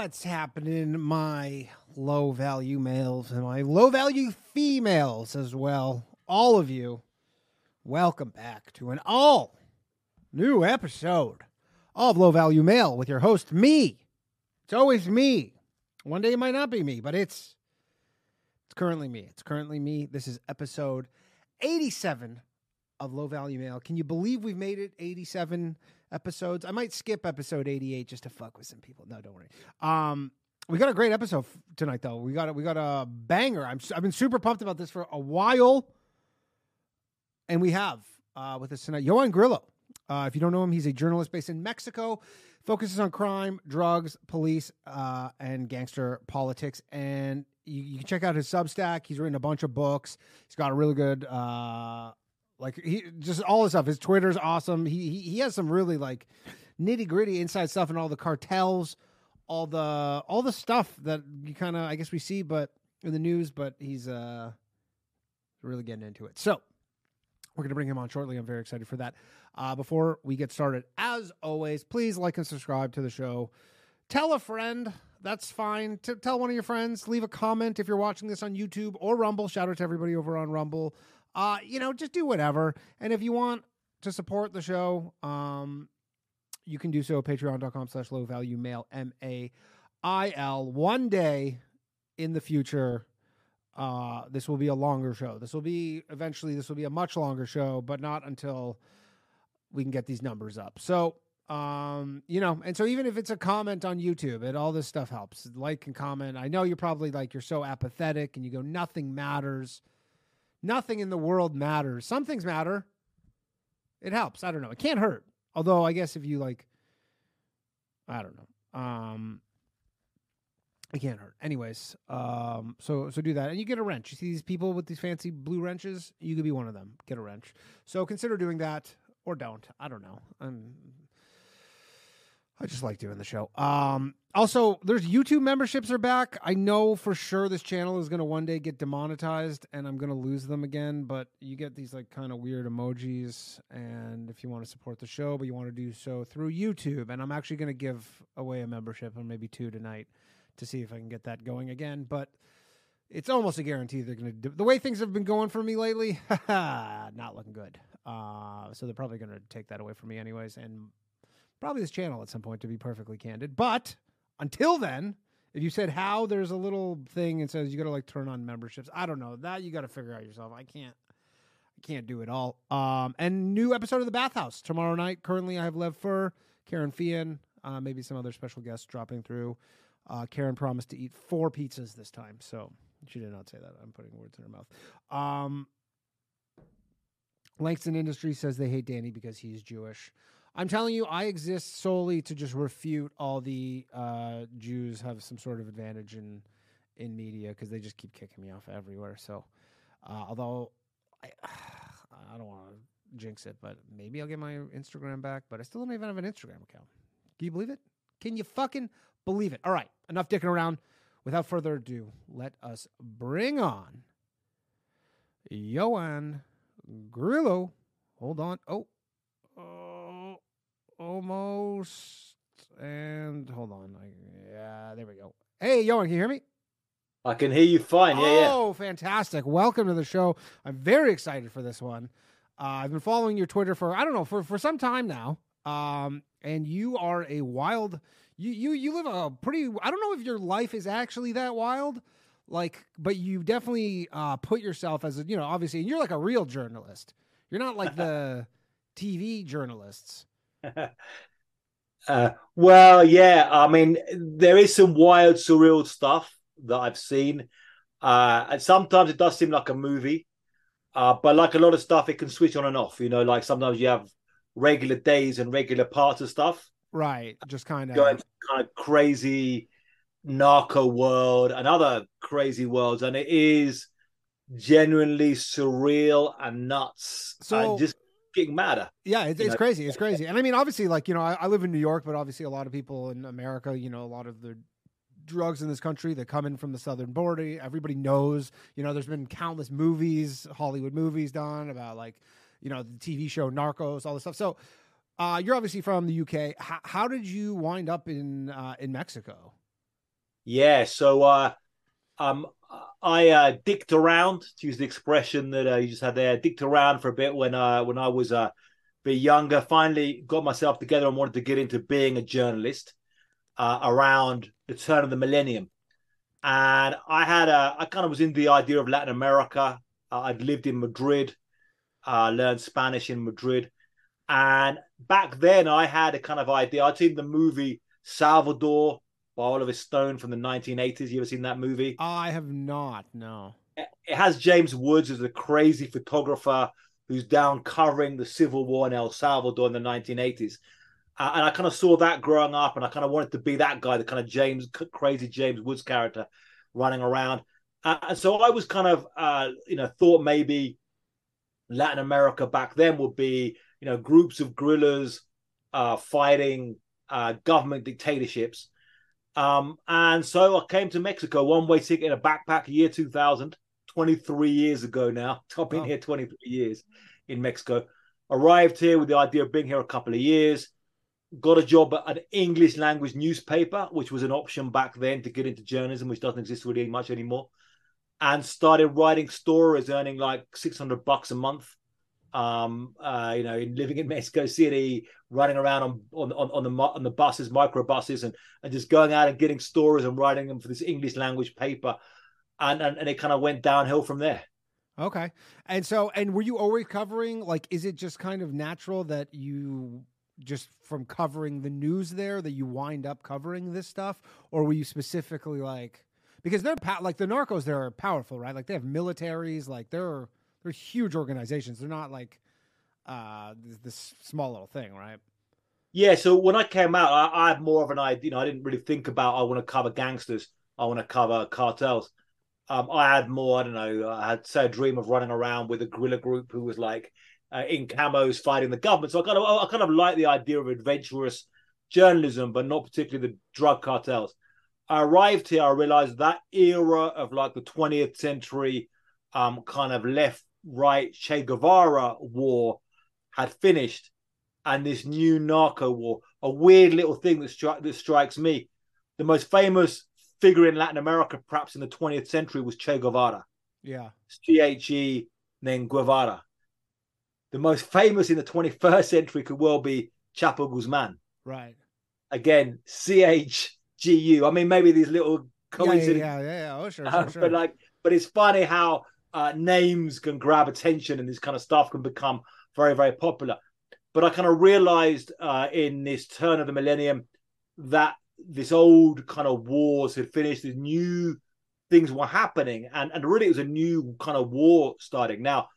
What's happening, my low value males and my low value females as well? All of you, welcome back to an all new episode of Low Value Mail with your host, me. It's always me. One day it might not be me, but it's it's currently me. It's currently me. This is episode 87 of Low Value Mail. Can you believe we've made it 87 episodes? I might skip episode 88 just to fuck with some people. No, don't worry. Um we got a great episode tonight though. We got a, we got a banger. I'm I've been super pumped about this for a while. And we have uh, with us tonight Ioan Grillo. Uh, if you don't know him, he's a journalist based in Mexico, focuses on crime, drugs, police, uh, and gangster politics. And you, you can check out his Substack. He's written a bunch of books. He's got a really good, uh, like he just all his stuff. His Twitter's awesome. He he, he has some really like nitty gritty inside stuff and all the cartels, all the all the stuff that you kind of I guess we see, but in the news. But he's uh really getting into it. So we're going to bring him on shortly. I'm very excited for that. Uh, before we get started, as always, please like and subscribe to the show. Tell a friend. That's fine. T- tell one of your friends. Leave a comment if you're watching this on YouTube or Rumble. Shout out to everybody over on Rumble. Uh, you know, just do whatever. And if you want to support the show, um, you can do so at patreon.com slash low value mail M A I L. One day in the future, uh, this will be a longer show. This will be eventually this will be a much longer show, but not until we can get these numbers up. So, um, you know, and so even if it's a comment on YouTube, it all this stuff helps. Like and comment. I know you're probably like you're so apathetic and you go, nothing matters. Nothing in the world matters. Some things matter. It helps. I don't know. It can't hurt. Although I guess if you like I don't know. Um it can't hurt. Anyways, um, so so do that, and you get a wrench. You see these people with these fancy blue wrenches? You could be one of them. Get a wrench. So consider doing that, or don't. I don't know. I'm. I just like doing the show. Um, also, there's YouTube memberships are back. I know for sure this channel is going to one day get demonetized, and I'm going to lose them again. But you get these like kind of weird emojis, and if you want to support the show, but you want to do so through YouTube, and I'm actually going to give away a membership, or maybe two tonight to see if I can get that going again. But it's almost a guarantee they're going to do the way things have been going for me lately. not looking good. Uh, so they're probably going to take that away from me, anyways, and probably this channel at some point, to be perfectly candid. But until then, if you said how, there's a little thing and says you got to like turn on memberships. I don't know that you got to figure out yourself. I can't. I can't do it all. Um, and new episode of the Bathhouse tomorrow night. Currently, I have Lev Fur, Karen Fian, uh, maybe some other special guests dropping through. Uh, Karen promised to eat four pizzas this time, so she did not say that. I'm putting words in her mouth. Um, Langston Industry says they hate Danny because he's Jewish. I'm telling you, I exist solely to just refute all the uh, Jews have some sort of advantage in in media because they just keep kicking me off everywhere. So, uh, although I, I don't want to jinx it, but maybe I'll get my Instagram back. But I still don't even have an Instagram account. Can you believe it? Can you fucking believe it? All right, enough dicking around. Without further ado, let us bring on Ioan Grillo. Hold on. Oh, almost. And hold on. I, yeah, there we go. Hey, Ioan, can you hear me? I can hear you fine. Yeah, yeah. Oh, fantastic. Welcome to the show. I'm very excited for this one. Uh, I've been following your Twitter for, I don't know, for, for some time now. Um, and you are a wild, you, you, you live a pretty, I don't know if your life is actually that wild, like, but you definitely uh, put yourself as a, you know, obviously, and you're like a real journalist. You're not like the TV journalists. Uh, well, yeah. I mean, there is some wild, surreal stuff that I've seen, uh, and sometimes it does seem like a movie. Uh, but like a lot of stuff, it can switch on and off. You know, like sometimes you have regular days and regular parts of stuff. Right. Just kind of going kind of crazy narco world and other crazy worlds, and it is genuinely surreal and nuts. So and just getting madder. Yeah, it's, it's crazy. It's crazy. And I mean, obviously, like, you know, I, I live in New York, but obviously a lot of people in America, you know, a lot of the drugs in this country that come in from the southern border. Everybody knows, you know, there's been countless movies, Hollywood movies done about like, you know, the TV show Narcos, all this stuff. So, uh, you're obviously from the UK. How, how did you wind up in uh, in Mexico? Yeah, so uh, um, I uh, dicked around to use the expression that uh, you just had there. Dicked around for a bit when uh, when I was uh, a bit younger. Finally, got myself together and wanted to get into being a journalist uh, around the turn of the millennium. And I had a, I kind of was in the idea of Latin America. Uh, I'd lived in Madrid, learned Spanish in Madrid, and back then I had a kind of idea. I'd seen the movie Salvador by Oliver Stone from the 1980s. You ever seen that movie? I have not. No. It has James Woods as a crazy photographer who's down covering the civil war in El Salvador in the 1980s. Uh, and I kind of saw that growing up, and I kind of wanted to be that guy, the kind of James, crazy James Woods character running around. Uh, and so I was kind of, uh, you know, thought maybe Latin America back then would be, you know, groups of guerrillas uh, fighting uh, government dictatorships. Um, and so I came to Mexico, one way ticket in a backpack, year 2000, 23 years ago now. I've been here 23 years in Mexico. Arrived here with the idea of being here a couple of years. Got a job at an English language newspaper, which was an option back then to get into journalism, which doesn't exist really much anymore. And started writing stories, earning like 600 bucks a month um, uh, you know, living in Mexico City, running around on on on the on the buses, micro buses, and and just going out and getting stories and writing them for this English language paper, and and, and it kind of went downhill from there. Okay, and so and were you always covering like? Is it just kind of natural that you just from covering the news there that you wind up covering this stuff, or were you specifically like? Because they're like the narcos, they're powerful, right? Like they have militaries, like they're they're huge organizations. They're not like uh this, this small little thing, right? Yeah. So when I came out, I, I had more of an idea. You know, I didn't really think about I want to cover gangsters. I want to cover cartels. Um, I had more. I don't know. I had say a dream of running around with a guerrilla group who was like uh, in camos fighting the government. So I kind of I kind of like the idea of adventurous journalism, but not particularly the drug cartels. I arrived here. I realized that era of like the 20th century, um, kind of left right Che Guevara war had finished, and this new narco war, a weird little thing that, stri- that strikes me. The most famous figure in Latin America, perhaps in the 20th century, was Che Guevara. Yeah. C H E, then Guevara. The most famous in the 21st century could well be Chapo Guzman. Right. Again, C H G U. I mean, maybe these little coincidences. Yeah, yeah, yeah. yeah. Oh, sure, uh, sure, sure. but like, but it's funny how uh, names can grab attention and this kind of stuff can become very, very popular. But I kind of realized uh, in this turn of the millennium that this old kind of wars had finished, these new things were happening, and, and really it was a new kind of war starting. Now,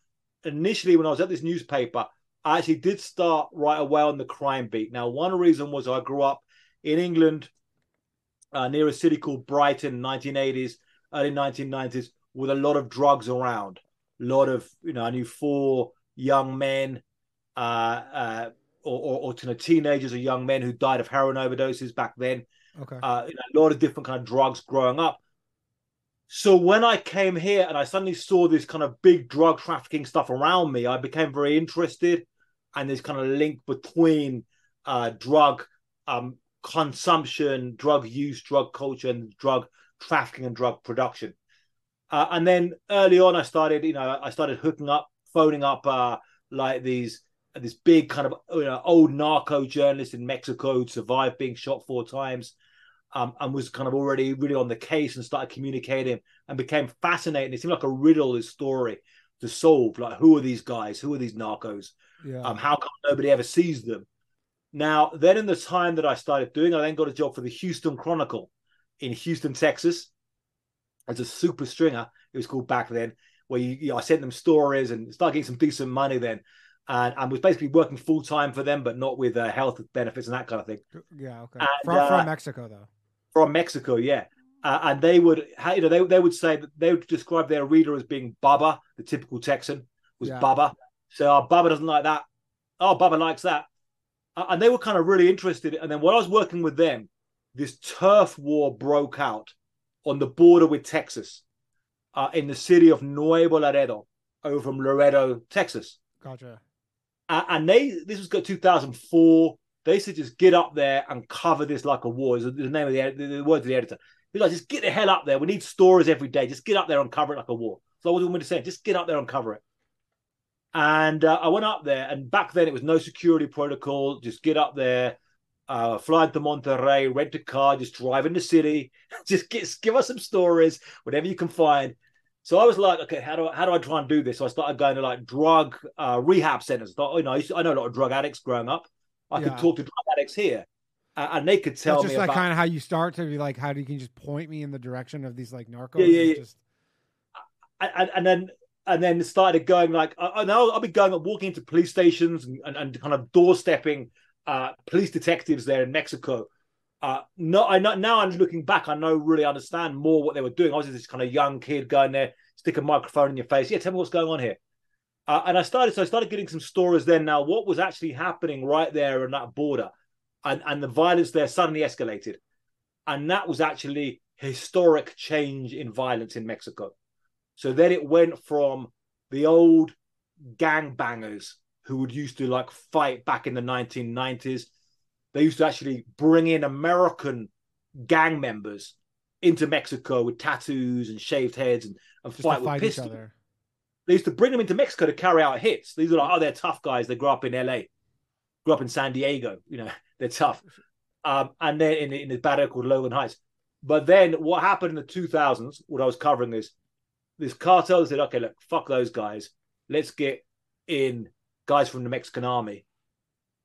initially, when I was at this newspaper, I actually did start right away on the crime beat. Now, one reason was I grew up in England uh, near a city called Brighton, 1980s, early 1990s, with a lot of drugs around. A lot of, you know, I knew four young men, uh, uh, or, or, or you know, teenagers or young men who died of heroin overdoses back then. Okay. Uh, you know, a lot of different kind of drugs growing up. So when I came here and I suddenly saw this kind of big drug trafficking stuff around me, I became very interested, and this kind of link between uh, drug um, consumption, drug use, drug culture, and drug trafficking and drug production. Uh, and then early on, I started, you know, I started hooking up, phoning up uh, like these this big kind of you know, old narco journalist in Mexico who survived being shot four times. Um, and was kind of already really on the case and started communicating and became fascinating. It seemed like a riddle, this story to solve. Like, who are these guys? Who are these narcos? Yeah. Um, how come nobody ever sees them? Now, then in the time that I started doing, I then got a job for the Houston Chronicle in Houston, Texas as a super stringer. It was called back then, where you, you know, I sent them stories and started getting some decent money then, and, and was basically working full time for them, but not with uh, health benefits and that kind of thing. Yeah, okay. And, from, uh, from Mexico though. From Mexico, yeah. Uh, and they would, you know, they, they would say that they would describe their reader as being Bubba, the typical Texan was Yeah. Bubba. So oh, Bubba doesn't like that. Oh, Bubba likes that. And they were kind of really interested. And then while I was working with them, this turf war broke out on the border with Texas, uh, in the city of Nuevo Laredo, over from Laredo, Texas. Gotcha. Uh, and they, this was got 2004. They said just get up there and cover this like a war. Is the name of the, the, the word of the editor. He's like, just get the hell up there. We need stories every day. Just get up there and cover it like a war. So what do you want me to say? Just get up there and cover it. And uh, I went up there, and back then it was no security protocol. Just get up there, uh, fly to Monterrey, rent a car, just drive in the city, just get, give us some stories, whatever you can find. So I was like, okay, how do I, how do I try and do this? So I started going to like drug uh, rehab centers. I thought, you know, I know a lot of drug addicts growing up. I yeah. could talk to drug addicts here, uh, and they could tell That's just me like about... kind of how you start to be like, how do you can just point me in the direction of these like narcos? Yeah, yeah, yeah. Just... And, and then and then started going like, I, I'll, I'll be going walking into police stations and, and, and kind of doorstepping uh, police detectives there in Mexico. Uh, no, I know now. I'm looking back. I know really understand more what they were doing. I was this kind of young kid going there, stick a microphone in your face. Yeah, tell me what's going on here. Uh, and I started, so I started getting some stories then. Now, what was actually happening right there on that border, and and the violence there suddenly escalated, and that was actually historic change in violence in Mexico. So then it went from the old gang bangers who would used to like fight back in the 1990s. They used to actually bring in American gang members into Mexico with tattoos and shaved heads and, and fight, with pistols. They used to bring them into Mexico to carry out hits. These are like, oh, they're tough guys. They grew up in LA, grew up in San Diego. You know, they're tough. Um, and then in, in this bad area called Logan Heights. But then what happened in the 2000s, what I was covering is this cartel said, okay, look, fuck those guys. Let's get in guys from the Mexican army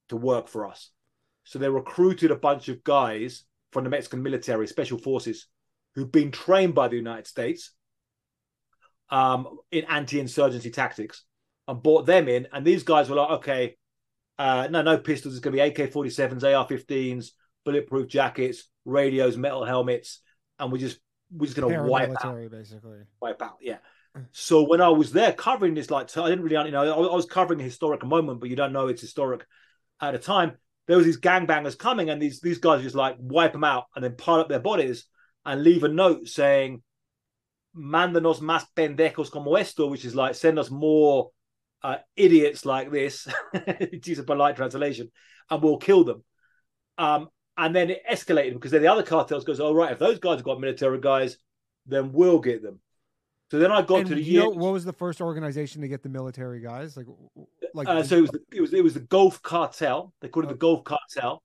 to work for us. So they recruited a bunch of guys from the Mexican military, special forces, who've been trained by the United States um, in anti-insurgency tactics, and brought them in. And these guys were like, okay, uh, no, no pistols. It's going to be AK-47s, AR-15s, bulletproof jackets, radios, metal helmets, and we just we're just going to wipe out, basically. Wipe out, yeah. So when I was there covering this, like I didn't really, you know, I was covering a historic moment, but you don't know it's historic at a time. There was these gangbangers coming, and these these guys just like wipe them out and then pile up their bodies and leave a note saying, "Mándanos más pendejos como esto," which is like send us more uh, idiots like this. use a polite translation, and we'll kill them. Um, and then it escalated because then the other cartels goes, "All oh, right, if those guys have got military guys, then we'll get them." So then I got and to the year. know, what was the first organization to get the military guys? Like, like uh, so it was the, it was it was the Gulf Cartel. They called it the oh. Gulf Cartel,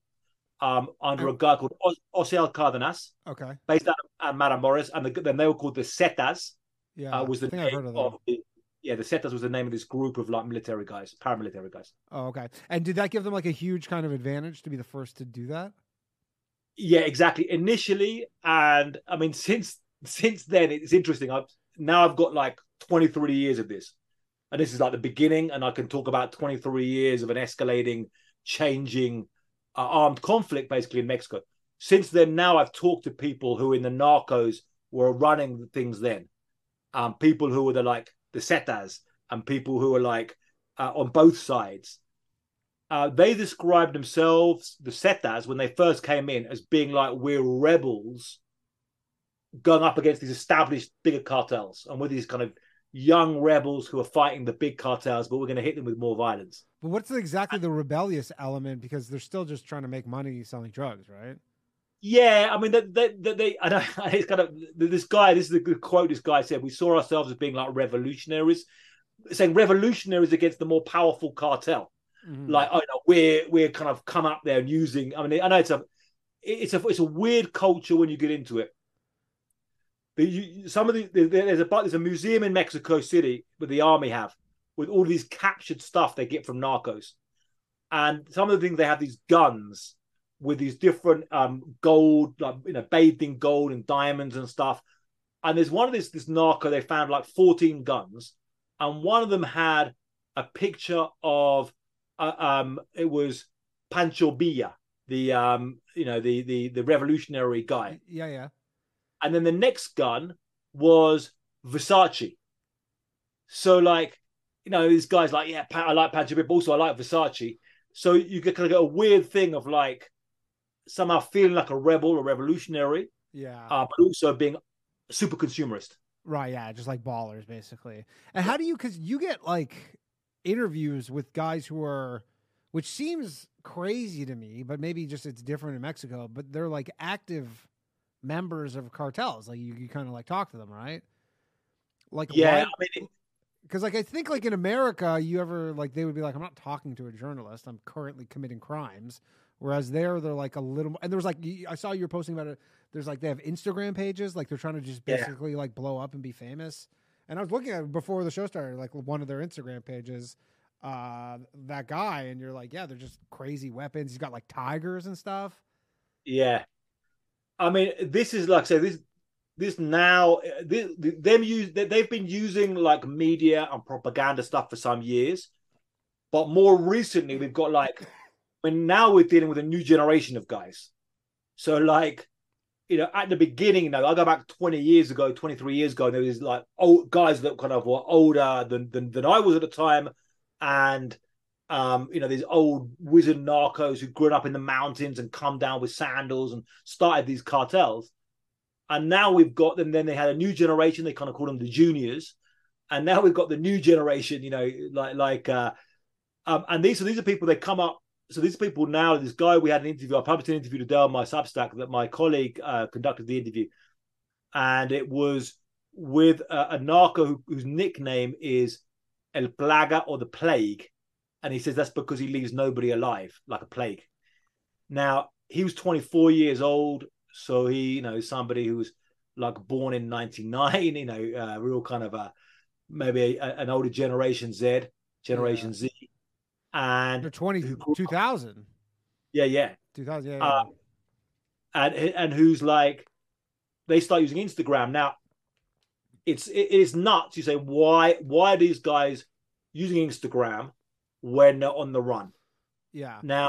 um, under a guy called Osiel Cardenas. Okay, based out of Matamoros, and the, then they were called the Zetas. Yeah, uh, was the name of, of the, yeah, the Zetas was the name of this group of like military guys, paramilitary guys. Oh, okay. And did that give them like a huge kind of advantage to be the first to do that? Yeah, exactly. Initially, and I mean, since since then, it's interesting. I've now I've got like 23 years of this. And this is like the beginning, and I can talk about 23 years of an escalating, changing uh, armed conflict basically in Mexico. Since then, now I've talked to people who in the narcos were running things then, um, people who were the like the Zetas and people who were like uh, on both sides. Uh, they described themselves, the Zetas, when they first came in, as being like we're rebels going up against these established bigger cartels and with these kind of young rebels who are fighting the big cartels, but we're going to hit them with more violence. But what's exactly the rebellious element? Because they're still just trying to make money selling drugs, right? Yeah, I mean, they, they, they I know it's kind of this guy. This is the quote. This guy said, "We saw ourselves as being like revolutionaries, saying revolutionaries against the more powerful cartel. Mm-hmm. Like, I know we're we're kind of come up there and using. I mean, I know it's a it's a it's a weird culture when you get into it you, some of the there's a there's a museum in Mexico City with the army have with all these captured stuff they get from narcos, and some of the things they have these guns with these different um gold like you know bathed in gold and diamonds and stuff. And there's one of this this narco they found like 14 guns, and one of them had a picture of uh, um it was Pancho Villa, the um you know the the the revolutionary guy. Yeah, yeah and then the next gun was Versace. So like, you know, these guys like, yeah, I like Pancho, but also I like Versace. So you get kind of get a weird thing of like somehow feeling like a rebel or revolutionary, yeah, uh, but also being super consumerist. Right, yeah, just like ballers basically. And how do you? Because you get like interviews with guys who are which seems crazy to me, but maybe just it's different in Mexico. But they're like active members of cartels. Like you, you kind of like talk to them, right? Like Yeah, why- I mean, because like I think like in America, you ever like they would be like, I'm not talking to a journalist. I'm currently committing crimes. Whereas there, they're like a little. And there was like I saw you were posting about it. There's like they have Instagram pages. Like they're trying to just Yeah. basically like blow up and be famous. And I was looking at before the show started, like one of their Instagram pages. Uh, that guy, and you're like, yeah, they're just crazy weapons. He's got like tigers and stuff. Yeah, I mean, this is like I say this. This now, this, them use they- they've been using like media and propaganda stuff for some years, but more recently we've got like, when now we're dealing with a new generation of guys. So like, you know, at the beginning, you know, I go back twenty years ago, twenty three years ago, there was like old guys that kind of were older than than, than I was at the time, and um, you know, these old wizard narcos who grew up in the mountains and come down with sandals and started these cartels. And now we've got them. Then they had a new generation. They kind of call them the juniors, and now we've got the new generation. You know, like like, uh, um, and these so these are people they come up. So these people now. This guy we had an interview. I published an interview today on my Substack that my colleague uh, conducted the interview, and it was with a, a narco who, whose nickname is El Plaga or the Plague and he says that's because he leaves nobody alive like a plague now he was 24 years old so he you know somebody who was like born in 99 you know uh, real kind of a maybe a, an older generation z generation Yeah. z and They're 20, Who up- 2000. yeah yeah 2000, yeah. yeah. uh, and and who's like they start using Instagram now. It's it is nuts. You say why why are these guys using Instagram when they're on the run? yeah. Now,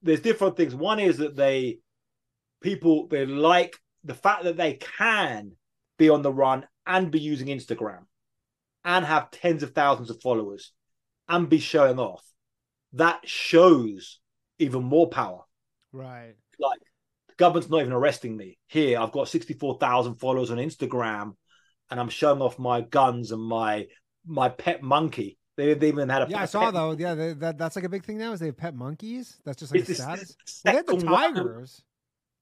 there's different things. One is that they people they like the fact that they can be on the run and be using Instagram and have tens of thousands of followers and be showing off. That shows even more power Right. like the government's not even arresting me. Here, I've got 64,000 followers on Instagram and I'm showing off my guns and my my pet monkey. They, they even had a Yeah, I saw pet- though. Yeah, they, that that's like a big thing now. Is they have pet monkeys? That's just like It's a status. Well, they had the second one. tigers.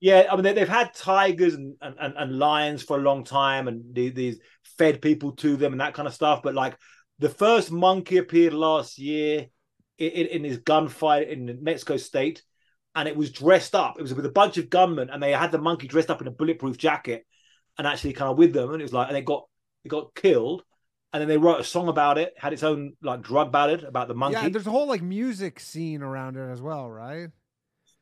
Yeah, I mean they, they've had tigers and, and, and, lions for a long time, and these fed people to them and that kind of stuff. But like the first monkey appeared last year in, in, in his gunfight in Mexico State, and it was dressed up. It was with a bunch of gunmen, and they had the monkey dressed up in a bulletproof jacket, and actually kind of with them. And it was like, and it got it got killed, and then they wrote a song about it, had its own like drug ballad about the monkey. Yeah, there's a whole like music scene around it as well, right?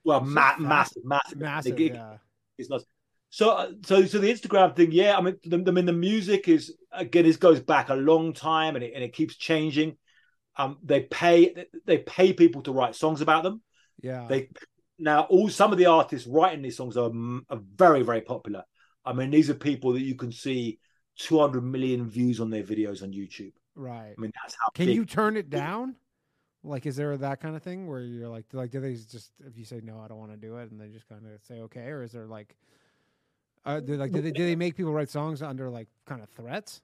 well, so ma- massive, massive, Massive. Yeah. it's not. So, uh, so, so the Instagram thing, yeah. I mean, the, I mean, the music is again, this goes back a long time, and it and it keeps changing. Um, they pay they pay people to write songs about them. Yeah. They now all some of the artists writing these songs are, are very very popular. I mean, these are people that you can see 200 million views on their videos on YouTube. right. I mean, that's how. Can big- you turn it down? Like, is there that kind of thing where you're like, like, do they just if you say no, I don't want to do it, and they just kind of say okay, or is there like, uh, do, like, do they do they make people write songs under like kind of threats?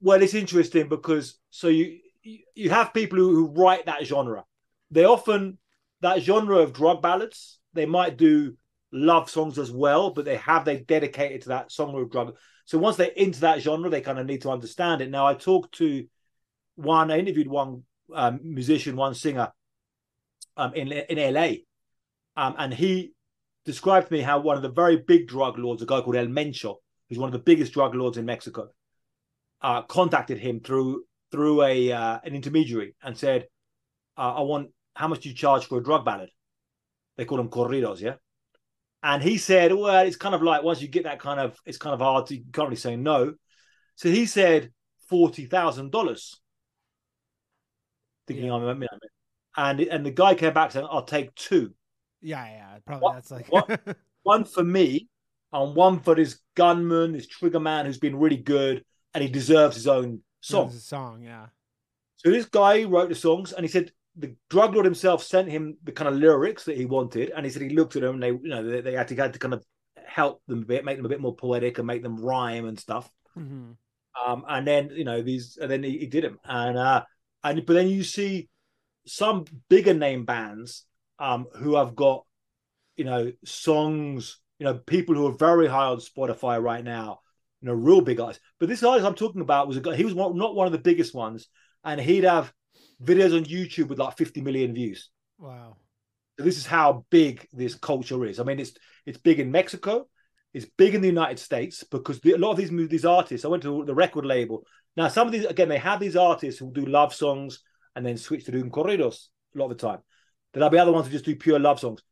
Well, it's interesting because so you you- you have people who, who write that genre. They often that genre of drug ballads. They might do love songs as well, but they have they dedicated to that song of drug. So once they're into that genre, they kind of need to understand it. Now, I talked to one, I interviewed one um, musician, one singer um, in in LA, um, and he described to me how one of the very big drug lords, a guy called El Mencho, who's one of the biggest drug lords in Mexico, uh, contacted him through through a uh, an intermediary and said, uh, "I want how much do you charge for a drug ballad?" They call them corridos, yeah. And he said, "Well, it's kind of like once you get that kind of, it's kind of hard to you can't really say no." So he said forty thousand dollars, thinking Yeah. I'm, and and the guy came back saying, "I'll take two, Yeah, yeah. Probably What- that's like what- one for me, and one for this gunman, this trigger man who's been really good, and he deserves his own song." A song. Yeah. So this guy wrote the songs, and he said the drug lord himself sent him the kind of lyrics that he wanted, and he said he looked at them, and they, you know, they, they had to had to kind of help them a bit, make them a bit more poetic, and make them rhyme and stuff. hmm Um, and then you know these, and then he, he did them, and uh, and but then you see some bigger name bands um, who have got you know songs, you know people who are very high on Spotify right now, you know real big artists. But this artist I'm talking about was a guy. He was one, not one of the biggest ones, and he'd have videos on YouTube with like 50 million views. Wow. So this is how big this culture is. I mean, it's it's big in Mexico, it's big in the United States because the, a lot of these these artists. I went to the record label. Now, some of these again, they have these artists who do love songs and then switch to doing corridos a lot of the time. There'll be other ones who just do pure love songs,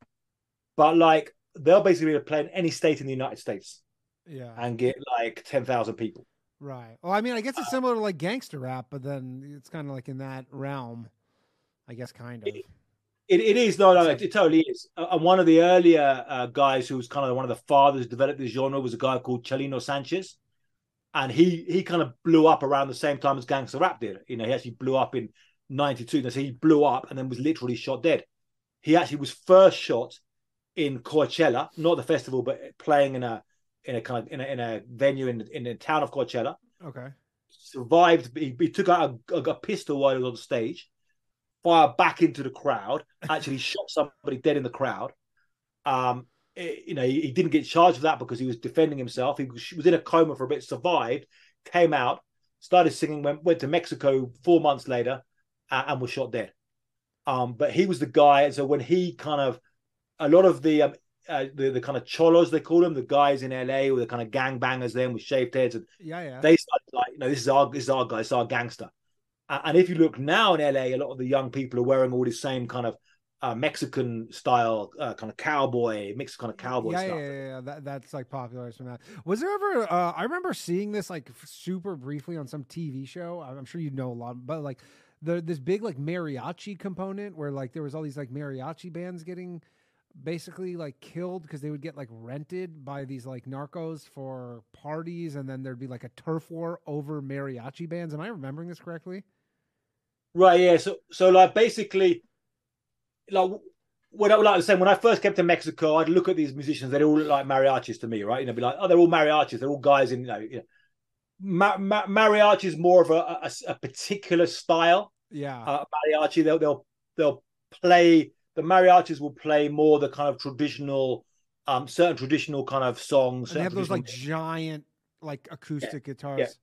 but like they'll basically play in any state in the United States, yeah, and get like ten thousand people. Right. Well, I mean, I guess it's similar to like gangster rap, but then it's kind of like in that realm. I guess kind of. It, it, it is no, no, it, it totally is. Uh, and one of the earlier uh, guys who was kind of one of the fathers who developed this genre was a guy called Chalino Sanchez, and he he kind of blew up around the same time as gangster rap did. You know, he actually blew up in '92. So he blew up and then was literally shot dead. He actually was first shot in Coachella, not the festival, but playing in a in a kind of in a, in a venue in in the town of Coachella. Okay. Survived. He, he took out a, a, pistol while he was on stage fired back into the crowd, actually shot somebody dead in the crowd. Um, it, you know, he, he, didn't get charged for that because he was defending himself. He was, was in a coma for a bit, survived, came out, started singing, went, went to Mexico four months later, uh, and was shot dead. Um, but he was the guy. So when he kind of, a lot of the um, uh, the, the kind of cholos they call them, the guys in LA or the kind of gang bangers then with shaved heads, and yeah, yeah, they started like, you know, this is our this is our guy, this is our gangster. And if you look now in LA, a lot of the young people are wearing all the same kind of uh, Mexican style, uh, kind of cowboy, mixed kind of cowboy yeah, stuff. Yeah, yeah, yeah. That, that's like popular from that. Was there ever? Uh, I remember seeing this like super briefly on some TV show. I'm sure you know a lot, but like the this big like mariachi component where like there was all these like mariachi bands getting basically like killed because they would get like rented by these like narcos for parties and then there'd be like a turf war over mariachi bands am i remembering this correctly Right. Yeah. So so like basically, like what I like to say when I first came to Mexico, I'd look at these musicians. They all look like mariachis to me, right? You know, be like, oh, they're all mariachis. They're all guys in you know. You know ma- ma- mariachi is more of a, a, a particular style. Yeah. Uh, mariachi, they'll they'll they'll play. The mariachis will play more the kind of traditional, um, certain traditional kind of songs. And they have those like giant, like acoustic yeah. guitars.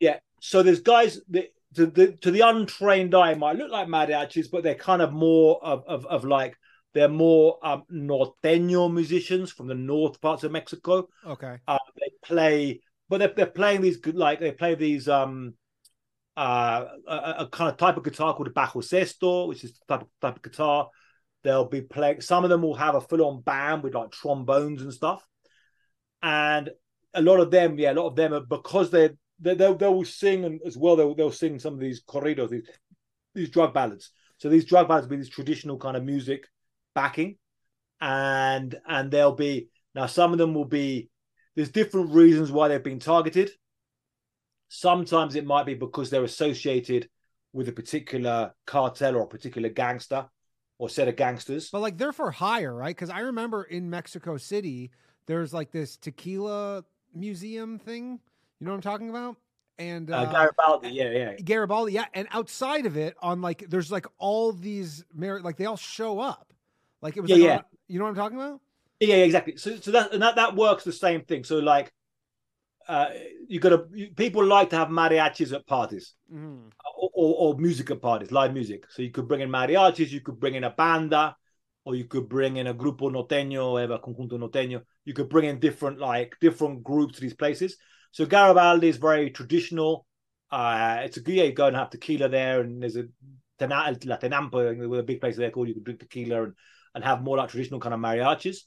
Yeah. yeah. So there's guys that to the to the untrained eye might look like mariachis, but they're kind of more of of, of like they're more um, norteño musicians from the north parts of Mexico. Okay, uh, they play, but they're, they're playing these good like they play these um uh a, a, kind of type of guitar called a bajo sexto, which is the type of, type of guitar. They'll be playing. Some of them will have a full on band with like trombones and stuff, and a lot of them, yeah, a lot of them are because they're they, they'll, they'll sing and as well they'll, they'll sing some of these corridos these, these drug ballads. So these drug ballads will be this traditional kind of music backing. And and they'll be now some of them will be there's different reasons why they've been targeted. Sometimes it might be because they're associated with a particular cartel or a particular gangster or set of gangsters but like they're for hire right because i remember in mexico city there's like this tequila museum thing you know what I'm talking about? And uh, uh, Garibaldi, yeah, yeah, Garibaldi, yeah. And outside of it, on like, there's like all these, like they all show up. Like it was, yeah, like yeah. You know what I'm talking about? Yeah, yeah, exactly. So, so that and that that works the same thing. So like, uh, you got to people like to have mariachis at parties mm-hmm. or, or, or, music at parties, live music. So you could bring in mariachis, you could bring in a banda, or you could bring in a grupo norteño, or a conjunto norteño. You could bring in different like different groups to these places. So Garibaldi is very traditional. Uh, it's a good yeah, you go and have tequila there, and there's a La Tenampa with a big place there called you can drink tequila and, and have more like traditional kind of mariachis.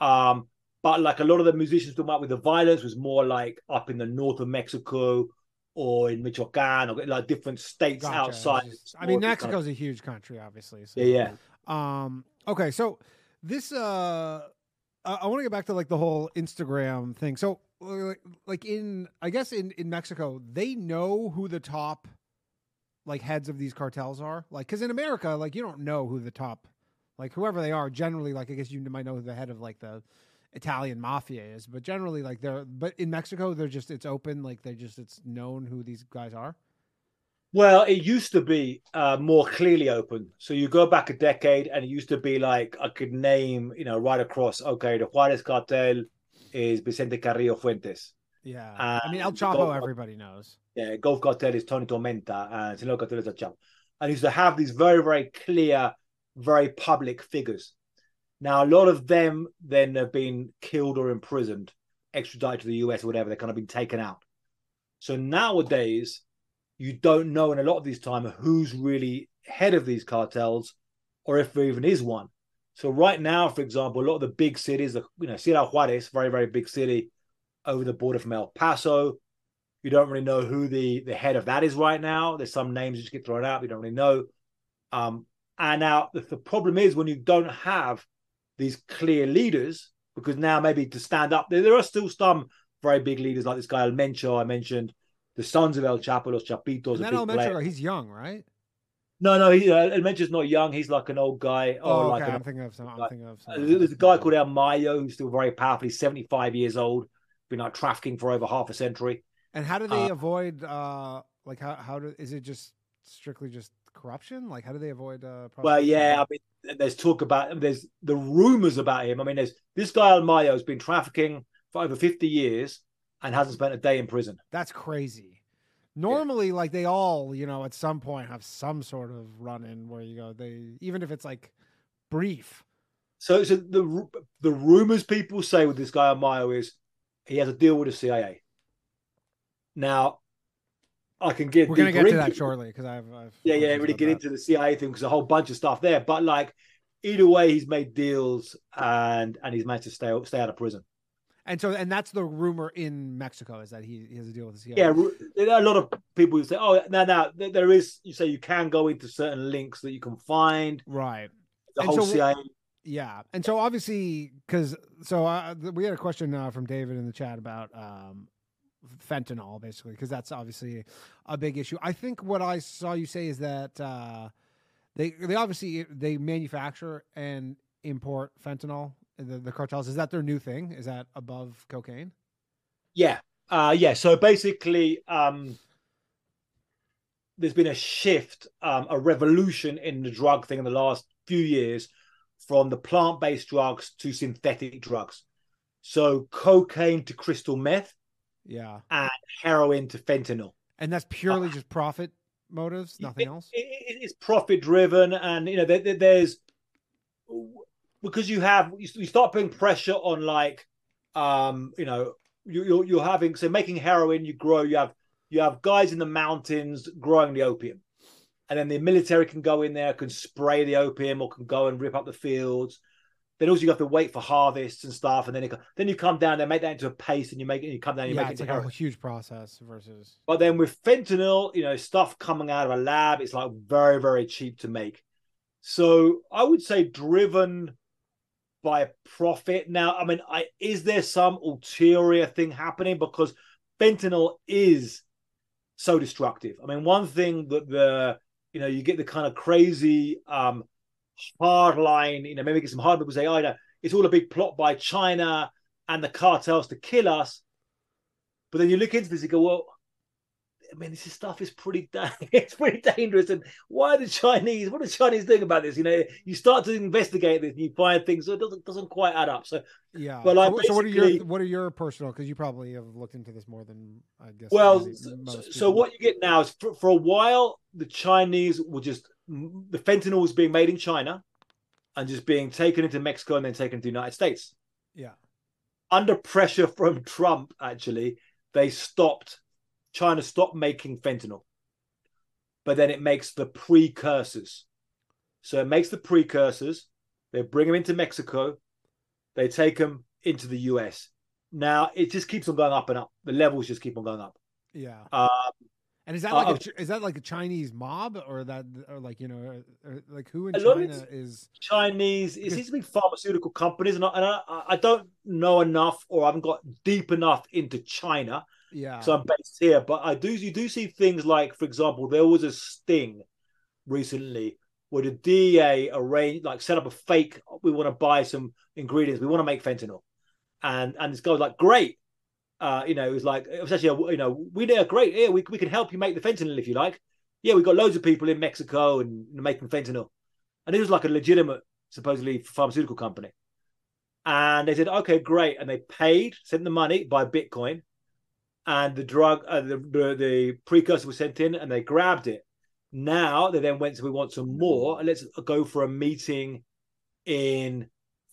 Um, but like a lot of the musicians talking about with the violence was more like up in the north of Mexico or in Michoacan or like different states gotcha. outside. Just, I mean, Mexico's kind of... a huge country, obviously. So. Yeah, yeah. Um, okay, so this uh I want to get back to like the whole Instagram thing. So like in I guess in in Mexico, they know who the top like heads of these cartels are. Like cuz in America, like you don't know who the top like whoever they are generally like I guess you might know who the head of like the Italian mafia is, but generally like they're but in Mexico they're just it's open like they're just it's known who these guys are. Well, it used to be uh, more clearly open. So you go back a decade, and it used to be like I could name, you know, right across. Okay, the Juarez cartel is Vicente Carrillo Fuentes. Yeah, Uh, I mean El Chapo, Gulf- everybody knows. Yeah, Gulf cartel is Tony Tormenta, and Sinaloa cartel is El Chapo. And used to have these very, very clear, very public figures. Now, a lot of them then have been killed or imprisoned, extradited to the US or whatever. They're kind of been taken out. So nowadays, you don't know in a lot of these time who's really head of these cartels or if there even is one. So right now, for example, a lot of the big cities, the you know, Ciudad Juarez, very, very big city over the border from El Paso. You don't really know who the, the head of that is right now. There's some names that just get thrown out. You don't really know. Um, and now the, the problem is when you don't have these clear leaders, because now maybe to stand up, there, there are still some very big leaders like this guy El Mencho I mentioned, the sons of El Chapo, Los Chapitos. And a that big elementary, player. he's young, right? No, no, he, uh, El Mencho's not young. He's like an old guy. Oh, like okay. I'm thinking of some. I'm like- thinking of uh. There's a guy called El Mayo who's still very powerful. He's 75 years old, been like trafficking for over half a century. And how do they uh, avoid? uh Like how how do is it just strictly just corruption? Like how do they avoid? uh Well, yeah, I mean, there's talk about there's the rumors about him. I mean, there's this guy El Mayo has been trafficking for over 50 years and hasn't spent a day in prison. That's crazy. Normally, like they all, you know, at some point have some sort of run in where you go, they even if it's like brief. So, so the the rumors people say with this guy El Mayo is he has a deal with the CIA. Now, I can get We're gonna get to into that shortly because I've, I've Yeah, yeah, really get that. into the CIA thing because a whole bunch of stuff there. But like, either way, he's made deals and and he's managed to stay stay out of prison. And so, and that's the rumor in Mexico is that he, he has a deal with the CIA. Yeah, there are a lot of people who say, "Oh, no, no." there- There is you say you can go into certain links that you can find right. the And whole so- CIA. Yeah, and so obviously, because so uh, we had a question uh, from David in the chat about um, fentanyl, basically, because that's obviously a big issue. I think what I saw you say is that uh, they they obviously they manufacture and import fentanyl. The, the cartels is that their new thing? Is that above cocaine? Yeah, uh, yeah. So basically, um, there's been a shift, um, a revolution in the drug thing in the last few years from the plant-based drugs to synthetic drugs. So cocaine to crystal meth, Yeah, And heroin to fentanyl. and that's purely just profit motives, nothing It- else. it- it- it's profit driven, and you know there, there- there's because you have you you start putting pressure on like um you know you, you're you're having so making heroin you grow you have you have guys in the mountains growing the opium and then the military can go in there can spray the opium or can go and rip up the fields then also you have to wait for harvests and stuff and then it, then you come down there make that into a paste and you make it you come down you Yeah, make it it's into like a huge process versus. but then with fentanyl, you know, stuff coming out of a lab, it's like very, very cheap to make. So I would say driven by profit. Now, I mean, I, is there some ulterior thing happening? Because fentanyl is so destructive. I mean, one thing that the, you know, you get the kind of crazy um hard line, you know, maybe get some hard people say, oh, no, it's all a big plot by China and the cartels to kill us. But then you look into this, you go, well, I mean, this stuff is pretty, da- it's pretty dangerous. And why are the Chinese? What are the Chinese doing about this? You know, you start to investigate this, and you find things that doesn't doesn't quite add up. So, Yeah. But, like, so, so what are your what are your personal? Because you probably have looked into this more than I guess. well, so, so what you get now is for, for a while the Chinese were just the fentanyl was being made in China and just being taken into Mexico and then taken to the United States. Yeah. under pressure from Trump, actually, they stopped. China stopped making fentanyl, but then it makes the precursors. So it makes the precursors. They bring them into Mexico. They take them into the US. Now it just keeps on going up and up. The levels just keep on going up. Yeah. Uh, And is that uh, like uh, a, Ch- is that like a Chinese mob or that or like you know or, like who in A lot of China is Chinese, it seems to be pharmaceutical companies, and I, and I, I don't know enough, or I haven't got deep enough into China yeah so I'm based here. But I do you do see things like, for example, there was a sting recently where the DEA arranged like set up a fake. We want to buy some ingredients. We want to make fentanyl, and and this guy was like, great. Uh, you know, it was like was actually a, you know we did great. Yeah, we we can help you make the fentanyl if you like. yeah, we've got loads of people in Mexico and making fentanyl, and it was like a legitimate, supposedly pharmaceutical company. And they said, okay, great, and they paid, sent the money by Bitcoin, and the drug, uh, the, the the precursor was sent in, and they grabbed it. Now they then went, so we want some more, and let's go for a meeting in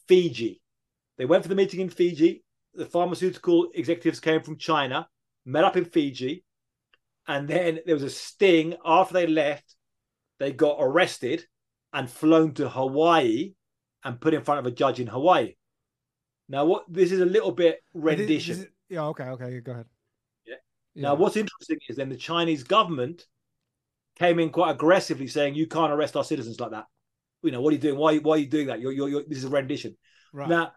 Fiji. They went for the meeting in Fiji. The pharmaceutical executives came from China, met up in Fiji, and then there was a sting. After they left, they got arrested and flown to Hawaii and put in front of a judge in Hawaii. Now, what this is a little bit rendition. Is yeah. Okay. Okay. Go ahead. Yeah. Now, what's interesting is then the Chinese government came in quite aggressively, saying you can't arrest our citizens like that. You know what are you doing? Why, why are you doing that? You're, you're, you're, this is a rendition. right. Now,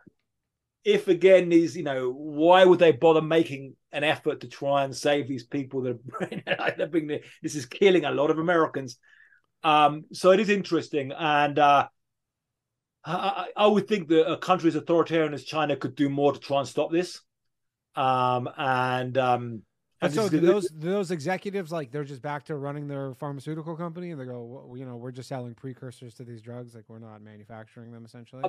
if again these, you know, why would they bother making an effort to try and save these people that are they're being, this is killing a lot of Americans. Um, so it is interesting, and uh, I, I would think that a country as authoritarian as China could do more to try and stop this. Um, and um, and so those do those executives like they're just back to running their pharmaceutical company and they go, well, you know, we're just selling precursors to these drugs, like we're not manufacturing them essentially.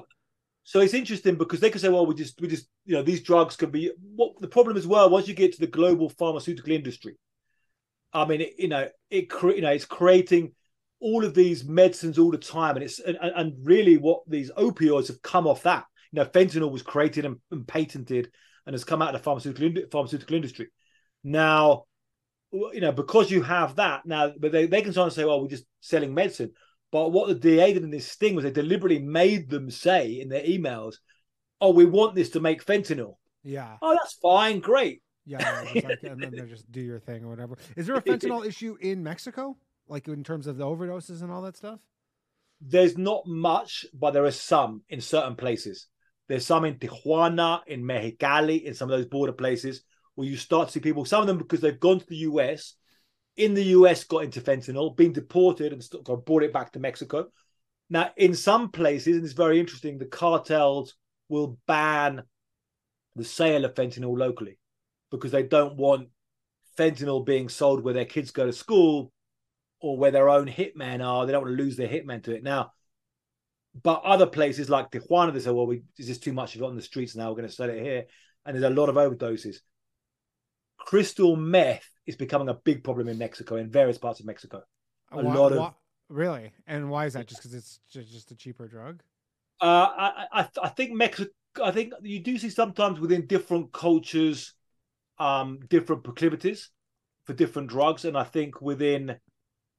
So it's interesting because they can say, well, we just, we just, you know, these drugs can be. What the problem as well, once you get to the global pharmaceutical industry, I mean, it, you know, it, you know, it's creating all of these medicines all the time, and it's and, and really what these opioids have come off that. You know, fentanyl was created and, and patented and has come out of the pharmaceutical pharmaceutical industry. Now, you know, because you have that now, but they, they can try and say, well, we're just selling medicine. But what the DA did in this sting was they deliberately made them say in their emails, "Oh, we want this to make fentanyl." yeah, Oh, that's fine, great. yeah, yeah, like- and then they just do your thing or whatever. Is there a fentanyl issue in Mexico, like in terms of the overdoses and all that stuff? There's not much, but there are some in certain places. There's some in Tijuana, in Mexicali, in some of those border places where you start to see people. Some of them because they've gone to the US, in the US got into fentanyl, been deported and brought it back to Mexico. Now, in some places, and it's very interesting, the cartels will ban the sale of fentanyl locally because they don't want fentanyl being sold where their kids go to school or where their own hitmen are. They don't want to lose their hitmen to it. Now, but other places like Tijuana, they say, well, we, is too much of it on the streets now? We're going to sell it here. And there's a lot of overdoses. Crystal meth is becoming a big problem in Mexico, in various parts of Mexico. A Why- lot of- why- really, and why is that? Just because it's just a cheaper drug? Uh, I, I, I think Mexico. I think you do see sometimes within different cultures, um, different proclivities for different drugs, and I think within,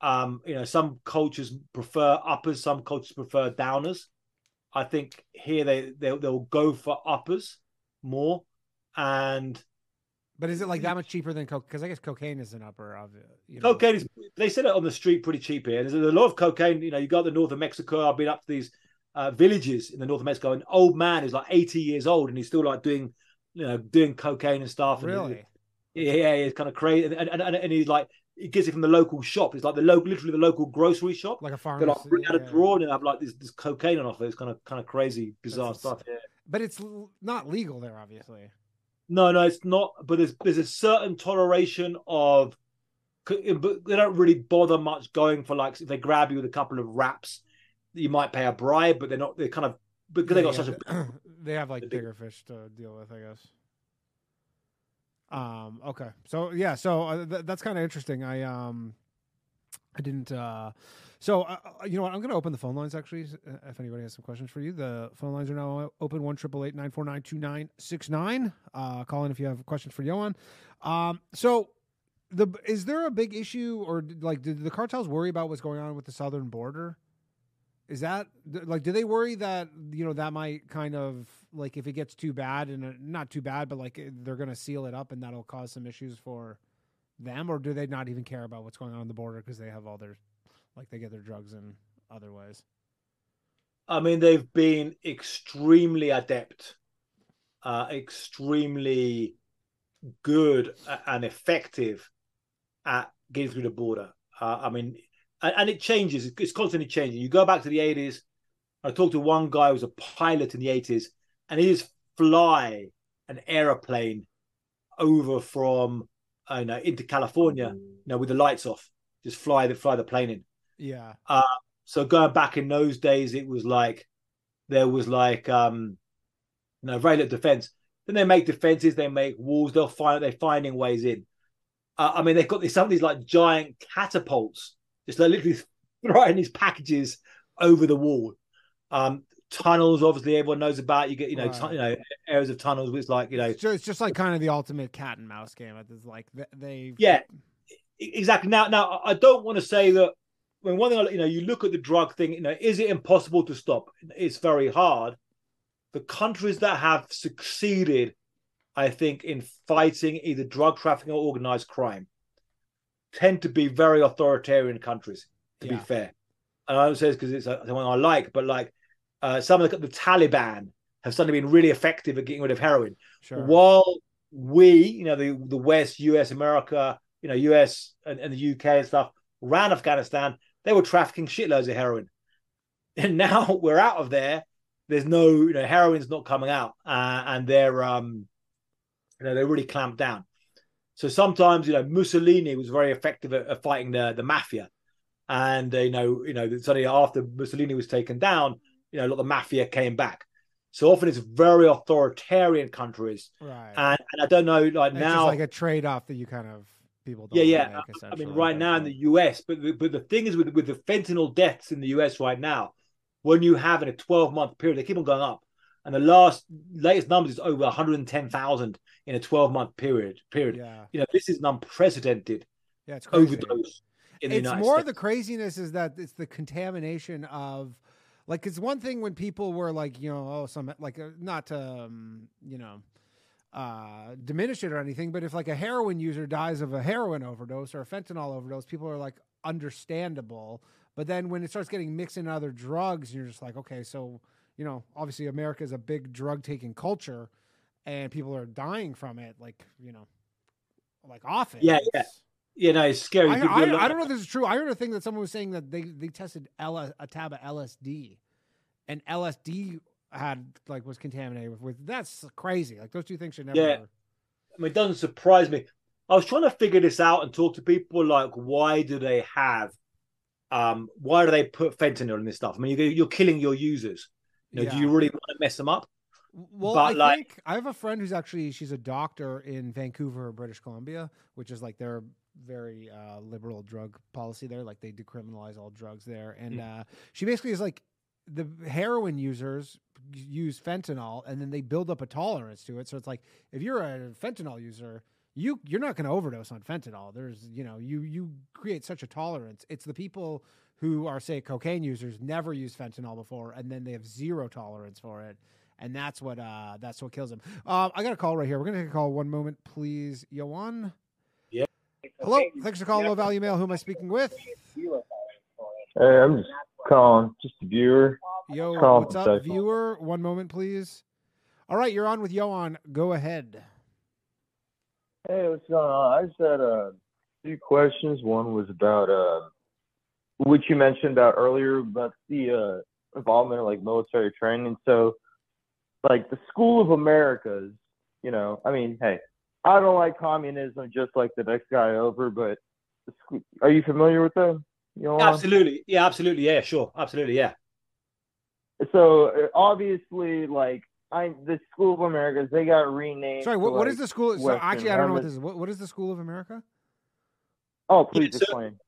um, you know, some cultures prefer uppers, some cultures prefer downers. I think here they they'll, they'll go for uppers more, and But is it like that much cheaper than coke? Because I guess cocaine is an upper of it. You know? cocaine is. They sell it on the street pretty cheap here. There's a lot of cocaine. You know, you go to the north of Mexico. I've been up to these uh, villages in the north of Mexico. An old man is like 80 years old, and he's still like doing, you know, doing cocaine and stuff. And Really? Yeah, it's kind of crazy. And, and, and, and he's like, he gets it from the local shop. It's like the local, literally the local grocery shop. Like a pharmacy? like bring out a drawer and have like this, this cocaine on offer. It's kind of kind of crazy, bizarre That's stuff. Yeah. But it's not legal there, obviously. No, no, it's not. But there's there's a certain toleration of, but they don't really bother much going for like if they grab you with a couple of wraps, you might pay a bribe, but they're not. They're kind of because they got Yeah, such a they have like big- bigger fish to deal with, I guess. Um. Okay. So yeah. So uh, th- that's kind of interesting. I um, I didn't. uh So uh, uh, you know what? I'm going to open the phone lines actually. uh, If anybody has some questions for you, the phone lines are now open. One triple eight nine four nine two nine six nine. Uh, call in if you have questions for Ioan. Um. So. The, is there a big issue or like did the cartels worry about what's going on with the southern border is that like do they worry that you know that might kind of like if it gets too bad and uh, not too bad but like they're going to seal it up and that'll cause some issues for them or do they not even care about what's going on on the border because they have all their like they get their drugs in other ways I mean, they've been extremely adept, uh, extremely good and effective at getting through the border. Uh, I mean, and, and it changes. It's constantly changing. You go back to the 80s. I talked to one guy who was a pilot in the 80s, and he just fly an aeroplane over from uh, you know, into California, you know, with the lights off. just fly the fly the plane in. Yeah. Uh, so going back in those days, it was like there was like um, you know very little defense. Then they make defenses, they make walls, they'll find they're finding ways in. Uh, I mean, they've got these, some of these like giant catapults, just like literally throwing these packages over the wall. Um, tunnels, obviously, everyone knows about. You get you know Right. tu- you know areas of tunnels, which like you know It's just, it's just like kind of the ultimate cat and mouse game. It's like they. Yeah. Exactly. Now, now I don't want to say that. When one thing, you know, you look at the drug thing. You know, is it impossible to stop? It's very hard. The countries that have succeeded, I think, in fighting either drug trafficking or organized crime, tend to be very authoritarian countries. To Yeah. be fair, and I don't say this because it's uh, something I like, but like uh, some of the, the Taliban have suddenly been really effective at getting rid of heroin Sure. while we, you know, the the West, US, America, you know, US and, and the UK and stuff, ran Afghanistan, they were trafficking shitloads of heroin. And now we're out of there. There's no, you know, heroin's not coming out, uh, and they're, um, you know, they're really clamped down. So sometimes, you know, Mussolini was very effective at, at fighting the the mafia, and uh, you know, you know, suddenly after Mussolini was taken down, you know, a lot of the mafia came back. So often it's very authoritarian countries right. and, and I don't know, like it's now, just like a trade off that you kind of people. Don't yeah, yeah. make, I- mean, right now in the US, but the, but the thing is with with the fentanyl deaths in the US right now, when you have in a 12 month period, they keep on going up, and the last latest numbers is over 110,000 in a 12 month period. Period. Yeah. You know, this is an unprecedented Yeah. It's crazy. overdose. In the it's United more States. the craziness is that it's the contamination of like it's one thing when people were like you know oh some like uh, not um, you know uh diminish it or anything but if like a heroin user dies of a heroin overdose or a fentanyl overdose people are like understandable but then when it starts getting mixed in other drugs you're just like okay so you know obviously america is a big drug taking culture and people are dying from it like you know like often Yeah, yeah. You know, it's scary. I, I, I don't know if this is true. I heard a thing that someone was saying that they, they tested L, a tab of LSD, and LSD had like was contaminated with. with that's crazy. Like those two things should never. Yeah. I mean, it doesn't surprise me. I was trying to figure this out and talk to people like, why do they have, um, why do they put fentanyl in this stuff? I mean, you're, you're killing your users. You know, Yeah. do you really want to mess them up? Well, But, I like- think I have a friend who's actually she's a doctor in Vancouver, British Columbia, which is like their very uh, liberal drug policy there. Like they decriminalize all drugs there, and Hmm. uh, she basically is like the heroin users use fentanyl, and then they build up a tolerance to it. So it's like if you're a fentanyl user. You you're not going to overdose on fentanyl. There's you know you you create such a tolerance. It's the people who are say cocaine users never used fentanyl before, and then they have zero tolerance for it and that's what uh that's what kills them. Um, I got a call right here. We're gonna take a call. One moment, please, Ioan. Yep. Hello. Thanks for calling Low Value Mail. Who am I speaking with? Hey, I'm just calling, just a viewer. Yo, what's up, viewer? One moment, please. All right, you're on with Ioan. Go ahead. Hey, what's going on? I just had a few questions. One was about uh, what you mentioned about earlier about the uh, involvement of like military training. So, like the School of Americas, you know, I mean, hey, I don't like communism just like the next guy over, but are you familiar with them? You know, Absolutely. Yeah, absolutely. Yeah, sure. Absolutely. Yeah. so uh, obviously, like I, the School of Americas, they got renamed. Sorry, to, what, what is like- the school? So actually, I don't know what this is. What, what is the School of America? Oh, please Yeah, so- explain.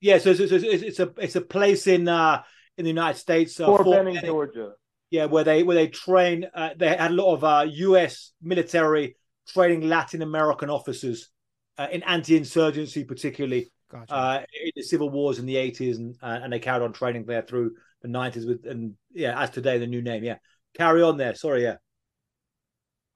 Yeah. So, so, so it's, it's a it's a place in uh in the United States. Uh, Fort Fort Benning, Benning, Georgia. yeah, where they where they train. Uh, they had a lot of uh, U.S. military training Latin American officers uh, in anti-insurgency, particularly Gotcha. uh, in the civil wars in the 80s, and uh, and they carried on training there through the 90s with and yeah, as today the new name. Yeah, carry on there. Sorry, yeah.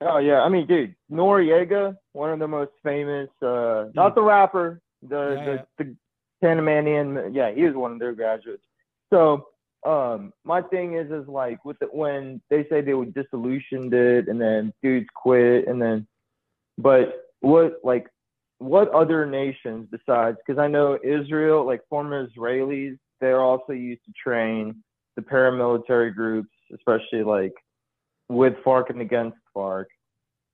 Oh yeah, I mean, dude, Noriega, one of the most famous, uh, not the rapper, the Yeah, the, yeah. the Panamanian, yeah, he was one of their graduates. So, um, my thing is, is like with the, when they say they would dissolutioned it, and then dudes quit, and then, but what like what other nations besides? Because I know Israel, like former Israelis, they're also used to train the paramilitary groups, especially like with FARC and against FARC.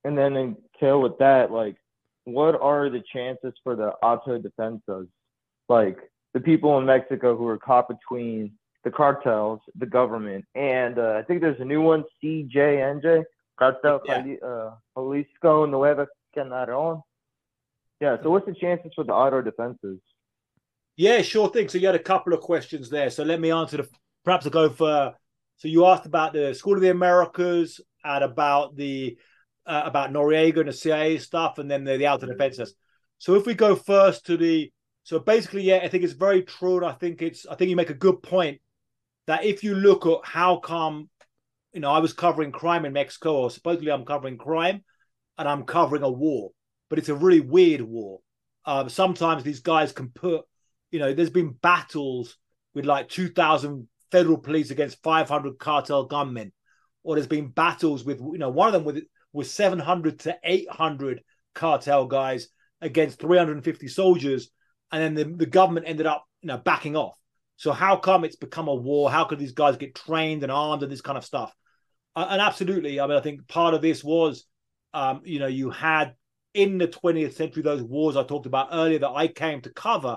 And then in kill with that, like, what are the chances for the auto defensas? like the people in Mexico who are caught between the cartels, the government, and uh, I think there's a new one, CJNG, Cartel Yeah. uh, Jalisco Nueva Generacion. Yeah. So what's the chances for the auto defenses? Yeah, sure thing. So you had a couple of questions there. So let me answer the. Perhaps I'll go for. So you asked about the School of the Americas and about the uh, about Noriega and the CIA stuff, and then the, the auto defenses. So if we go first to the. So basically, yeah, I think it's very true, and I think it's. I think you make a good point that if you look at how come, you know, I was covering crime in Mexico, or supposedly I'm covering crime, and I'm covering a war, but it's a really weird war. Um, sometimes these guys can put you know, there's been battles with like 2,000 federal police against 500 cartel gunmen, or there's been battles with, you know, one of them with was 700 to 800 cartel guys against 350 soldiers, and then the, the government ended up, you know, backing off. So how come it's become a war? How could these guys get trained and armed and this kind of stuff? And absolutely, I mean, I think part of this was, um, you know, you had in the 20th century those wars I talked about earlier that I came to cover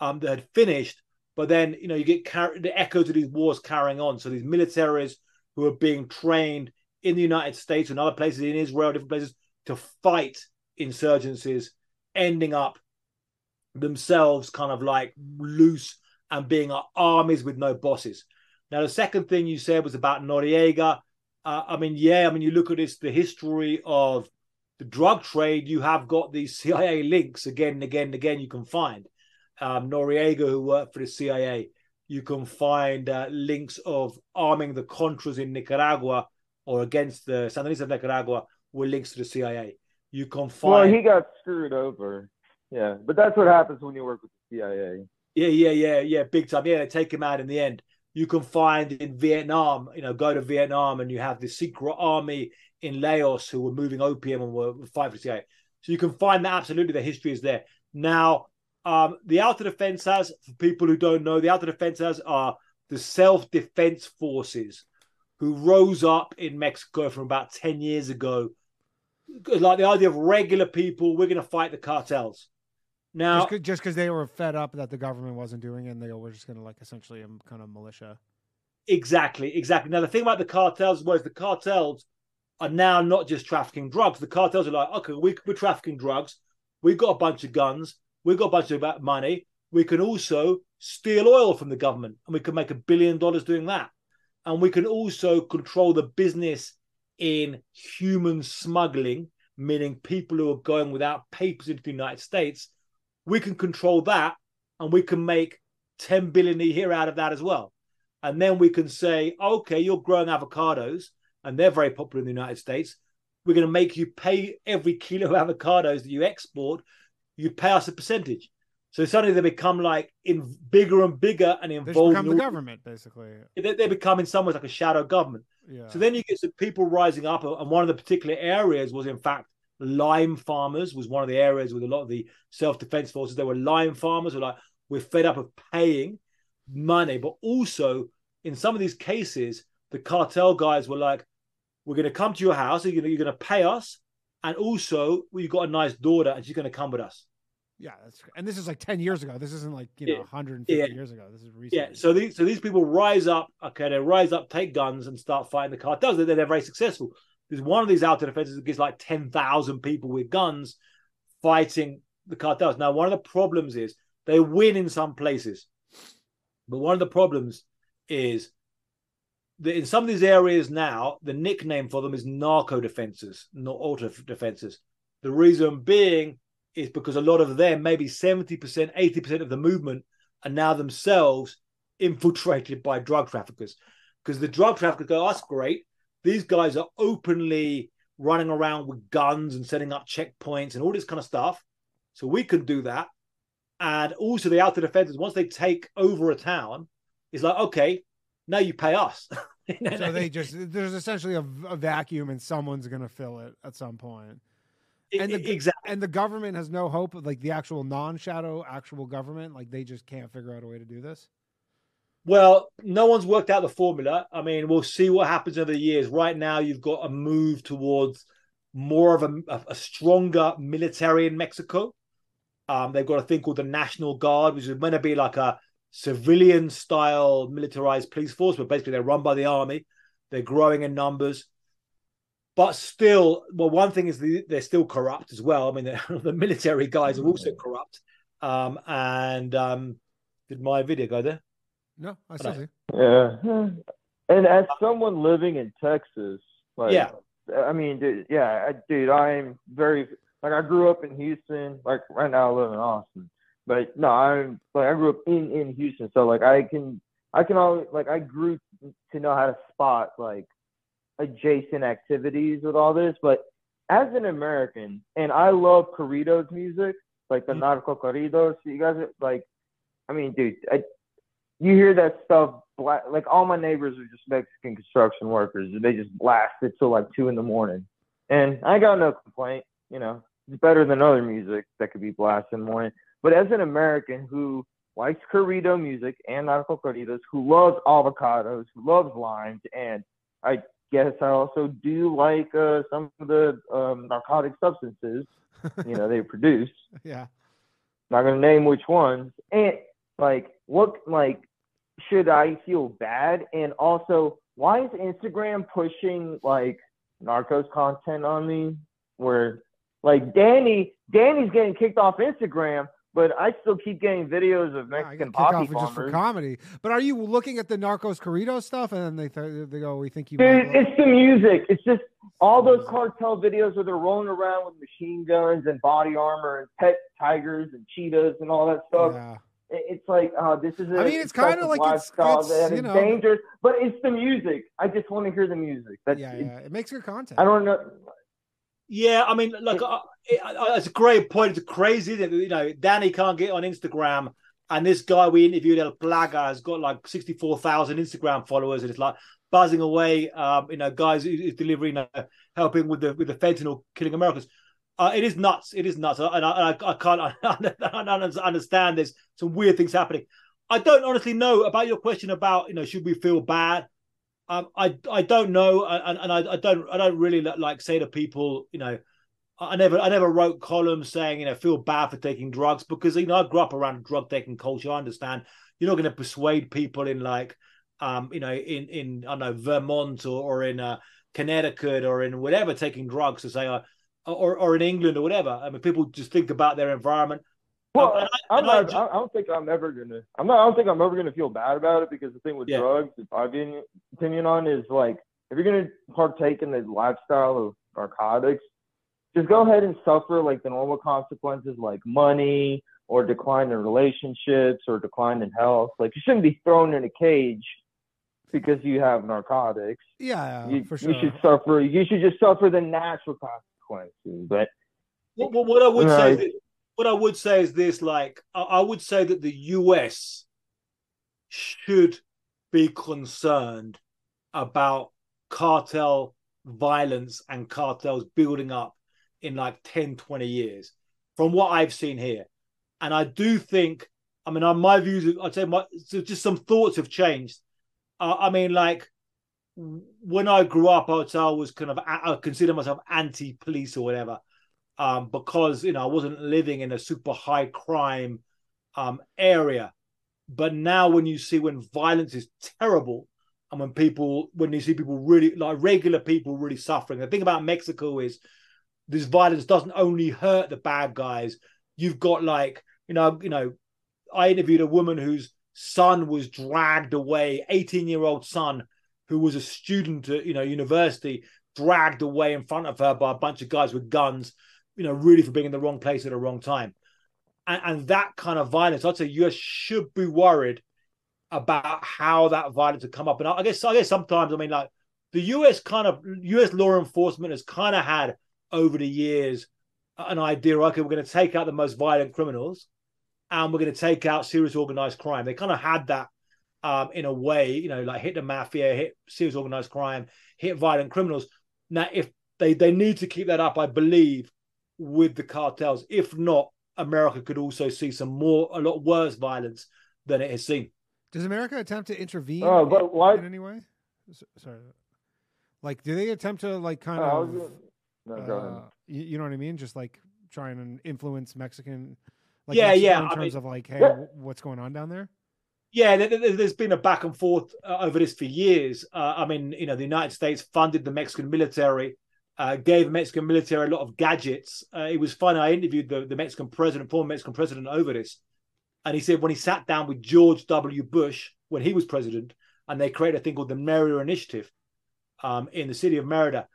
um, that had finished. But then, you know, you get car- the echoes of these wars carrying on. So these militaries who are being trained in the United States and other places in Israel, different places, to fight insurgencies, ending up themselves kind of like loose and being armies with no bosses. Now, the second thing you said was about Noriega. Uh, I mean, yeah, I mean, you look at this, the history of the drug trade, you have got these CIA links again and again and again you can find um, Noriega, who worked for the CIA. You can find uh, links of arming the Contras in Nicaragua or against the Sandinistas of Nicaragua were links to the CIA. You can find. Well, he got screwed over. Yeah, but that's what happens when you work with the CIA. Yeah, yeah, yeah, yeah, big time. Yeah, they take him out in the end. You can find in Vietnam, you know, go to Vietnam and you have the secret army in Laos who were moving opium and were fighting for the CIA. So you can find that absolutely the history is there. Now, um, the auto defensas, for people who don't know, the auto defensas are the self defense forces who rose up in Mexico from about 10 years ago. Like the idea of regular people, we're going to fight the cartels. Now, just because they were fed up that the government wasn't doing it, and they were just going to like essentially um, kind of militia. Exactly, exactly. Now the thing about the cartels was the cartels are now not just trafficking drugs. The cartels are like, okay, we, we're trafficking drugs. We've got a bunch of guns. We've got a bunch of money. We can also steal oil from the government, and we can make a billion dollars doing that. And we can also control the business in human smuggling, meaning people who are going without papers into the United States. We can control that, and we can make 10 billion a year out of that as well. And then we can say, okay, you're growing avocados, and they're very popular in the United States. We're going to make you pay every kilo of avocados that you export. You pay us a percentage. So suddenly they become like in bigger and bigger and They involved. become in the government, basically. They, they become in some ways like a shadow government. Yeah. So then you get some people rising up, and one of the particular areas was, in fact, lime farmers was one of the areas with a lot of the self-defense forces. There were lime farmers who were like, we're fed up of paying money, but also in some of these cases, the cartel guys were like, we're going to come to your house, you're going to, you're going to pay us, and also you've got a nice daughter, and she's going to come with us. yeah, that's and this is like ten years ago. This isn't like you know Yeah. 150 Yeah. years ago. This is recent. Yeah. So these so these people rise up. Okay, they rise up, take guns, and start fighting the cartels. They're, they're very successful. There's one of these auto defenses that gets like ten thousand people with guns fighting the cartels. Now, one of the problems is they win in some places, but one of the problems is that in some of these areas now, the nickname for them is narco defenses, not auto defenses. The reason being is because a lot of them, maybe 70%, 80% of the movement are now themselves infiltrated by drug traffickers. Because the drug traffickers go, that's great. These guys are openly running around with guns and setting up checkpoints and all this kind of stuff. So we can do that. And also the outer defenders, once they take over a town, it's like, okay, now you pay us. So they just there's essentially a, a vacuum, and someone's gonna fill it at some point. and the- exactly. And the government has no hope. Of like the actual non-shadow, actual government, like they just can't figure out a way to do this. Well, no one's worked out the formula. I mean, we'll see what happens over the years. Right now, you've got a move towards more of a, a, a stronger military in Mexico. Um, they've got a thing called the National Guard, which is meant to be like a civilian style militarized police force, but basically they're run by the army. They're growing in numbers. But still, well, one thing is they're still corrupt as well. I mean, the military guys are also corrupt. Um, and um, did my video go there? No, I still see. Yeah. And as someone living in Texas, like, Yeah. I mean, dude, yeah, I, dude, I'm very like I grew up in Houston. Like right now, I live in Austin, but no, I'm like I grew up in in Houston, so like I can I can always like I grew to know how to spot like adjacent activities with all this. But as an American, and I love corridos music, like the Mhm. narco corridos. You guys are like, I mean, dude, I, you hear that stuff. Bla- like all my neighbors are just Mexican construction workers. They just blast it till like two in the morning, and I got no complaint. You know, it's better than other music that could be blasted in the morning. But as an American who likes corrido music and narco corridos, who loves avocados, who loves limes, and I guess I also do like uh, some of the um, narcotic substances you know they produce. yeah. Not gonna name which ones. And like, what like should I feel bad? And also, why is Instagram pushing like narcos content on me? Where like Danny, Danny's getting kicked off Instagram, but I still keep getting videos of Mexican kicked poppy off just for comedy. But are you looking at the Narcos Corrido stuff and then they th- they go, we think you Dude, it's the music. It's just all those cartel videos where they're rolling around with machine guns and body armor and pet tigers and cheetahs and all that stuff. yeah. It's like, uh, this is a I mean, it's kinda like it's- it's, you know- dangerous, but it's the music. I just want to hear the music. That's yeah, it- yeah. It makes good content. I don't know. Yeah, I mean, look, uh, it, uh, it's a great point. It's crazy that you know Danny can't get on Instagram, and this guy we interviewed, El Plaga, has got like sixty-four thousand Instagram followers, and it's like buzzing away. Um, you know, guys is delivering, uh, helping with the with the fentanyl killing Americans. Uh, it is nuts. It is nuts, and I, I, I can't I don't understand. There's some weird things happening. I don't honestly know about your question about you know should we feel bad. Um, I I don't know, and, and I, I don't I don't really like say to people, you know, I never I never wrote columns saying you know feel bad for taking drugs because you know I grew up around drug taking culture. I understand you're not going to persuade people in like um you know in in I don't know Vermont or or in uh, Connecticut or in whatever taking drugs to say uh, or or in England or whatever. I mean people just think about their environment. Well, I- I'm I not. ju- I, I don't think I'm ever gonna. I'm not. I don't think I'm ever gonna feel bad about it because the thing with Yeah. drugs, my opinion, opinion on is like if you're gonna partake in the lifestyle of narcotics, just go ahead and suffer like the normal consequences, like money or decline in relationships or decline in health. Like you shouldn't be thrown in a cage because you have narcotics. yeah, you, for sure. you should suffer. You should just suffer the natural consequences. But What, what, what I would say is Right. this, what I would say is this: like I, would say that the US should be concerned about cartel violence and cartels building up in like 10, 20 years, from what I've seen here. And I do think, I mean, on my views, I'd say my so just some thoughts have changed. Uh, I mean, like when I grew up, I would say I was kind of I consider myself anti-police or whatever um, because you know I wasn't living in a super high crime um, area. But now, when you see when violence is terrible, and when people, when you see people really like regular people really suffering, the thing about Mexico is this violence doesn't only hurt the bad guys. You've got like you know, you know, I interviewed a woman whose son was dragged away, eighteen year old son who was a student at you know university, dragged away in front of her by a bunch of guys with guns you know, really for being in the wrong place at the wrong time. And, and that kind of violence, I'd say US should be worried about how that violence would come up. And I, I guess I guess sometimes, I mean, like the US kind of US law enforcement has kind of had over the years an idea, okay, we're going to take out the most violent criminals and we're going to take out serious organized crime. They kind of had that um, in a way, you know, like hit the mafia, hit serious organized crime, hit violent criminals. Now, if they, they need to keep that up, I believe, with the cartels. If not, America could also see some more, a lot worse violence than it has seen. Does America attempt to intervene Oh, in- but why- in any way? Sorry. Like, do they attempt to like kind uh, of, gonna- no, go uh, you, you know what I mean? Just like trying and influence Mexican Like Yeah, Mexico yeah, In I terms mean- of like, hey, Yeah. what's going on down there? Yeah, there- there- there's been a back and forth uh, over this for years. Uh, I mean, you know, the United States funded the Mexican military, uh, gave the Mexican military a lot of gadgets. Uh, it was funny. I interviewed the, the Mexican president, former Mexican president, over this, and he said when he sat down with George W. Bush when he was president, and they created a thing called the Merida Initiative um, in the city of Merida,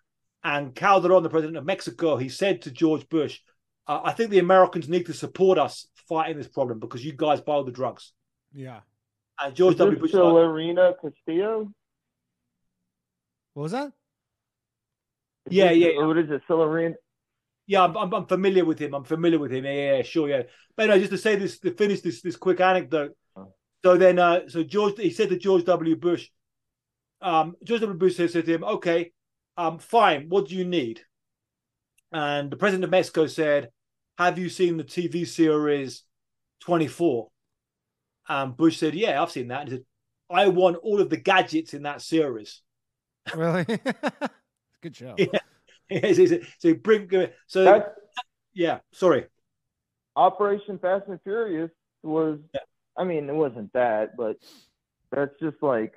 and Calderon, the president of Mexico, he said to George Bush, uh, "I think the Americans need to support us fighting this problem because you guys buy all the drugs." Yeah. And George Is W. Bush. still Lorena Castillo? What was that? Is Yeah, this- yeah, yeah. What is it? Lorena? Yeah, I'm, I'm, I'm familiar with him. I'm familiar with him. Yeah, yeah, yeah, sure, yeah. But anyway, just to say this, to finish this this quick anecdote. Oh. So then, uh, so George, he said to George W. Bush, um, George W. Bush said, said to him, "Okay, um, fine. What do you need?" And the president of Mexico said, "Have you seen the TV series 24?" And Bush said, "Yeah, I've seen that." And he said, "I want all of the gadgets in that series." Really? Good show. Yeah. so, so bring, so That yeah. Sorry. Operation Fast and Furious was. Yeah. I mean, it wasn't that, but that's just like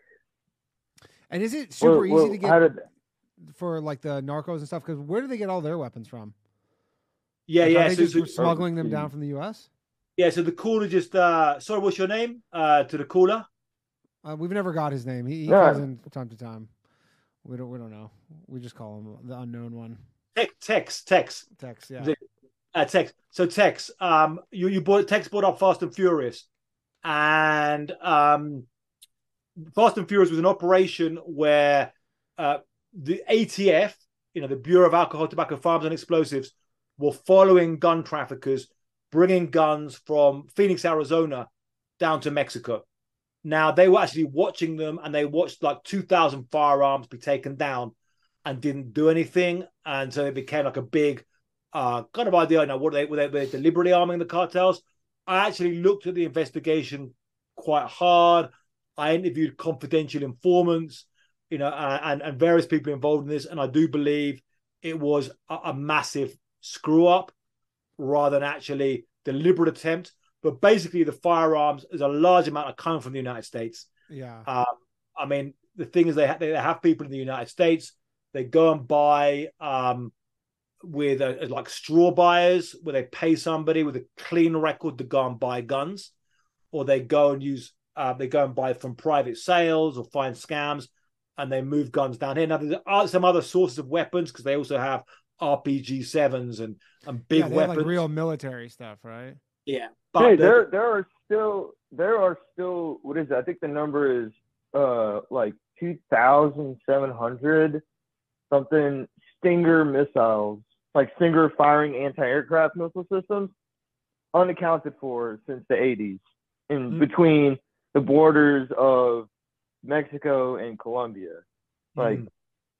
And is it super well, easy well, to get How did for like the narcos and stuff? Because where do they get all their weapons from? Yeah, Like, yeah. Are they So, just so, smuggling them down from the U.S.? Yeah, so the caller just uh sorry, what's your name? Uh to the caller. Uh, we've never got his name. He, he Yeah. calls in from time to time. We don't. We don't know. We just call him the unknown one. Tex Tex Tex. Tex. Yeah. The- Uh Tex. So Tex, um you you bought Tex bought up Fast and Furious. And um Fast and Furious was an operation where uh the ATF, you know, the Bureau of Alcohol, Tobacco, Firearms and Explosives, were following gun traffickers, bringing guns from Phoenix, Arizona, down to Mexico. Now they were actually watching them, and they watched like two thousand firearms be taken down, and didn't do anything, and so it became like a big uh, kind of idea. Now, what they were they, were they deliberately arming the cartels? I actually looked at the investigation quite hard. I interviewed confidential informants, you know, uh, and and various people involved in this, and I do believe it was a, a massive screw up rather than actually deliberate attempt. But basically, the firearms is a large amount of coming from the United States. Yeah. Um, I mean, the thing is, they ha- they have people in the United States. They go and buy um, with a, like straw buyers, where they pay somebody with a clean record to go and buy guns, or they go and use uh, they go and buy from private sales or find scams, and they move guns down here. Now, there are some other sources of weapons because they also have RPG sevens and and big yeah, weapons. like real military stuff, right? Yeah, hey, there there are still there are still what is it? I think the number is uh like two thousand seven hundred something Stinger missiles, like Stinger firing anti-aircraft missile systems, unaccounted for since the eighties, in Hmm. between the borders of Mexico and Colombia. Like Mm.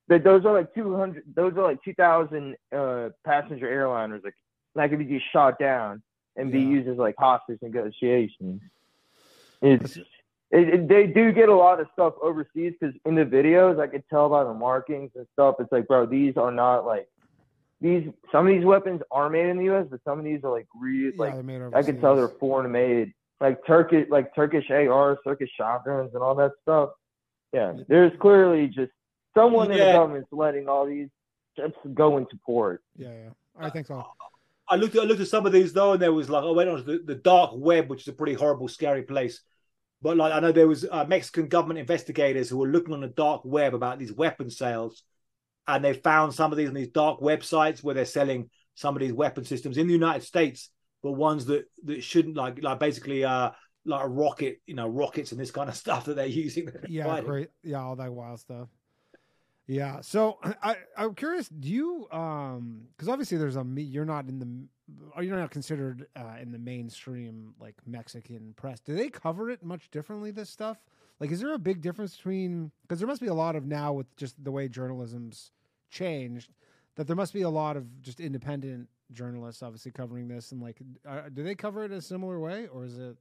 that those are like 200 those are like 2000 uh passenger airliners like that could be just shot down and be Yeah. used as like hostage negotiations it's it, it, they do get a lot of stuff overseas because in the videos i could tell by the markings and stuff it's like bro these are not like these some of these weapons are made in the us but some of these are like real yeah, like i can tell they're foreign made like turkish like turkish ars turkish shotguns and all that stuff yeah there's clearly just someone in the Yeah. government's letting all these just go into port Yeah, yeah. All right, thanks all. I looked at I looked at some of these though, and there was like I went on to the, the dark web, which is a pretty horrible, scary place. But like I know there was uh, Mexican government investigators who were looking on the dark web about these weapon sales, and they found some of these on these dark websites where they're selling some of these weapon systems in the United States, but ones that that shouldn't like like basically uh like a rocket, you know, rockets and this kind of stuff that they're using. that they're Yeah, fighting. great. Yeah, all that wild stuff. Yeah. So I I'm curious. Do you um because obviously there's a you're not in the are you not considered uh, in the mainstream like Mexican press? Do they cover it much differently? This stuff like is there a big difference between because there must be a lot of now with just the way journalism's changed that there must be a lot of just independent journalists obviously covering this and like do they cover it a similar way or is it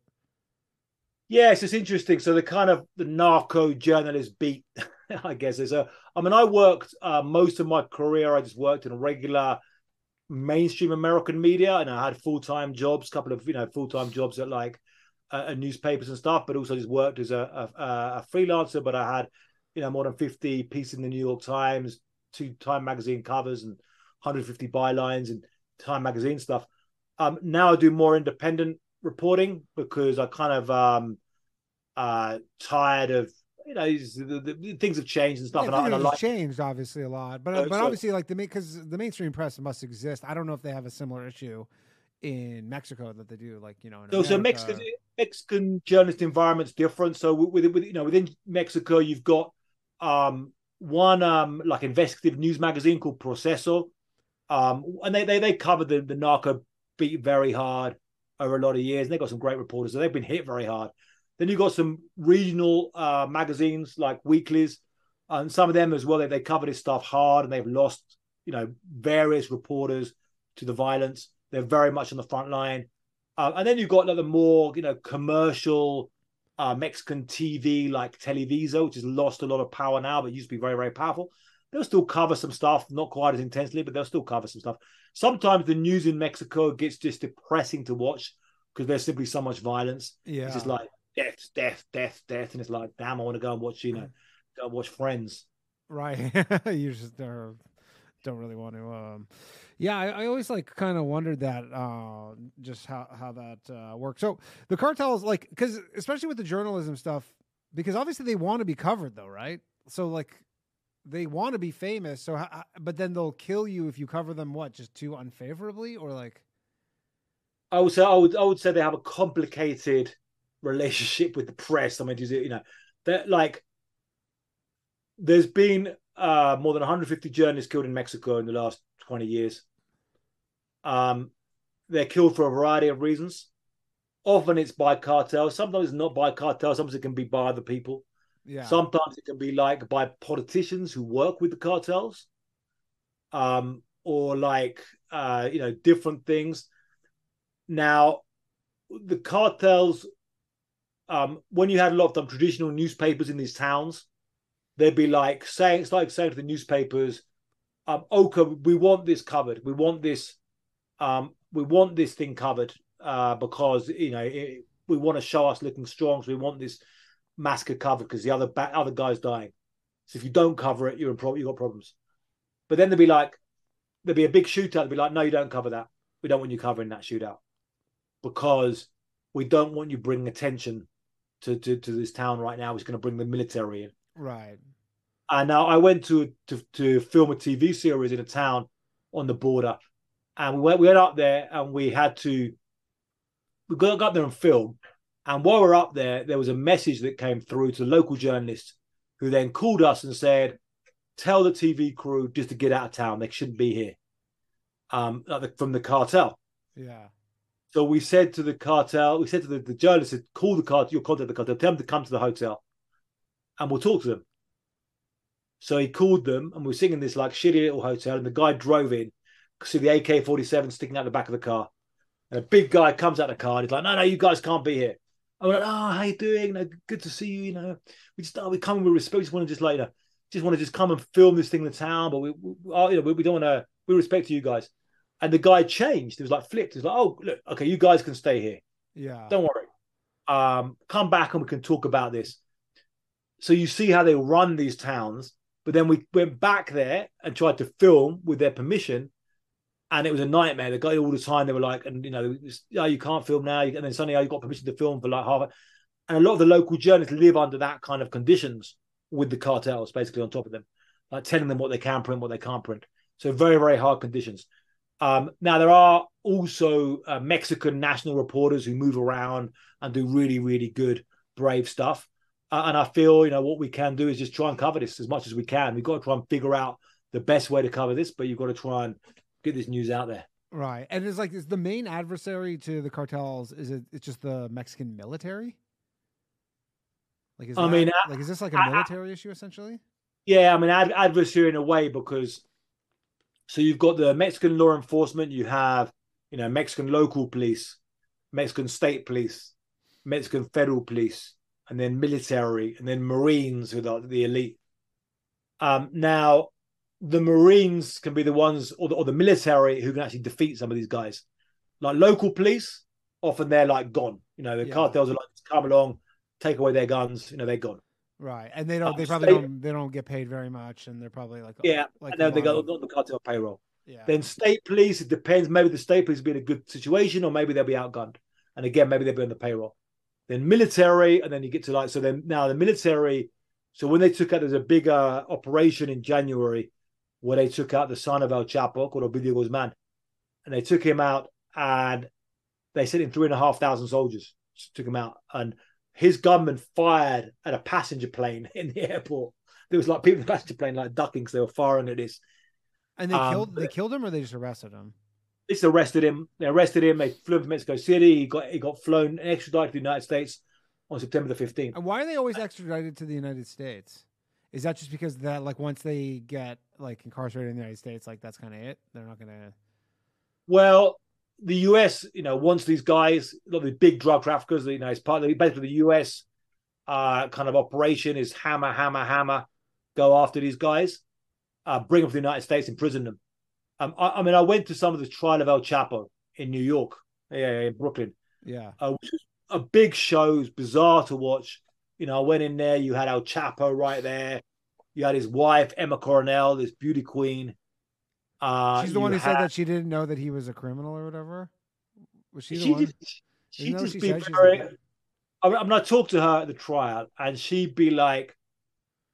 Yes, it's interesting. So the kind of the narco journalist beat, I guess, is a. I mean, I worked uh, most of my career. I just worked in regular mainstream American media, and I had full time jobs, a couple of you know full time jobs at like uh, newspapers and stuff, but also just worked as a, a, a freelancer. But I had you know more than fifty pieces in the New York Times, two Time magazine covers, and 150 bylines and Time magazine stuff. Um, now I do more independent reporting because I kind of um uh tired of you know the, the, things have changed and stuff. Yeah, and I, and I things like, have changed obviously a lot, but but so- obviously like the because the mainstream press must exist. I don't know if they have a similar issue in Mexico that they do, like you know. In so, so Mexican Mexican journalist environment's different. So with, with you know within Mexico, you've got um one um like investigative news magazine called Proceso, um and they they they covered the the narco beat very hard over a lot of years. And they got some great reporters, so they've been hit very hard. Then you've got some regional uh, magazines like weeklies, and some of them as well. They they cover this stuff hard, and they've lost you know various reporters to the violence. They're very much on the front line. Uh, and then you've got like the more you know commercial uh, Mexican TV like Televisa, which has lost a lot of power now, but used to be very very powerful. They'll still cover some stuff, not quite as intensely, but they'll still cover some stuff. Sometimes the news in Mexico gets just depressing to watch because there's simply so much violence. yeah, It's just like death, death, death, death, and it's like, damn, I want to go and watch, you know, go watch Friends. right. you just uh, don't really want to. Um, yeah, I, I always like kind of wondered that, uh, just how how that uh, works. So the cartels, like, because especially with the journalism stuff, because obviously they want to be covered, though, right? So like. They want to be famous, so but then they'll kill you if you cover them. What, just too unfavorably, or like? I would say I would I would say they have a complicated relationship with the press. I mean, is it you know that like there's been uh, more than 150 journalists killed in Mexico in the last 20 years. Um, they're killed for a variety of reasons. Often it's by cartels. Sometimes it's not by cartels. Sometimes it can be by other people. Yeah, Sometimes it can be like by politicians who work with the cartels, um, or like uh, you know different things. Now, the cartels, um, when you had a lot of traditional newspapers in these towns, they'd be like saying it's like saying to the newspapers, um, "Okay, we want this covered. We want this, um, we want this thing covered uh, because you know it, we want to show us looking strong. So we want this." massacre covered because the other ba- other guy's dying. So if you don't cover it, you're in pro- you got problems. But then they'd be like, there'd be a big shootout. They'd be like, no, you don't cover that. We don't want you covering that shootout because we don't want you bringing attention to to, to this town right now. It's going to bring the military in. right. And now I went to, to to film a TV series in a town on the border, and we went we went up there and we had to we got, got there and film. And while we we're up there, there was a message that came through to the local journalist, who then called us and said, "Tell the TV crew just to get out of town. They shouldn't be here." Um, like the- from the cartel. Yeah. So we said to the cartel, we said to the, the journalist, call the cartel, you'll contact the cartel, tell them to come to the hotel and we'll talk to them. So he called them and we were sitting in this like shitty little hotel and the guy drove in, see the AK 47 sticking out the back of the car. And a big guy comes out of the car and he's like, no, no, you guys can't be here. I'm like, oh, how you doing? Good to see you. You know, we just, oh, we come with respect. We just want to just like, you know, just want to just come and film this thing in the town, but we, we you know, we, we don't want to, we respect you guys. And the guy changed. It was like flipped. He was like, oh, look, okay, you guys can stay here. Yeah. Don't worry. Um, come back and we can talk about this. So you see how they run these towns. But then we went back there and tried to film with their permission, and it was a nightmare. The guy all the time they were like, and you know, oh, you can't film now. And then suddenly, oh, you got permission to film for like half. And a lot of the local journalists live under that kind of conditions with the cartels, basically on top of them, like telling them what they can print, what they can't print. So very, very hard conditions. Um, now there are also uh, Mexican national reporters who move around and do really, really good, brave stuff. Uh, and I feel, you know, what we can do is just try and cover this as much as we can. We've got to try and figure out the best way to cover this, but you've got to try and get this news out there. Right. And it's like is the main adversary to the cartels is it it's just the Mexican military? Like is I that- mean, like is this like a military issue essentially? Yeah, I mean, ad- adversary in a way because so you've got the Mexican law enforcement, you have you know Mexican local police, Mexican state police, Mexican federal police, and then military, and then Marines who are the elite. Um, now, the Marines can be the ones or the, or the military who can actually defeat some of these guys. Like local police, often they're like gone. You know, the Yeah. cartels are like come along, take away their guns. You know, they're gone. Right, and they don't. They Um, probably state- don't. They don't get paid very much, and they're probably like Yeah, like and then they got got the cartel payroll. yeah. Then state police, it depends. Maybe the state police will be in a good situation, or maybe they'll be outgunned. And again, maybe they'll be on the payroll. Then military, and then you get to like so. Then now the military. So when they took out, there's a bigger operation in January where they took out the son of El Chapo called Ovidio Guzman, and they took him out, and they sent in three and a half thousand soldiers. Took him out, and his gunmen fired at a passenger plane in the airport. There was like people in the passenger plane like ducking, so they were firing at this. and they um, killed. They killed him, or they just arrested him. They just arrested him. They arrested him. They flew him to Mexico City. He got he got flown and extradited to the United States on September the fifteenth. And why are they always extradited to the United States? Is that just because that like once they get like incarcerated in the United States, like that's kind of it? They're not gonna. Well, the US, you know, wants these guys, a lot of the big drug traffickers, you know, it's part of the, basically the US uh, kind of operation is hammer, hammer, hammer, go after these guys, uh, bring them to the United States, imprison them. Um, I, I mean, I went to some of the trial of El Chapo in New York, yeah, in Brooklyn, Yeah, uh, which was a big show. It was bizarre to watch. You know, I went in there. You had El Chapo right there. You had his wife Emma Coronel, this beauty queen. Uh, she's the one who said that she didn't know that he was a criminal or whatever. Was she the she one? did. She just she be? Very. like- I mean, I talked to her at the trial, and she'd be like,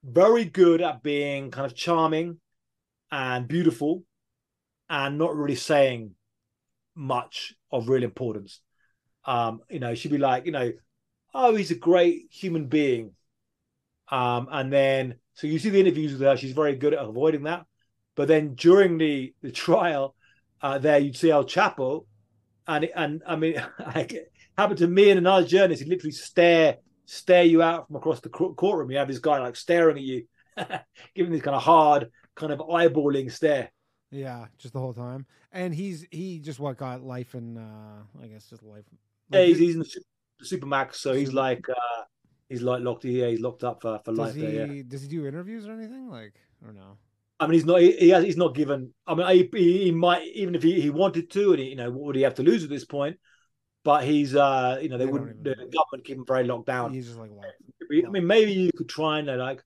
very good at being kind of charming and beautiful, and not really saying much of real importance. Um, you know, she'd be like, you know, oh, he's a great human being. Um, and then so you see the interviews with her, she's very good at avoiding that. But then during the the trial, uh, there you'd see El Chapo, and and I mean, it happened to me and another journalist. He'd literally stare stare you out from across the courtroom. You have this guy like staring at you, giving this kind of hard, kind of eyeballing stare. Yeah, just the whole time. And he's he just what got life and uh I guess just life. Yeah, he's, he's in the, su- supermax, so he's like uh, he's like locked. Yeah, he's locked up for, for does life. he There, yeah. does he do interviews or anything like or no? I mean, he's not. He, he has, he's not given. I mean, he, he, might even if he, he wanted to, and he, you know, what would he have to lose at this point? But he's, uh, you know, they, They wouldn't. The government keep him very locked down. He's just like. I mean, maybe you could try and uh, like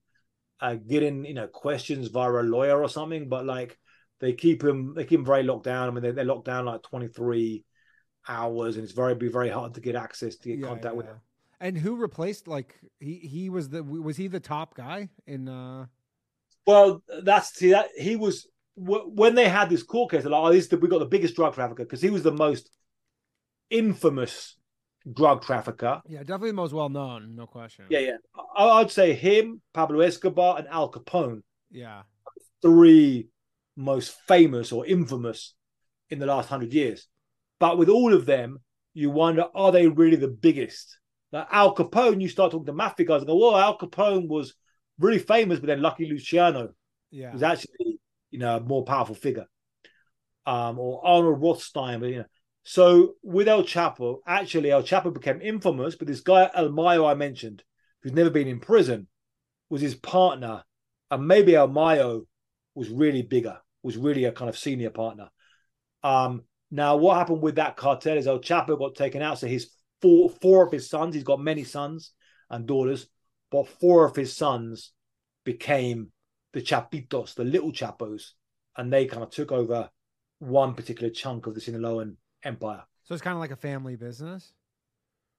uh, get in, you know, questions via a lawyer or something. But like, they keep him. They keep him very locked down. I mean, they, they're locked down like twenty three hours, and it's very be very hard to get access to get Yeah, contact with yeah. him. And who replaced like he he was the was he the top guy in uh Well, that's see that he was when they had this court case. They're like, oh, this is the, we got the biggest drug trafficker because he was the most infamous drug trafficker. yeah, definitely the most well known, no question. Yeah, yeah. I, I'd say him, Pablo Escobar, and Al Capone, Yeah. three most famous or infamous in the last hundred years. But with all of them, you wonder, are they really the biggest? Like Al Capone, you start talking to mafia guys and go, well, Al Capone was really famous, but then Lucky Luciano Yeah. was actually, you know, a more powerful figure. Um, or Arnold Rothstein, but you know. So with El Chapo, actually El Chapo became infamous, but this guy El Mayo I mentioned, who's never been in prison, was his partner, and maybe El Mayo was really bigger, was really a kind of senior partner. Um, now what happened with that cartel is El Chapo got taken out, so his four four of his sons, he's got many sons and daughters, but four of his sons became the Chapitos, the little Chapos, and they kind of took over one particular chunk of the Sinaloan empire. So it's kind of like a family business.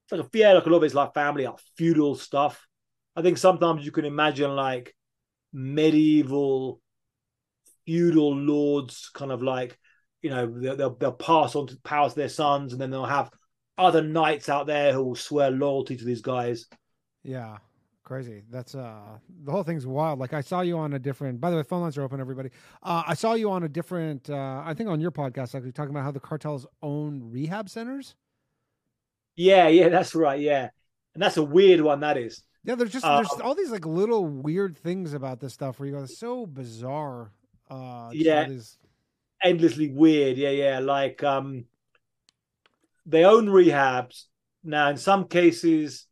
It's like a yeah, like a lot of it's like family, like feudal stuff. I think sometimes you can imagine like medieval feudal lords, kind of like you know they'll they'll, they'll pass on to power to their sons, and then they'll have other knights out there who will swear loyalty to these guys. Yeah. Crazy. That's uh the whole thing's wild. Like I saw you on a different by the way, phone lines are open, everybody. Uh I saw you on a different uh I think on your podcast actually talking about how the cartels own rehab centers. Yeah, yeah, that's right. Yeah, and that's a weird one. That is. Yeah, there's just Uh, there's all these like little weird things about this stuff where you go, it's so bizarre. Uh Yeah. these- endlessly weird. Yeah, yeah. Like um they own rehabs. Now in some cases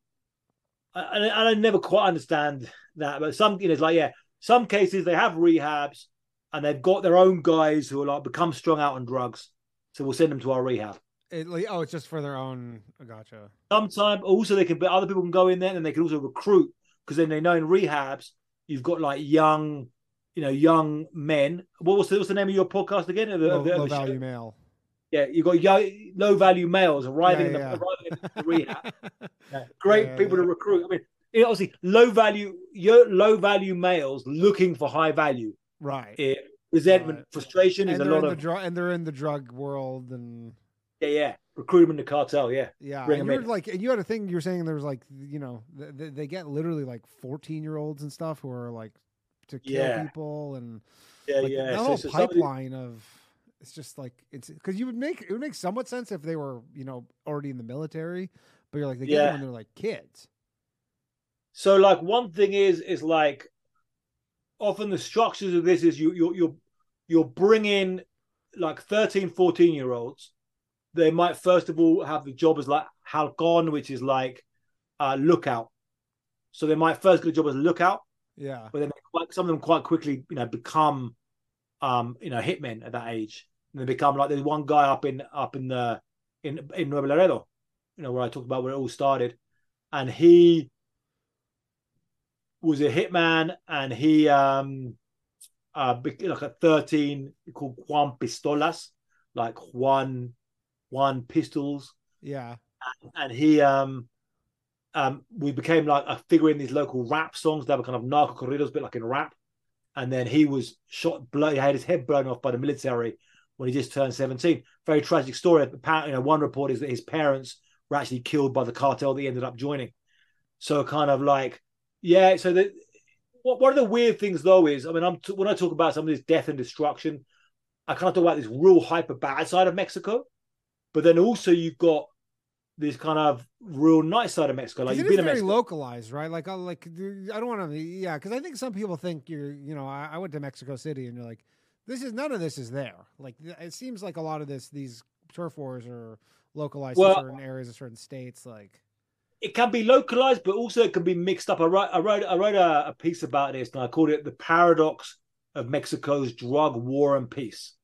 I, I, I never quite understand that, but some you know, it's like, yeah, some cases they have rehabs and they've got their own guys who are like become strung out on drugs. So we'll send them to our rehab. It, oh, it's just for their own. Gotcha. Sometimes also they can, but other people can go in there and they can also recruit because then they know in rehabs you've got like young, you know, young men. What was the, what's the name of your podcast again? The, Low, the- low the show? value male. Yeah, you've got young, low value males arriving, Yeah, in, the, yeah. arriving in rehab. Yeah, Great people to recruit. I mean, you know, obviously, low value, low value males looking for high value. right. Eh, resentment, Right. frustration and is a lot in the of drug and they're in the drug world and yeah, yeah. Recruit them in the cartel. Yeah, yeah. Bring and 'em you were in. like, and you had a thing you were saying there was like, you know, th- th- they get literally like fourteen year olds and stuff who are like to kill people and yeah, like, yeah. that So- whole so somebody- pipeline of it's just like it's because you would make it would make somewhat sense if they were you know already in the military, but you're like they get them when they're like kids. So, like, one thing is is like often the structures of this is you you you're you're bringing like 13, 14 year olds. They might first of all have the job as like halcon, which is like uh, lookout. So they might first get a job as a lookout, Yeah, but then quite, some of them quite quickly, you know, become, um, you know, hitmen at that age. And they become like there's one guy up in up in the in in Nuevo Laredo, you know, where I talked about where it all started, and he was a hitman, and he um, uh, like at 13 called Juan Pistolas, like Juan Juan Pistols, yeah, and he um um we became like a figure in these local rap songs that were kind of narco corridos, bit like in rap. And then he was shot, blow, he had his head blown off by the military when he just turned 17. Very tragic story. Apparently, you know, one report is that his parents were actually killed by the cartel that he ended up joining. So kind of like, yeah. So what one of the weird things though is, I mean, I'm when I talk about some of this death and destruction, I kind of talk about this real hyper bad side of Mexico, but then also you've got this kind of real nice side of Mexico. Like you've been in very Mexico. localized, right? Like, I like I don't want to, yeah, because I think some people think you're, you know, I, I went to Mexico City and you're like, this is none of this is there. Like, it seems like a lot of this, these turf wars are localized Well- to certain areas of certain states. Like, it can be localized, but also it can be mixed up. I wrote, I wrote, I wrote a, a piece about this, and I called it "The Paradox of Mexico's Drug War and Peace."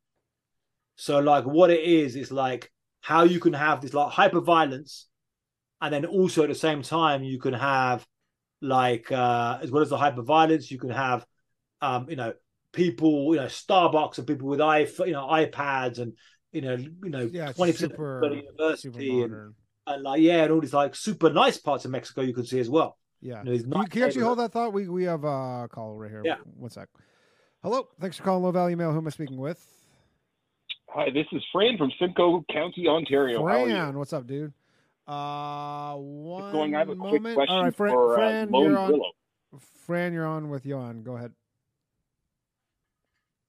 So, like, what it is is like how you can have this like hyper violence, and then also at the same time you can have like uh as well as the hyper violence, you can have um you know people you know Starbucks and people with i you know iPads and you know you know yeah, twenty percent of super university and, and like yeah and all these like super nice parts of Mexico you can see as well. Yeah. You know, Can you, can you actually hold that thought? We we have a call right here. Yeah. One sec. Hello. Thanks for calling Low Value Mail. Who am I speaking with? Hi, this is Fran from Simcoe County, Ontario. How are you? Fran. What's up, dude? Uh, one What's going? I have a quick question All right, Fran. for Fran, uh, Lone you're on. Willow. Fran, you're on with Ioan. Go ahead.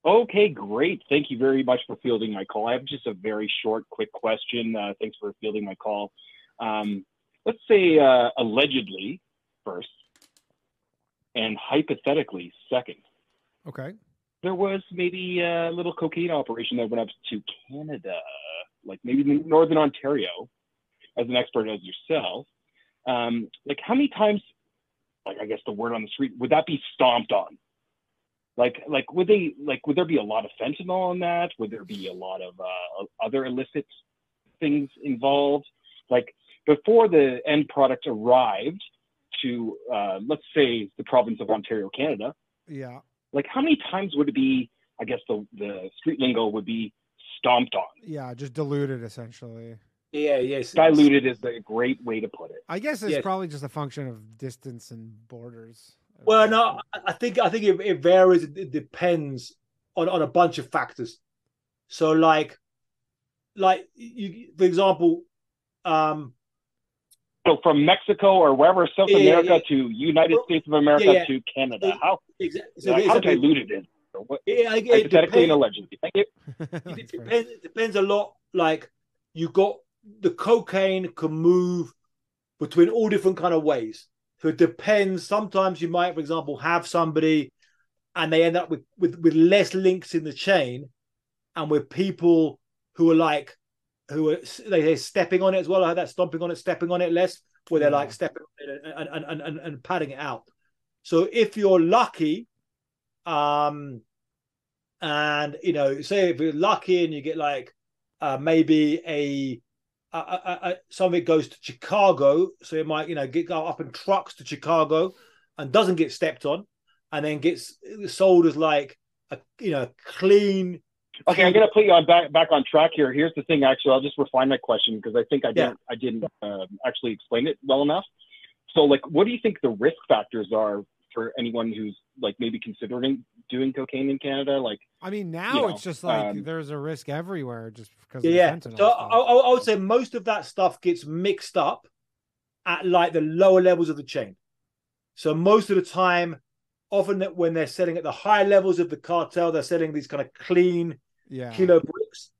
Okay, great. Thank you very much for fielding my call. I have just a very short, quick question. Uh, thanks for fielding my call. Um, let's say uh, allegedly first, and hypothetically second. Okay. There was maybe a little cocaine operation that went up to Canada, like maybe Northern Ontario, as an expert as yourself. Um, like how many times, like I guess the word on the street, would that be stomped on? Like, like would they, like, would there be a lot of fentanyl on that? Would there be a lot of uh, other illicit things involved? Like before the end product arrived to, uh, let's say, the province of Ontario, Canada, Yeah. Like how many times would it be i guess the the street lingo would be stomped on Yeah. Just diluted essentially. Yeah, yes. diluted is a great way to put it I guess it's Yes. probably just a function of distance and borders. Well, no, I- I think I think it, it varies. It, it depends on on a bunch of factors. So, like, like you, for example, um, so from mexico or wherever south Yeah, yeah, america yeah. to united states of america yeah, yeah. to canada how exa- so like, how exactly- diluted is it? Or what- it, it, it hypothetically and depends, allegedly thank you it depends. It depends a lot. Like, you got the cocaine can move between all different kind of ways. So it depends. Sometimes you might, for example, have somebody and they end up with, with, with less links in the chain and with people who are like, who are they they're stepping on it as well. I had that stomping on it, stepping on it less, where they're Yeah. like mm. stepping on it and, and, and, and, and padding it out. So if you're lucky, um, and you know, say if you're lucky and you get like uh, maybe a, a, a, a some of it goes to Chicago, so it might you know get go up in trucks to Chicago and doesn't get stepped on, and then gets sold as like a you know clean. Okay, I'm gonna put you on back back on track here. Here's the thing. Actually, I'll just refine my question because I think I Yeah. didn't I didn't um, actually explain it well enough. So, like, what do you think the risk factors are for anyone who's like maybe considering doing cocaine in Canada? Like, I mean, now know, it's just like um, there's a risk everywhere just because Yeah, the so. I, I, I would say most of that stuff gets mixed up at like the lower levels of the chain. So most of the time, often that when they're selling at the high levels of the cartel, they're selling these kind of clean yeah. kilo bricks.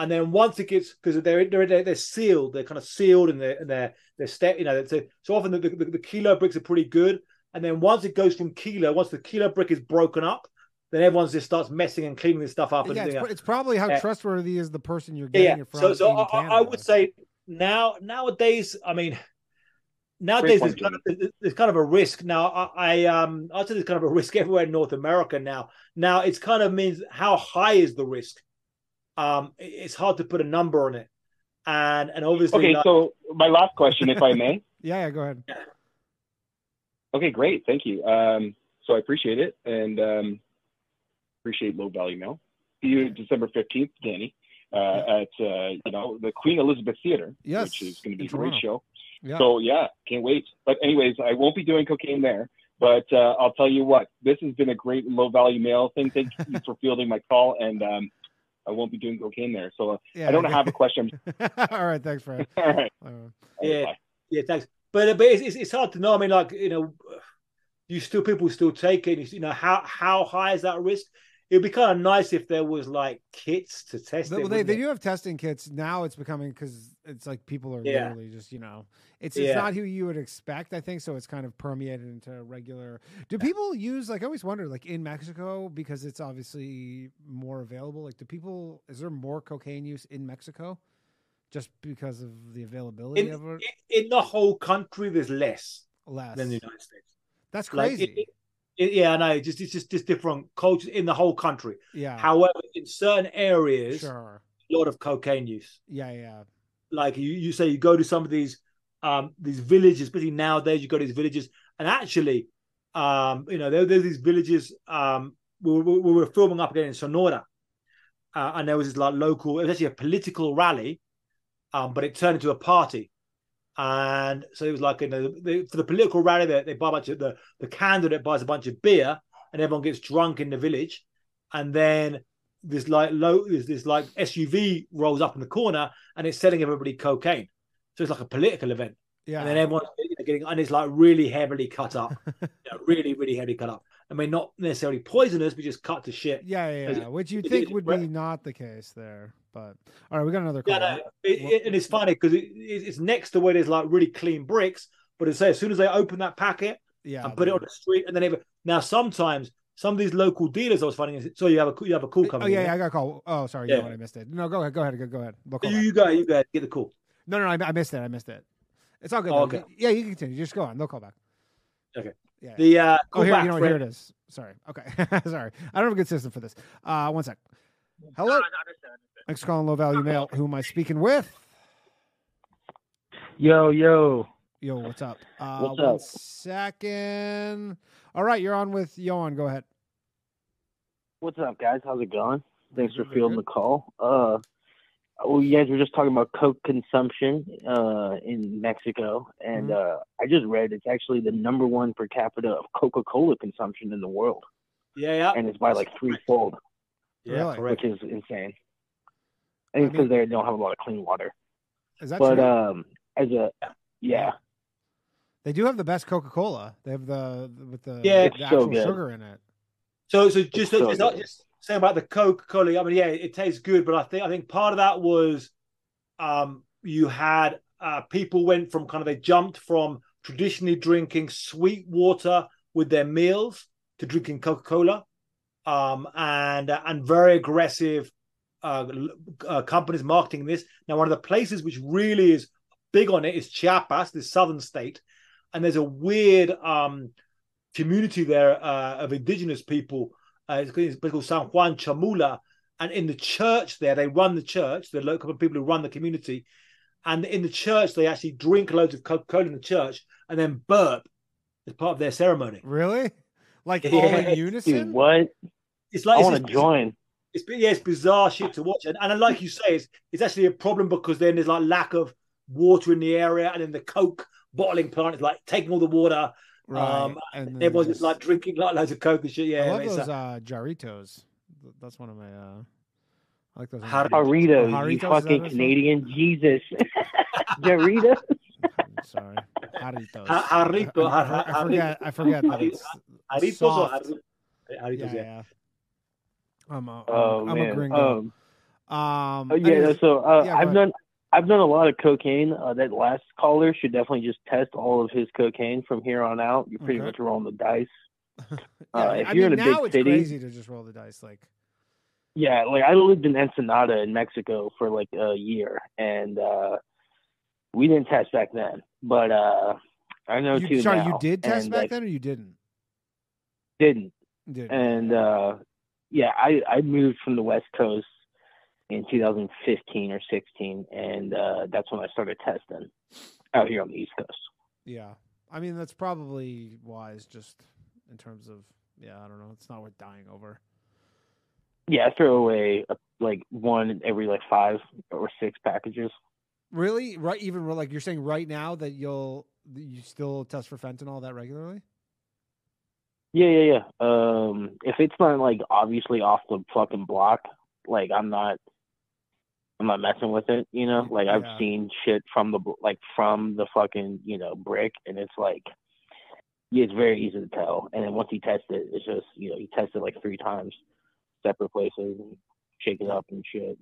And then once it gets because they're, they're they're they're sealed, they're kind of sealed and they're and they're they're step, you know. So, so often the, the, the kilo bricks are pretty good. And then once it goes from kilo, once the kilo brick is broken up, then everyone just starts messing and cleaning this stuff up. And yeah, it's, you know, it's probably how Yeah. trustworthy is the person you're getting yeah. it from. So, so I, I- I would say now nowadays, I mean, nowadays there's kind, of, there's kind of a risk. Now, I, I um, I'd say there's kind of a risk everywhere in North America now. Now, it's kind of means how high is the risk? Um, it's hard to put a number on it, and and obviously, okay, like- so my last question, if I may. yeah, yeah, go ahead. Okay, great. Thank you. Um, so I appreciate it and um, appreciate low value mail. See you December 15th, Danny, uh, at uh, you know the Queen Elizabeth Theater, Yes, which is going to be a great Toronto. show. Yeah. So yeah, can't wait. But anyways, I won't be doing cocaine there. But uh, I'll tell you what, this has been a great low value mail thing. Thank you for fielding my call, and um, I won't be doing cocaine there. So uh, yeah, I don't yeah. have a question. All right, thanks, Fred. All right. Uh, Yeah. Bye. Yeah, thanks. But but it's, it's, it's hard to know. I mean, like you know, you still people still take it. You know how how high is that risk? It'd be kind of nice if there was like kits to test They, it. well, they, they it? do have testing kits now. It's becoming because it's like people are Yeah. literally just you know it's it's Yeah. not who you would expect. I think so. It's kind of permeated into regular. Do people use like I always wonder like in Mexico because it's obviously more available. Like do people is there more cocaine use in Mexico just because of the availability in, of it? in, the whole country, there's less Less. than the United States. That's Like, crazy. it- it- it- yeah, I know. It's just it's just just different cultures in the whole country. yeah. However, in certain areas, Sure. a lot of cocaine use. Yeah. Yeah. Like you, you say, you go to some of these um these villages, especially nowadays. You go to these villages, and actually, um, you know, there, there's these villages. Um, we, we, we were filming up again in Sonora, uh, and there was this like local. It was actually a political rally, um, but it turned into a party. And so it was like, you know, for the political rally, they, they buy a bunch of the, the candidate buys a bunch of beer, and everyone gets drunk in the village. And then this like low, this, this like SUV rolls up in the corner, and it's selling everybody cocaine. So it's like a political event, Yeah. and then everyone's getting, and it's like really heavily cut up, you know, really, really heavily cut up. I mean, not necessarily poisonous, but just cut to shit. yeah, yeah, yeah. it- Which you'd think it- would be not the case there, but all right, we got another call. Yeah, no, it, it- and it's funny because it, it- it's next to where there's like really clean bricks, but it's as soon as they open that packet yeah, and put it on the street, and then they now sometimes some of these local dealers I was finding. So you have a you have a call coming. Oh yeah, yeah, I got a call. Oh, sorry, Yeah. you know what I missed it. No, go ahead, go ahead, go, go ahead. We'll call You, you go, you go, get the call. No, no, no, I, I missed it. I missed it. It's all good. Oh, okay. Yeah, you can continue. Just go on. They'll call back. Okay. Yeah. The uh, oh, here, back you know. Here it is. Sorry. Okay. sorry. I don't have a good system for this. Uh, one sec. Hello. Thanks for calling Low Value Mail. Who am I speaking with? Yo, yo. Yo, what's up? Uh, What's one up? second. All right, you're on with Ioan. Go ahead. What's up, guys? How's it going? Thanks for fielding the call. Uh, well, you guys were just talking about coke consumption uh, in Mexico, and Mhm. uh, I just read it's actually the number one per capita of Coca-Cola consumption in the world, Yeah, yeah, and it's by like threefold, yeah, Really? correct. which is insane. I I think because they don't have a lot of clean water. Is that But true? um, as a yeah, they do have the best Coca Cola. They have the with the, Yeah. the It's so sugar in it. So, so just, so just, not just saying about the Coca Cola. I mean, yeah, it tastes good, but I think I think part of that was, um, you had uh, people went from kind of they jumped from traditionally drinking sweet water with their meals to drinking Coca Cola, um, and uh, and very aggressive uh, uh, companies marketing this. Now, one of the places which really is big on it is Chiapas, the southern state, and there's a weird um, community there uh, of indigenous people Uh, it's, it's called San Juan Chamula, and in the church there, they run the church. The local people who run the community, and in the church they actually drink loads of Coca Cola in the church and then burp as part of their ceremony. Really? Like all in unison? Dude, what? It's like I want to join. It's yeah, it's bizarre shit to watch, and, and like you say, it's it's actually a problem because then there's like lack of water in the area, and then the Coke bottling plant is like taking all the water. Right. Um, and then Everyone's just just- like drinking like loads of Coke and shit. I love it's, those uh, uh, Jarritos. That's one of my. uh I like those. Har- Doritos, Doritos, you fucking what it's Canadian Jesus. Doritos. I'm sorry, Jarritos. Ha- Jarrito, I, I, har- I forget. I forget that it's Jarritos soft. or Jarritos? Jarritos, yeah, yeah. I'm a, Oh I'm man. a gringo. Um, Um, oh, yeah. anyways, So uh, yeah, I've done. I've done a lot of cocaine. Uh, that last caller should definitely just test all of his cocaine from here on out. You're pretty Okay. much rolling the dice. yeah, uh, if I you're mean, in a big now it's city- crazy to just roll the dice. Like, Yeah, like I lived in Ensenada in Mexico for like a year, and uh, we didn't test back then. But uh, I know you, too sorry, now. you did test back like, then, or you didn't? Didn't. Did and uh yeah i i moved from the west coast in 2015 or 16 and uh that's when i started testing out here on the east coast yeah. I mean, that's probably wise, just in terms of yeah. I don't know. It's not worth dying over. yeah i throw away uh, like one every like five or six packages Really? Right? Even like you're saying right now that you'll you still test for fentanyl that regularly? Yeah yeah yeah. Um if it's not like obviously off the fucking block like i'm not i'm not messing with it you know? Like i've Yeah. seen shit from the like from the fucking you know brick and it's like yeah, it's very easy to tell. And then once you test it it's just you know you test it like three times separate places and shake it up and shit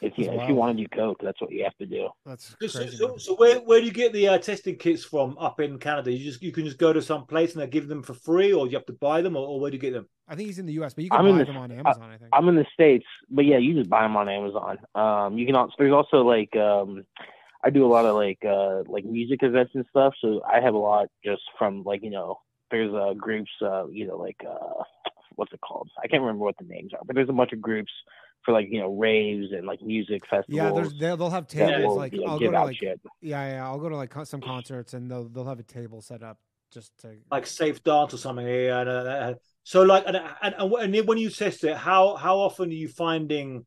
if you, That's if you wild. want to do coke that's what you have to do That's So, so, so, so where, where do you get the uh, testing kits from up in Canada? You just you can just go to some place and they give them for free, or you have to buy them, or, or where do you get them? I think he's in the U.S., but you can I'm buy the- them on Amazon. I think. I'm in the states, but yeah, you just buy them on Amazon. Um, you can also there's also like um, I do a lot of like uh like music events and stuff, so I have a lot just from like you know there's uh groups uh you know like uh what's it called? I can't remember what the names are, but there's a bunch of groups for like you know raves and like music festivals. yeah, there's they'll, they'll have tables will, like you know, I'll go give to out like shit. yeah yeah I'll go to like some concerts and they'll they'll have a table set up just to Like Safe Dance or something? Yeah. And, uh, so like, and, and, and when- when you test it, how how often are you finding,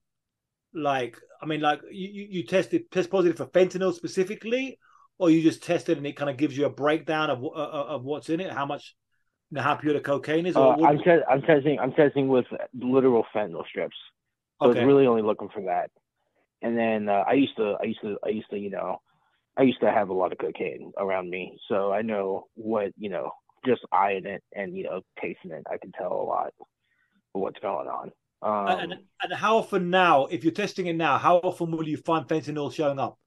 like, I mean, like you you you test it test positive for fentanyl specifically, or you just test it and it kind of gives you a breakdown of wh- uh, of what's in it, how much, you know, how pure the cocaine is, or Uh, what- I'm te- I'm testing I'm testing with literal fentanyl strips. So Okay. it's really only looking for that. And then uh, I used to, I used to, I used to, you know, I used to have a lot of cocaine around me, so I know what, you know, just eyeing it and you know tasting it, I can tell a lot what's going on. Um, and, and how often now, if you're testing it now, how often will you find fentanyl showing up?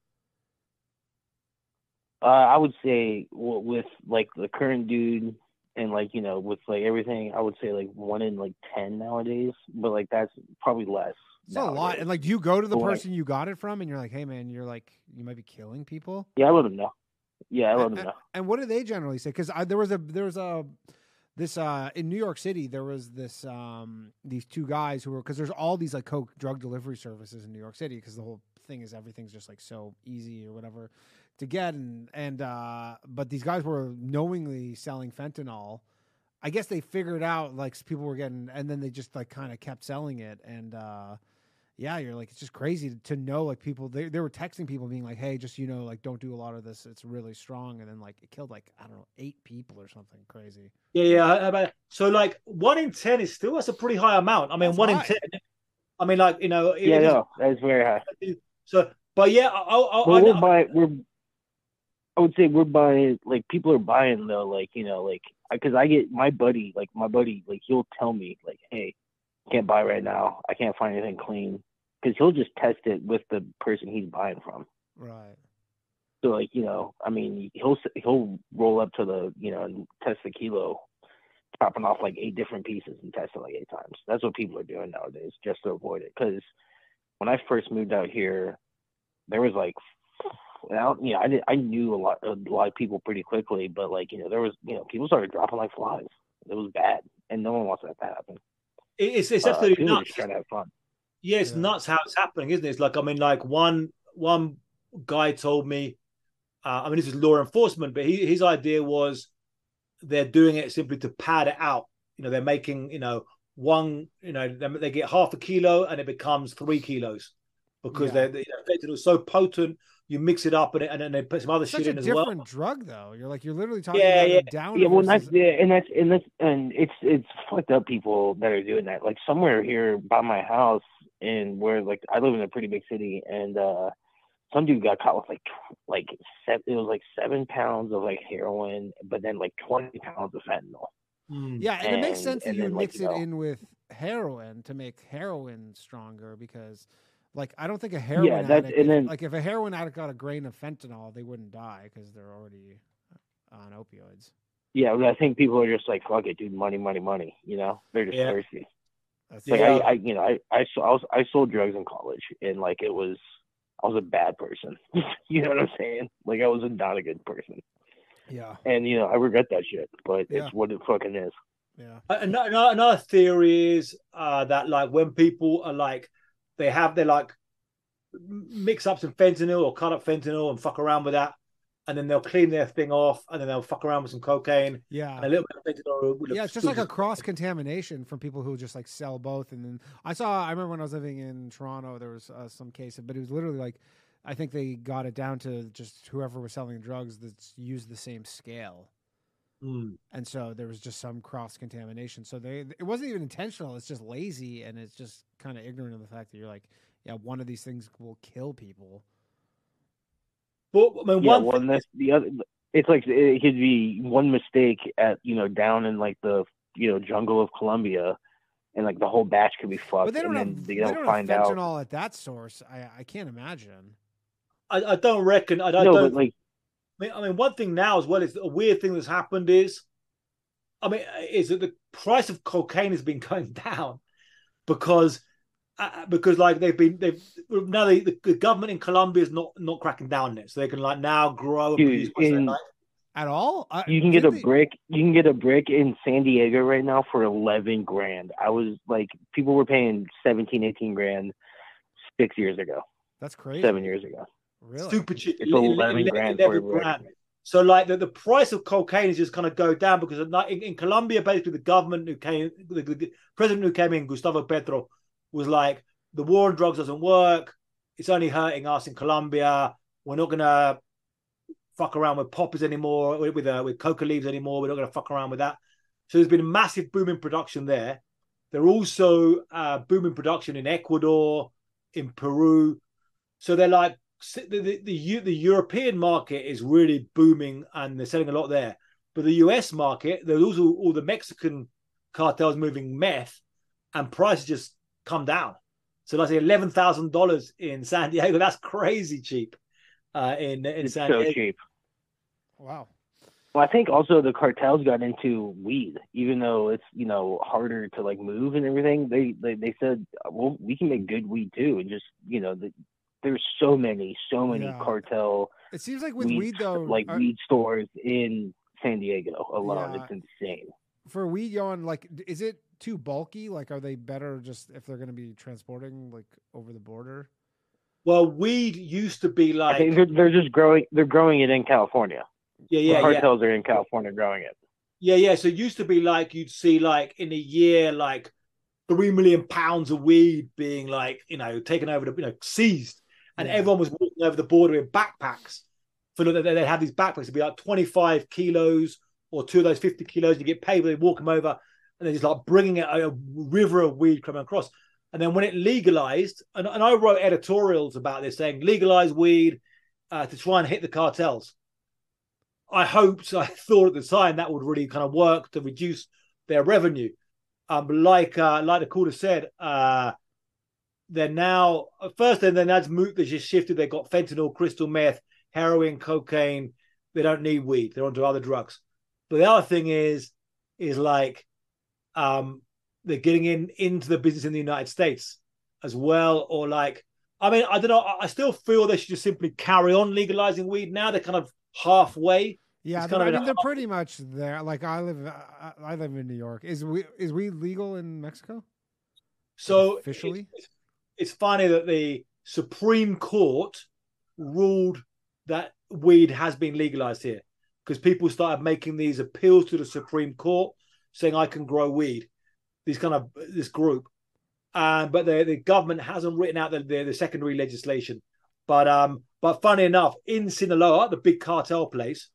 uh, I would say with like the current dude and like you know with like everything, I would say like one in like ten nowadays, but like that's probably less. it's a lot. And like, do you go to the But, like- person you got it from and you're like, hey man, you're like you might be killing people. yeah, I let them know. Yeah, I let A- them know. And what do they generally say? Because there was a there was a this uh in New York City there was this um these two guys who were because there's all these like coke drug delivery services in New York City because the whole thing is everything's just like so easy or whatever to get and and uh but these guys were knowingly selling fentanyl. I guess they figured out like people were getting and then they just like kind of kept selling it and uh yeah, you're like it's just crazy to, to know like people they they were texting people being like, hey, just you know like don't do a lot of this. It's really strong, and then like it killed like I don't know eight people or something crazy. Yeah, yeah. I- I- So like one in ten is still that's a pretty high amount. I mean, That's one high. in ten. I mean, like you know. Yeah, is- no, that's very high. So, but yeah, I, I, I, Well, I we're know- buying. We're. I would say we're buying. Like people are buying though. Like you know, like because I get my buddy. Like my buddy. Like he'll tell me like, hey, can't buy right now. I can't find anything clean. Because he'll just test it with the person he's buying from. Right. So like you know, I mean, he'll he'll roll up to the you know and test the kilo, chopping off like eight different pieces and test it like eight times. That's what people are doing nowadays just to avoid it. Because when I first moved out here, there was like, well, you know, I did, I knew a lot a lot of people pretty quickly, but like you know, there was you know people started dropping like flies. It was bad, and no one wants that to happen. It's it's Uh, absolutely are nuts. trying to have fun. Yeah, it's Yeah. nuts how it's happening, isn't it? It's like I mean, like one one guy told me, uh, I mean, this is law enforcement, but he, his idea was they're doing it simply to pad it out. You know, they're making you know one, you know, they, they get half a kilo and it becomes three kilos because Yeah. they're the fentanyl is so potent. You mix it up and, and then they put some other It's such shit a in as different drug, though. You're like you're literally talking Yeah, about yeah. down. Yeah, well, that's yeah, and that's and that's and it's it's fucked up people that are doing that. Like somewhere here by my house, and where like I live in a pretty big city, and uh some dude got caught with like like seven, it was like seven pounds of like heroin, but then like twenty pounds of fentanyl. Mm. Yeah, and, it makes sense that you then, would like, mix you it know- in with heroin to make heroin stronger because, like, I don't think a heroin that's- addict, and then- like, if a heroin addict got a grain of fentanyl, they wouldn't die because they're already on opioids. Yeah, but I think people are just like fuck it, dude, money, money, money. You know, they're just Yeah. thirsty. That's Like Yeah. I, I, you know, I, I, I was, I sold drugs in college, and like it was, I was a bad person. you know what I'm saying? Like I was a, not a good person, yeah, and you know, I regret that shit. But Yeah. it's what it fucking is. yeah, An- Another, another theory is uh, that like when people are like they have their like mix up some fentanyl or cut up fentanyl and fuck around with that, and then they'll clean their thing off, and then they'll fuck around with some cocaine yeah. and a little bit of fentanyl. Yeah, it's just like a cross contamination from people who just like sell both. And then I saw, I remember when I was living in Toronto, there was uh, some case, but it was literally like, I think they got it down to just whoever was selling drugs that's used the same scale. Mm. and so there was just some cross contamination. So they it wasn't even intentional. It's just lazy, and it's just kind of ignorant of the fact that you're like, yeah, one of these things will kill people. But I mean, Yeah, one well, thing, the other. It's like it could be one mistake at you know down in like the you know jungle of Colombia, and like the whole batch could be fucked, But they don't and have then they they don't don't find have out. fentanyl at that source. I I can't imagine. I, I don't reckon. I, I no, don't. but like I mean, I mean, one thing now as well is a weird thing that's happened is, I mean, is that the price of cocaine has been going down because, uh, because like they've been they've now they, the, the government in Colombia is not not cracking down on it, so they can like now grow and Dude, produce in- like. At all? I, you can get a they- brick. You can get a brick in San Diego right now for eleven grand. I was like, people were paying 17, 18 grand six years ago, That's crazy. seven years ago. Really? Super cheap. It's ele- 11 grand 11 for a brick. grand. So like the, the price of cocaine is just kind of go down because of not- in, in Colombia, basically the government who came, the, the president who came in, Gustavo Petro, was like, the war on drugs doesn't work. It's only hurting us in Colombia. We're not gonna fuck around with poppers anymore, with with, uh, with coca leaves anymore. We're not gonna fuck around with that. So there's been a massive boom in production there. They're also uh, booming production in Ecuador, in Peru. So they're like the the, the the European market is really booming and they're selling a lot there. But the US market, there's also all the Mexican cartels moving meth, and prices just come down. So let's say eleven thousand dollars in San Diego. That's crazy cheap. Uh, in in It's San so Diego. cheap. Wow. Well, I think also the cartels got into weed, even though it's you know harder to like move and everything. They they, they said, well, we can make good weed too, and just you know, the, there's so many, so many Yeah. cartel It seems like with weed, weed, though, like are- weed stores in San Diego alone. Yeah. It's insane. for weed Ioan, like, is it too bulky? Like, are they better just if they're going to be transporting like over the border? Well, weed used to be I like think they're, they're just growing. They're growing it in California. yeah, the yeah, yeah. cartels are in California growing it. Yeah, yeah. So it used to be like you'd see like in a year like three million pounds of weed being like you know taken over to you know seized, and Yeah. everyone was walking over the border in backpacks. For the, they have these backpacks it'd be like twenty five kilos or two of those fifty kilos. You get paid, but they walk them over, and they're just like bringing it a river of weed coming across. And then when it legalized, and, and I wrote editorials about this saying legalize weed uh, to try and hit the cartels. I hoped, I thought at the time that would really kind of work to reduce their revenue. Um, like uh, like the caller said, uh, they're now first then then that's moot. They just shifted. they've got fentanyl, crystal meth, heroin, cocaine. They don't need weed. They're onto other drugs. But the other thing is, is like, um, they're getting in into the business in the United States as well, or like, I mean, I don't know. I still feel they should just simply carry on legalizing weed now. They're kind of halfway. Yeah, I mean they're pretty much there. Like I live, I, I live in New York. Is we is weed legal in Mexico? So officially? it's, it's funny that the Supreme Court ruled that weed has been legalized here because people started making these appeals to the Supreme Court saying I can grow weed. These kind of this group, and but the the government hasn't written out the, the, the secondary legislation. But um, but funny enough, in Sinaloa, the big cartel place,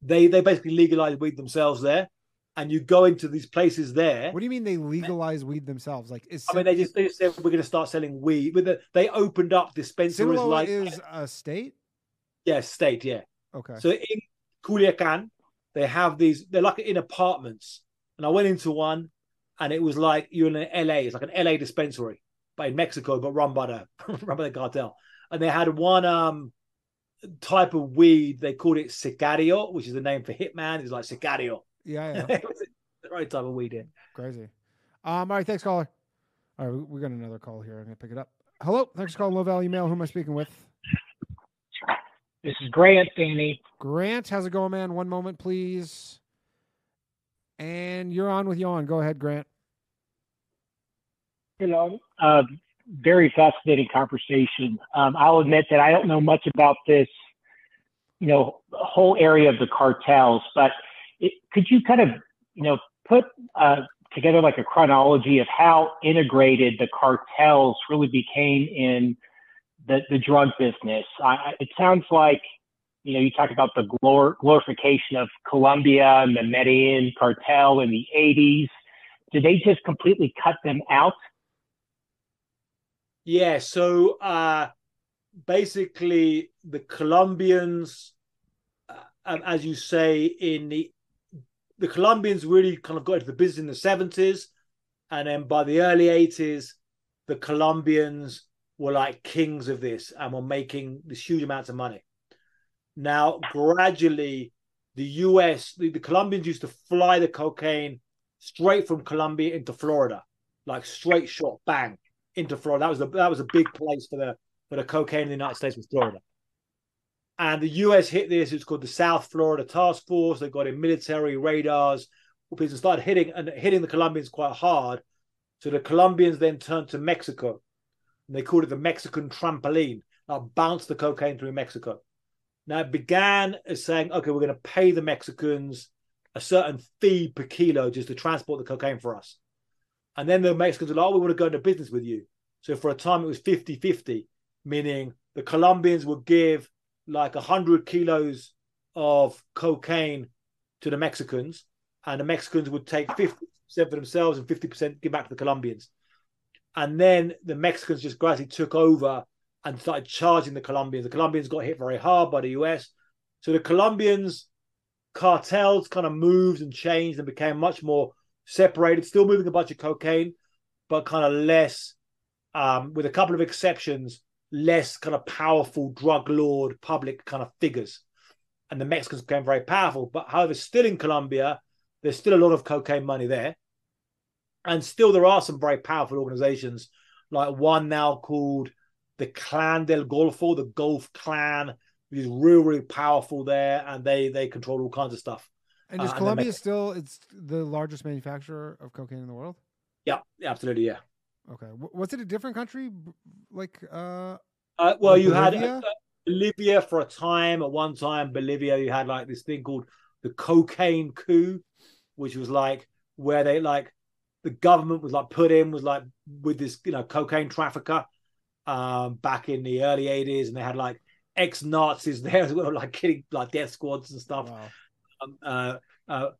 they they basically legalized weed themselves there, and you go into these places there. What do you mean they legalize weed themselves? Like, is I mean, they just they just said we're going to start selling weed. With the, they opened up dispensaries like is a state? yeah, state, yeah. Okay. So in Culiacan, they have these. They're like in apartments, and I went into one, and it was like you're in an LA. It's like an LA dispensary, but in Mexico, but run by the run by the cartel. And they had one um type of weed. They called it sicario, which is the name for hitman. It's like sicario. Yeah, yeah. It was the right type of weed. In. Crazy. Um, all right, thanks, caller. All right, we, we got another call here. I'm gonna pick it up. Hello, thanks for calling Low Value Mail. Who am I speaking with? This is Grant, Danny. Grant, how's it going, man? One moment, please. And you're on with Ioan. Go ahead, Grant. Hello. Uh, very fascinating conversation. Um, I'll admit that I don't know much about this, you know, whole area of the cartels, but it, could you kind of, you know, put uh, together like a chronology of how integrated the cartels really became in the, the drug business? I, it sounds like, you know, you talk about the glor- glorification of Colombia and the Medellin cartel in the 80s. Did they just completely cut them out? Yeah, so uh, basically the Colombians, uh, as you say, in the the Colombians really kind of got into the business in the seventies, and then by the early eighties, the Colombians were like kings of this and were making this huge amounts of money. Now, gradually, the U.S. the, the Colombians used to fly the cocaine straight from Colombia into Florida, like straight shot, bang into Florida. That was a that was a big place for the for the cocaine in the United States was Florida. And the US hit this. It's called the South Florida Task Force. They got in military radars. People started hitting and hitting the Colombians quite hard. So the Colombians then turned to Mexico, and they called it the Mexican trampoline. Now bounced the cocaine through Mexico. Now it began as saying, okay, we're going to pay the Mexicans a certain fee per kilo just to transport the cocaine for us. And then the Mexicans were like, oh, we want to go into business with you. So for a time, it was 50 50, meaning the Colombians would give like 100 kilos of cocaine to the Mexicans, and the Mexicans would take 50% for themselves and 50% give back to the Colombians. And then the Mexicans just gradually took over and started charging the Colombians. The Colombians got hit very hard by the US. So the Colombians cartels kind of moved and changed and became much more separated, still moving a bunch of cocaine, but kind of less, um, with a couple of exceptions, less kind of powerful drug lord public kind of figures. And the Mexicans became very powerful. But however, still in Colombia, there's still a lot of cocaine money there. And still there are some very powerful organizations, like one now called the Clan del Golfo, the Gulf Clan, which is really, really powerful there, and they they control all kinds of stuff. And Uh, is and then Colombia Mex- still it's the largest manufacturer of cocaine in the world? Yeah, absolutely, yeah. Okay. W- was it a different country? Like, uh, Uh, well, Like you had Bolivia? uh, Bolivia for a time. At one time, Bolivia, you had like this thing called the cocaine coup, which was like where they like the government was like put in was like with this you know cocaine trafficker um back in the early 80s and they had like ex Nazis there as well like killing like death squads and stuff wow. um, uh, uh,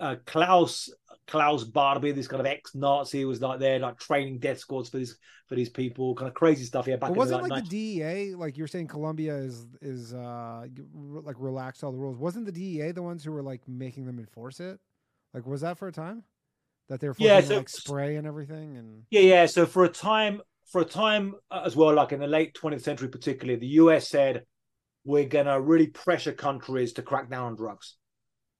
uh, Klaus Klaus Barbie, this kind of ex-Nazi, was like there, like training death squads for these for these people, kind of crazy stuff. Yeah, back in wasn't the, like like, the DEA like you're saying Colombia is is uh r- like relaxed all the rules? Wasn't the DEA the ones who were like making them enforce it? Like, was that for a time that they were Yeah, so- like spray and everything? And Yeah, yeah. So for a time, for a time uh, as well, like in the late 20th century, particularly, the US said we're gonna really pressure countries to crack down on drugs,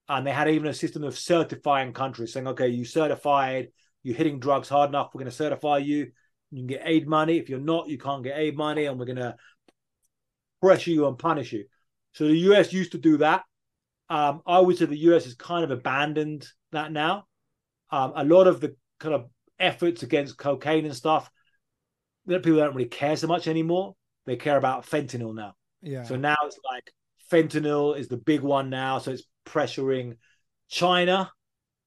and they had even a system of certifying countries, saying, okay, you certified, you're hitting drugs hard enough, we're gonna certify you. You can get aid money. If you're not, you can't get aid money, and we're gonna pressure you and punish you. So the US used to do that. Um, I would say the US has kind of abandoned that now. Um, a lot of the kind of efforts against cocaine and stuff, that people don't really care so much anymore. They care about fentanyl now. Yeah. So now it's like fentanyl is the big one now. So it's pressuring China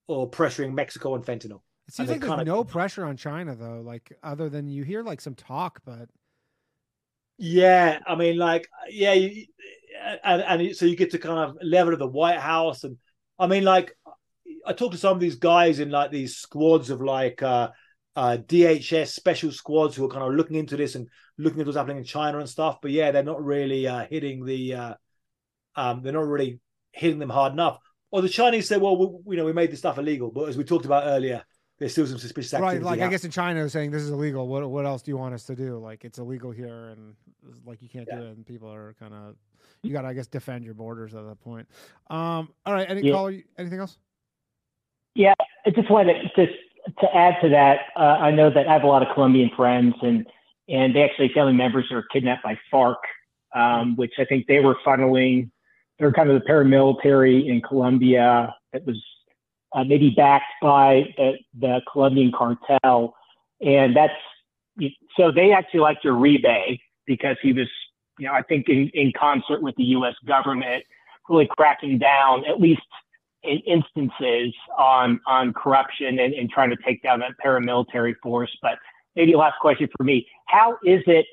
or pressuring Mexico on fentanyl. it seems like there's no pressure on China though. Like other than you hear like some talk, but Yeah, I mean, like, yeah, you, and and so you get to kind of level of the White House, and I mean, like, I talked to some of these guys in like these squads of like uh, uh, DHS special squads who are kind of looking into this and looking at what's happening in China and stuff. But yeah, they're not really uh, hitting the, uh, um, they're not really hitting them hard enough. Or the Chinese say, well, we, you know, we made this stuff illegal, but as we talked about earlier, there's still some suspicious activity. right, like I guess in China they're saying this is illegal. What what else do you want us to do? Like it's illegal here, and like you can't do it, and people are kind of you got to I guess defend your borders at that point. Um, all right, any Yeah. caller? Anything else? Yeah, I just wanted to just to add to that. Uh, I know that I have a lot of Colombian friends, and and they actually family members are kidnapped by FARC, um, which I think they were funneling. They're kind of the paramilitary in Colombia that was uh, maybe backed by the, the Colombian cartel, and that's so they actually liked Uribe because he was, you know, I think in, in concert with the U.S. government, really cracking down at least in instances on on corruption and, and trying to take down that paramilitary force. But maybe last question for me: How is it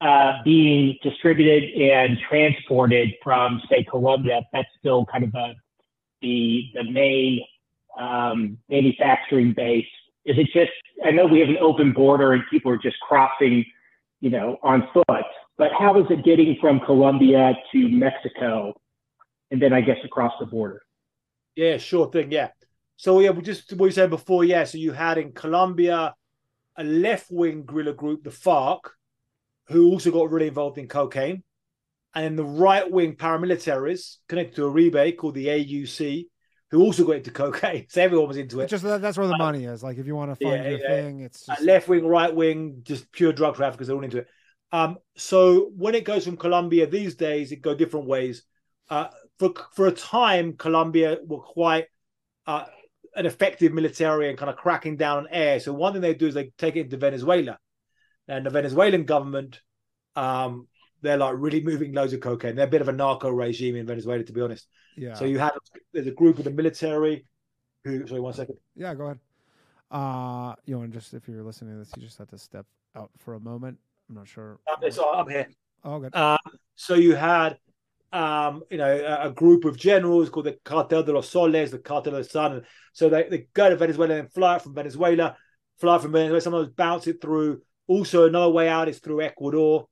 uh, being distributed and transported from, say, Colombia? That's still kind of a, the the main um, manufacturing base. Is it just? I know we have an open border and people are just crossing, you know, on foot. But how is it getting from Colombia to Mexico, and then I guess across the border? Yeah, sure thing. Yeah. So yeah, we just what you said before. Yeah. So you had in Colombia a left-wing guerrilla group, the FARC, who also got really involved in cocaine, and then the right-wing paramilitaries connected to Uribe called the AUC, who also got into cocaine. So everyone was into It's it. just that, that's where the money is. Like if you want to find Yeah, your yeah. thing, it's Uh, just, left-wing, right-wing, just pure drug traffickers. They're all into it. Um, so when it goes from Colombia these days, it go different ways. Uh, for for a time, Colombia were quite uh, an effective military and kind of cracking down on air. So one thing they do is they take it into Venezuela, and the Venezuelan government, um, they're like really moving loads of cocaine. They're a bit of a narco regime in Venezuela, to be honest. yeah. So you have there's a group of the military who. Sorry, one second. Yeah, go ahead. Uh, you want just if you're listening to this, you just have to step out for a moment. I'm not sure. Um, it's- I'm here. Oh, good. Uh, so you had, um, you know, a, a group of generals called the Cartel de los Soles, the Cartel of the Sun. And so they, they go to Venezuela and fly it from Venezuela, fly from Venezuela, sometimes bounce it through. Also, another way out is through Ecuador.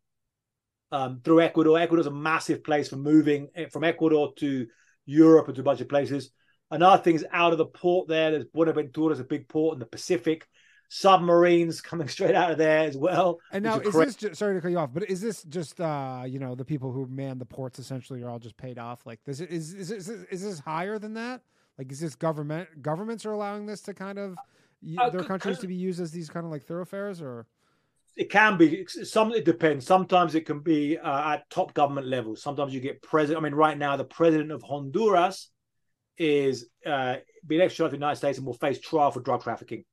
Um, through Ecuador. Ecuador's a massive place for moving eh, from Ecuador to Europe and to a bunch of places. Another thing is out of the port there. There's Buenaventura's a big port in the Pacific. Submarines coming straight out of there as well. And now, is cra- this just, sorry to cut you off, but is this just uh, you know the people who man the ports essentially are all just paid off? Like this is is is, is this higher than that? Like is this government governments are allowing this to kind of Uh, their countries to be used as these kind of like thoroughfares or it can be some it depends. Sometimes it can be uh, at top government levels sometimes you get president i mean right now the president of honduras is uh being extradited to the united states and will face trial for drug trafficking.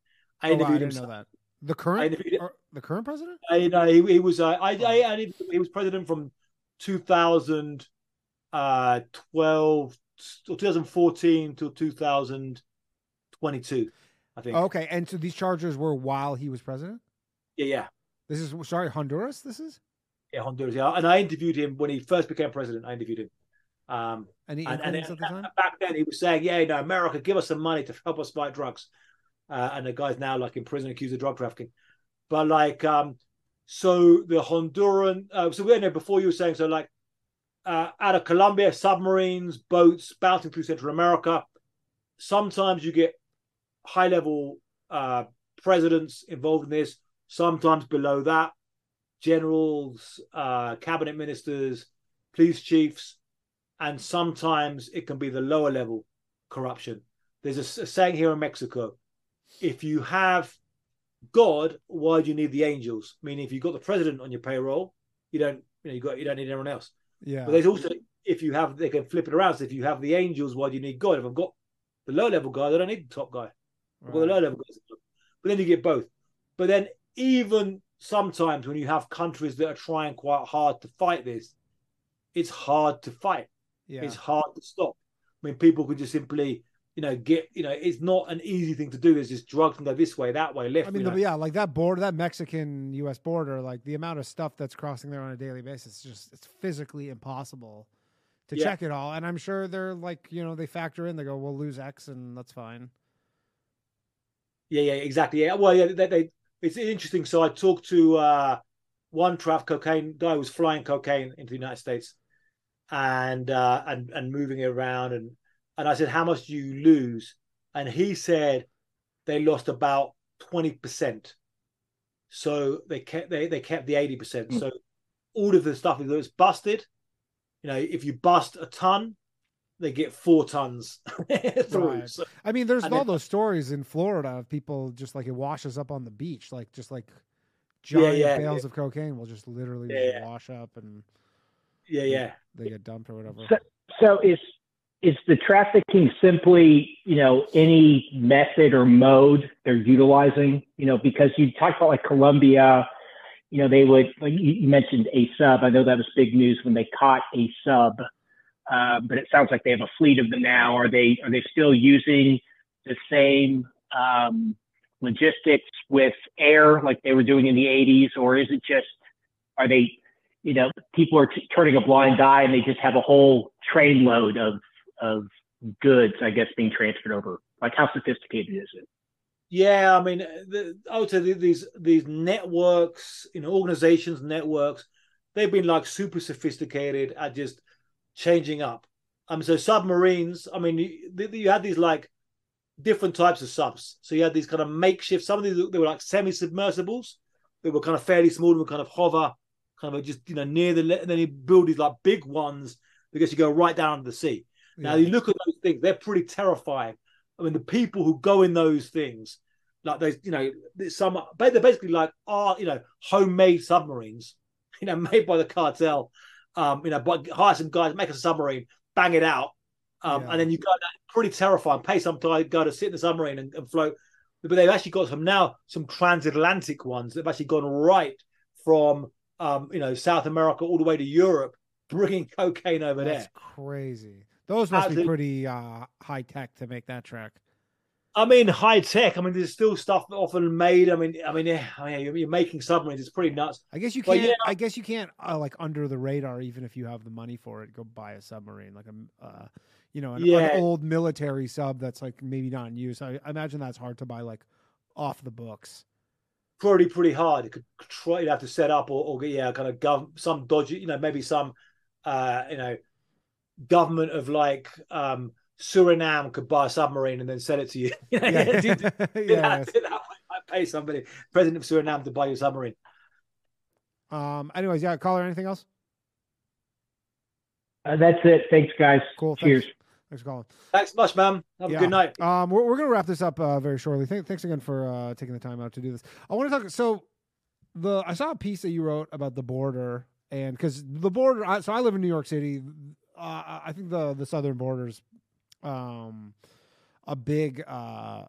I Oh, wow, I interviewed didn't him know that. The current interviewed, the current president? I, know he, he was uh, I, I, I he was president from 2012 or 2014 to 2022 i think. Okay, and so these charges were while he was president. yeah yeah This is sorry Honduras. This is yeah honduras yeah and i interviewed him when he first became president i interviewed him um And, and, inklings at the back then, he was saying, "Yeah, no, America, give us some money to help us fight drugs." Uh, and the guy's now like in prison, accused of drug trafficking. But like, um, so the Honduran, uh, so we know before you were saying, so like, uh, out of Colombia, submarines, boats bouncing through Central America. Sometimes you get high-level uh, presidents involved in this. Sometimes below that, generals, uh, cabinet ministers, police chiefs and sometimes it can be the lower level corruption. There's a, a saying here in Mexico: if you have God, why do you need the angels? Meaning, if you've got the president on your payroll, you don't, you know, you got you don't need anyone else. Yeah. But there's also if you have, they can flip it around. So if you have the angels, why do you need God? If I've got the low level guy, I don't need the top guy. I've got the low level guys. but then you get both. But then even sometimes when you have countries that are trying quite hard to fight this, it's hard to fight. Yeah. It's hard to stop. I mean, people could just simply, you know, get, you know, it's not an easy thing to do. There's just drugs can go this way, that way, left. I mean, the, yeah, like that border, that Mexican U.S. border, like the amount of stuff that's crossing there on a daily basis, is just it's physically impossible to Yeah. check it all. And I'm sure they're like, you know, they factor in, they go, we'll lose X, and that's fine. Yeah, yeah, exactly. Yeah, well, yeah, they, they it's interesting. So I talked to uh, one traffic cocaine guy who was flying cocaine into the United States, and uh, and and moving it around, and and I said, how much do you lose? And he said they lost about twenty percent. So they kept they they kept the eighty percent. Hmm. So all of the stuff that was busted, you know, if you bust a ton, they get four tons through. Right. So, I mean, there's all then- those stories in Florida of people just like it washes up on the beach, like just like giant yeah, bales of cocaine will just literally Yeah, just wash up and yeah, yeah. they get dumped or whatever. So, so is is the trafficking simply you know any method or mode they're utilizing? You know, because you talked about like Colombia, you know, they would like you you mentioned a sub. I know that was big news when they caught a sub, uh, but it sounds like they have a fleet of them now. Are they are they still using the same um, logistics with air like they were doing in the 80s, or is it just are they you know, people are t- turning a blind eye and they just have a whole trainload of of goods, I guess, being transferred over. Like, how sophisticated is it? Yeah, I mean, the, I would say these these networks, you know, organizations, networks, they've been like super sophisticated at just changing up. Um, so submarines, I mean, you, you had these like different types of subs. So you had these kind of makeshift. Some of these they were like semi-submersibles. They were kind of fairly small and would kind of hover, kind of just you know near the. And then you build these like big ones because you go right down into the sea. Now Yeah. you look at those things; they're pretty terrifying. I mean, the people who go in those things, like those, you know, some they're basically like are you know homemade submarines, you know, made by the cartel. Um, you know, but hire some guys, make a submarine, bang it out, um, Yeah. and then you go. Pretty terrifying. Pay some guy go to sit in the submarine and, and float. But they've actually got some now some transatlantic ones. They've actually gone right from um, you know South America all the way to Europe, bringing cocaine over That's there. crazy. Those must be pretty uh, high tech to make that trek. I mean, high tech. I mean, there's still stuff often made. I mean, I mean, yeah, I mean, you're- you're making submarines. It's pretty nuts. I guess you can't. yeah. I guess you can't uh, like under the radar, even if you have the money for it. Go buy a submarine, like a, uh, you know, an, Yeah. an old military sub that's like maybe not in use. I, I imagine that's hard to buy like off the books. Pretty, pretty hard. You could try. You'd have to set up or, or get yeah, kind of gov- some dodgy. You know, maybe some, uh, you know, government of like um Suriname could buy a submarine and then sell it to you. You know, Yeah, do- do that- Yes. that way. Might pay somebody, president of Suriname, to buy you a submarine. Um. Anyways, yeah. Caller, anything else? Uh, that's it. Thanks, guys. Cool. Cheers. Thanks. Thanks for calling. Thanks much, man. Have Yeah. a good night. Um, we're, we're gonna wrap this up uh, very shortly. Thank, thanks again for uh, taking the time out to do this. I want to talk. So, the I saw a piece that you wrote about the border, and because the border. I, so I live in New York City. Uh, I think the the southern border's um, a big uh,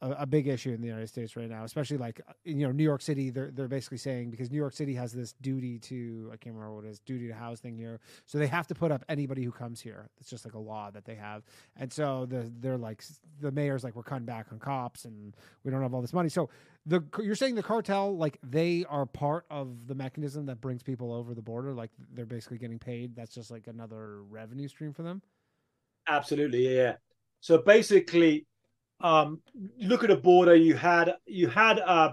a, a big issue in the United States right now, especially like you know New York City. They're they're basically saying because New York City has this duty to I can't remember what it is duty to house thing here, so they have to put up anybody who comes here. It's just like a law that they have. And so the, they're like the mayor's like we're cutting back on cops and we don't have all this money. So the you're saying the cartel like they are part of the mechanism that brings people over the border. Like they're basically getting paid. That's just like another revenue stream for them. Absolutely, yeah. So basically, um, look at a border. You had you had uh,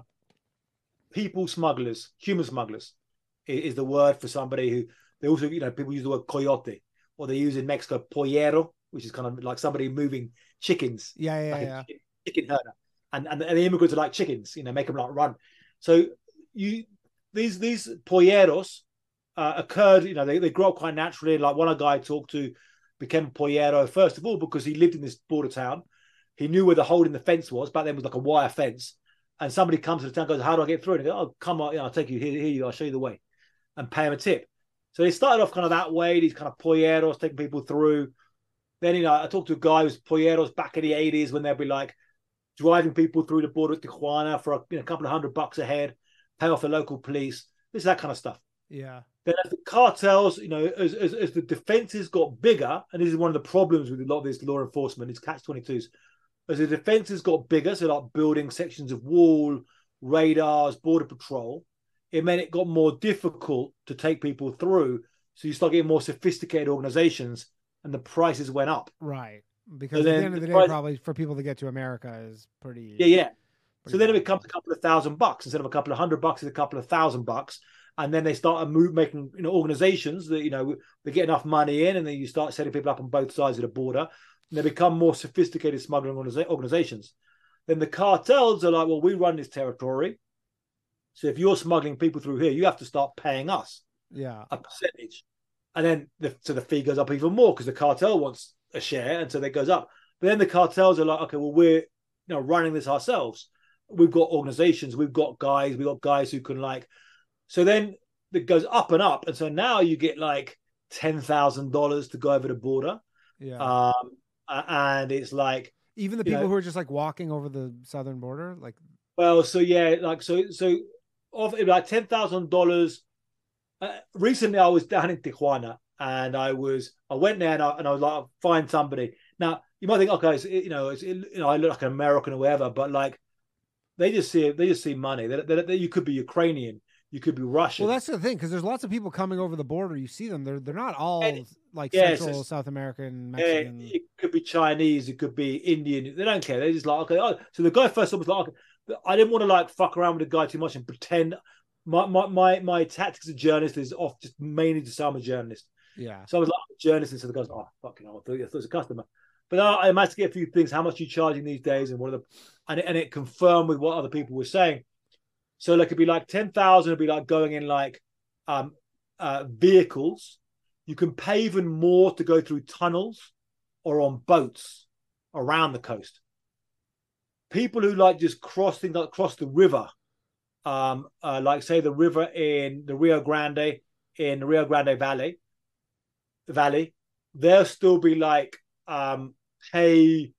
people smugglers, human smugglers, i- is the word for somebody who they also you know people use the word coyote, or they use in Mexico pollero, which is kind of like somebody moving chickens, Yeah, yeah, like yeah. chi- chicken herder, and, and and the immigrants are like chickens, you know, make them like run. So you these these polleros uh, occurred, you know, they, they grow up quite naturally. Like one guy I talked to became pollero first of all because he lived in this border town. He knew where the hole in the fence was. Back then was like a wire fence. And somebody comes to the town, goes, "How do I get through?" And he goes, "Oh, come on, I'll take you here. Here you, I'll show you the way," and pay him a tip. So they started off kind of that way. These kind of polleros taking people through. Then you know, I talked to a guy who's polleros back in the eighties when they'd be like, driving people through the border at Tijuana for a, you know, a couple of hundred bucks a head, pay off the local police. This that kind of stuff. Yeah. Then as the cartels, you know, as, as, as the defenses got bigger, and this is one of the problems with a lot of this law enforcement, is catch 22s. As the defenses got bigger, so like building sections of wall, radars, border patrol, it meant it got more difficult to take people through. So you start getting more sophisticated organizations, and the prices went up. Right. Because So at the end of the the day, price- probably for people to get to America is pretty. Yeah, yeah. So pretty then it becomes a couple of thousand bucks instead of a couple of hundred bucks. It's a couple of thousand bucks, and then they start a move making you know organizations that you know they get enough money in, and then you start setting people up on both sides of the border, and they become more sophisticated smuggling organizations. Then the cartels are like, well, we run this territory, so if you're smuggling people through here, you have to start paying us Yeah. a percentage, and then the, so the fee goes up even more because the cartel wants a share, and so that goes up. But then the cartels are like, okay, well, we're you know running this ourselves. We've got organizations, we've got guys, we've got guys who can like. So then it goes up and up, and so now you get like ten thousand dollars to go over the border, Yeah. um, and it's like Even the people know- who are just like walking over the southern border, like Well, so yeah, like so so of like ten thousand dollars. Uh, recently, I was down in Tijuana, and I was I went there and I, and I was like, find somebody. Now you might think, okay, so, you know, it's, you know, I look like an American or whatever, but like they just see they just see money. They- you could be Ukrainian, you could be Russian. Well, that's the thing because there's lots of people coming over the border. You see them; they're they're not all And- like yes, Central South American, eh, Mexican. it could be Chinese, it could be Indian. They don't care. They're just like, okay. Oh. So the guy first was like, okay. I didn't want to like fuck around with the guy too much and pretend. My my my, my tactics as a journalist is off just mainly to say I'm a journalist. yeah, So I was like a journalist, and so the guy's oh fucking hell, I thought, I thought it was a customer. But I, I managed to get a few things. How much you charging these days, and what are the and it, and it confirmed with what other people were saying. So like it'd be like ten thousand. It'd be like going in like um uh vehicles. You can pay even more to go through tunnels or on boats around the coast. People who like just cross things like cross the river, um, uh, like say the river in the Rio Grande in the Rio Grande Valley, Valley, they'll still be like, um, pay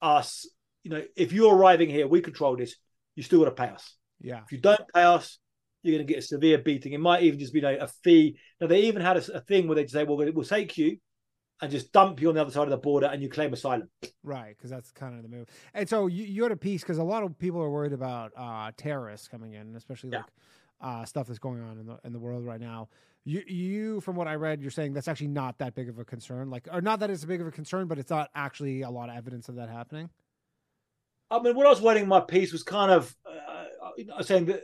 us. You know, if you're arriving here, we control this. You still got to pay us. Yeah, If you don't pay us, you're going to get a severe beating. It might even just be a fee. Now they even had a, a thing where they'd say, "Well, we'll take you and just dump you on the other side of the border, and you claim asylum." right. Because that's kind of the move. And so you, you had a piece because a lot of people are worried about uh, terrorists coming in, especially Yeah. like uh, stuff that's going on in the in the world right now. You, you, from what I read, you're saying that's actually not that big of a concern. Like, or not that it's a big of a concern, but it's not actually a lot of evidence of that happening. I mean, when I was writing my piece, was kind of uh, saying that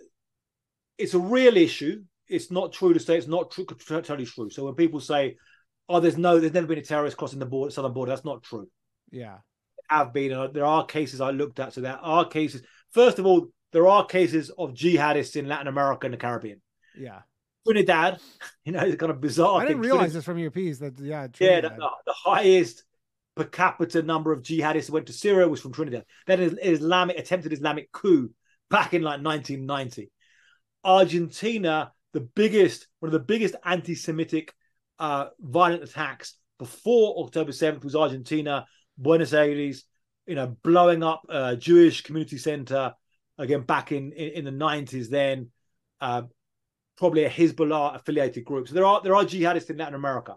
it's a real issue. It's not true to say it's not true, totally true. So when people say, "Oh, there's no, there's never been a terrorist crossing the border, southern border," that's not true. Yeah, have been, and there are cases I looked at. So there are cases. First of all, there are cases of jihadists in Latin America and the Caribbean. yeah. Trinidad, you know, it's kind of bizarre. I didn't thing. realize this from your piece. That yeah, Yeah, the, the, the highest per capita number of jihadists who went to Syria was from Trinidad. Then an Islamic attempted Islamic coup back in like 1990. Argentina, the biggest, one of the biggest anti-Semitic uh, violent attacks before October 7th was Argentina, Buenos Aires, you know, blowing up a Jewish community center again back in in, in the 90s. Then uh, probably a Hezbollah affiliated group. So there are there are jihadists in Latin America.